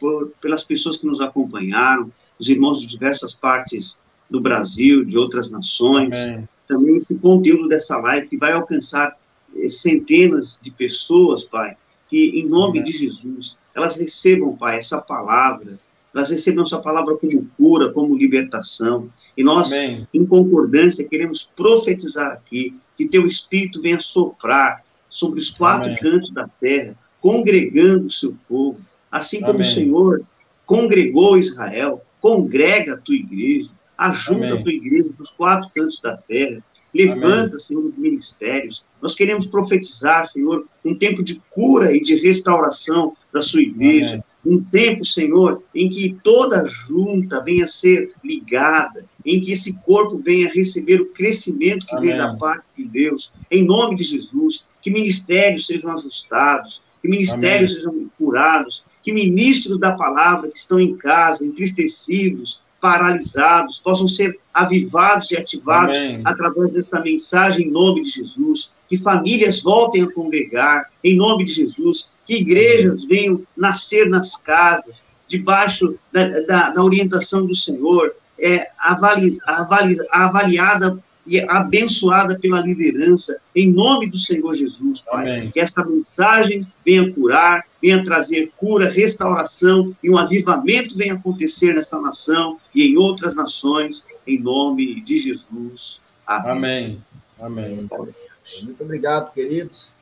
por, pelas pessoas que nos acompanharam, os irmãos de diversas partes do Brasil, de outras nações, Amém. Também esse conteúdo dessa live que vai alcançar eh, centenas de pessoas, Pai, que em nome de Jesus elas recebam, Pai, essa palavra, elas recebam essa palavra como cura, como libertação. E nós, Amém. em concordância, queremos profetizar aqui que teu Espírito venha soprar sobre os quatro Amém. cantos da terra, congregando o seu povo, assim como Amém. o Senhor congregou Israel, congrega a tua igreja, ajunta a tua igreja dos quatro cantos da terra, Levanta, Amém. Senhor, os ministérios. Nós queremos profetizar, Senhor, um tempo de cura e de restauração da sua igreja. Amém. Um tempo, Senhor, em que toda junta venha a ser ligada, em que esse corpo venha a receber o crescimento que Amém. vem da parte de Deus. Em nome de Jesus, que ministérios sejam ajustados, que ministérios sejam curados, que ministros da palavra que estão em casa, entristecidos, paralisados, possam ser avivados e ativados Amém. através desta mensagem em nome de Jesus. Que famílias voltem a congregar em nome de Jesus. Que igrejas venham nascer nas casas, debaixo da, da, da orientação do Senhor, é, avali, avali, avaliada e abençoada pela liderança, em nome do Senhor Jesus, Pai. Amém. Que esta mensagem venha curar, venha trazer cura, restauração e um avivamento venha acontecer nesta nação e em outras nações, em nome de Jesus. Amém. Amém. Amém. Muito obrigado, queridos.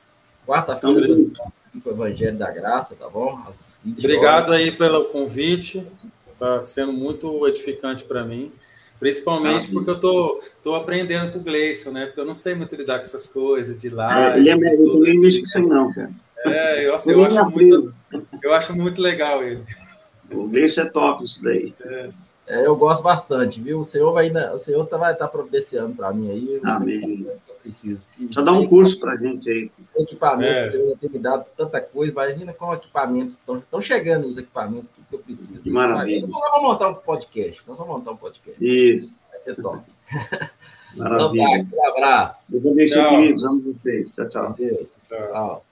Quarta-feira, o Evangelho da Graça, tá bom? Obrigado horas. aí pelo convite. Está sendo muito edificante para mim. Principalmente ah, porque eu tô, tô aprendendo com o Gleison, né? Porque eu não sei muito lidar com essas coisas de lá. É, ele é médico, eu não mexo com isso não, cara. É, eu, assim, eu, acho muito, eu acho muito legal ele. O Gleison é top isso daí. É. É, eu gosto bastante, viu? O senhor vai, o senhor tá, vai estar tá providenciando para mim aí. Amém. Eu preciso. Só dá um curso para a gente aí. Sem equipamento, é. o senhor tem me dado tanta coisa. Imagina com equipamentos. Estão chegando os equipamentos que eu preciso. Que maravilha. Nós vamos montar um podcast. Nós vamos montar um podcast. Isso. Vai ser top. Maravilha. Então, tá, um abraço. Deus abençoe, queridos. Amo vocês. Tchau, tchau. Deus. tchau. tchau.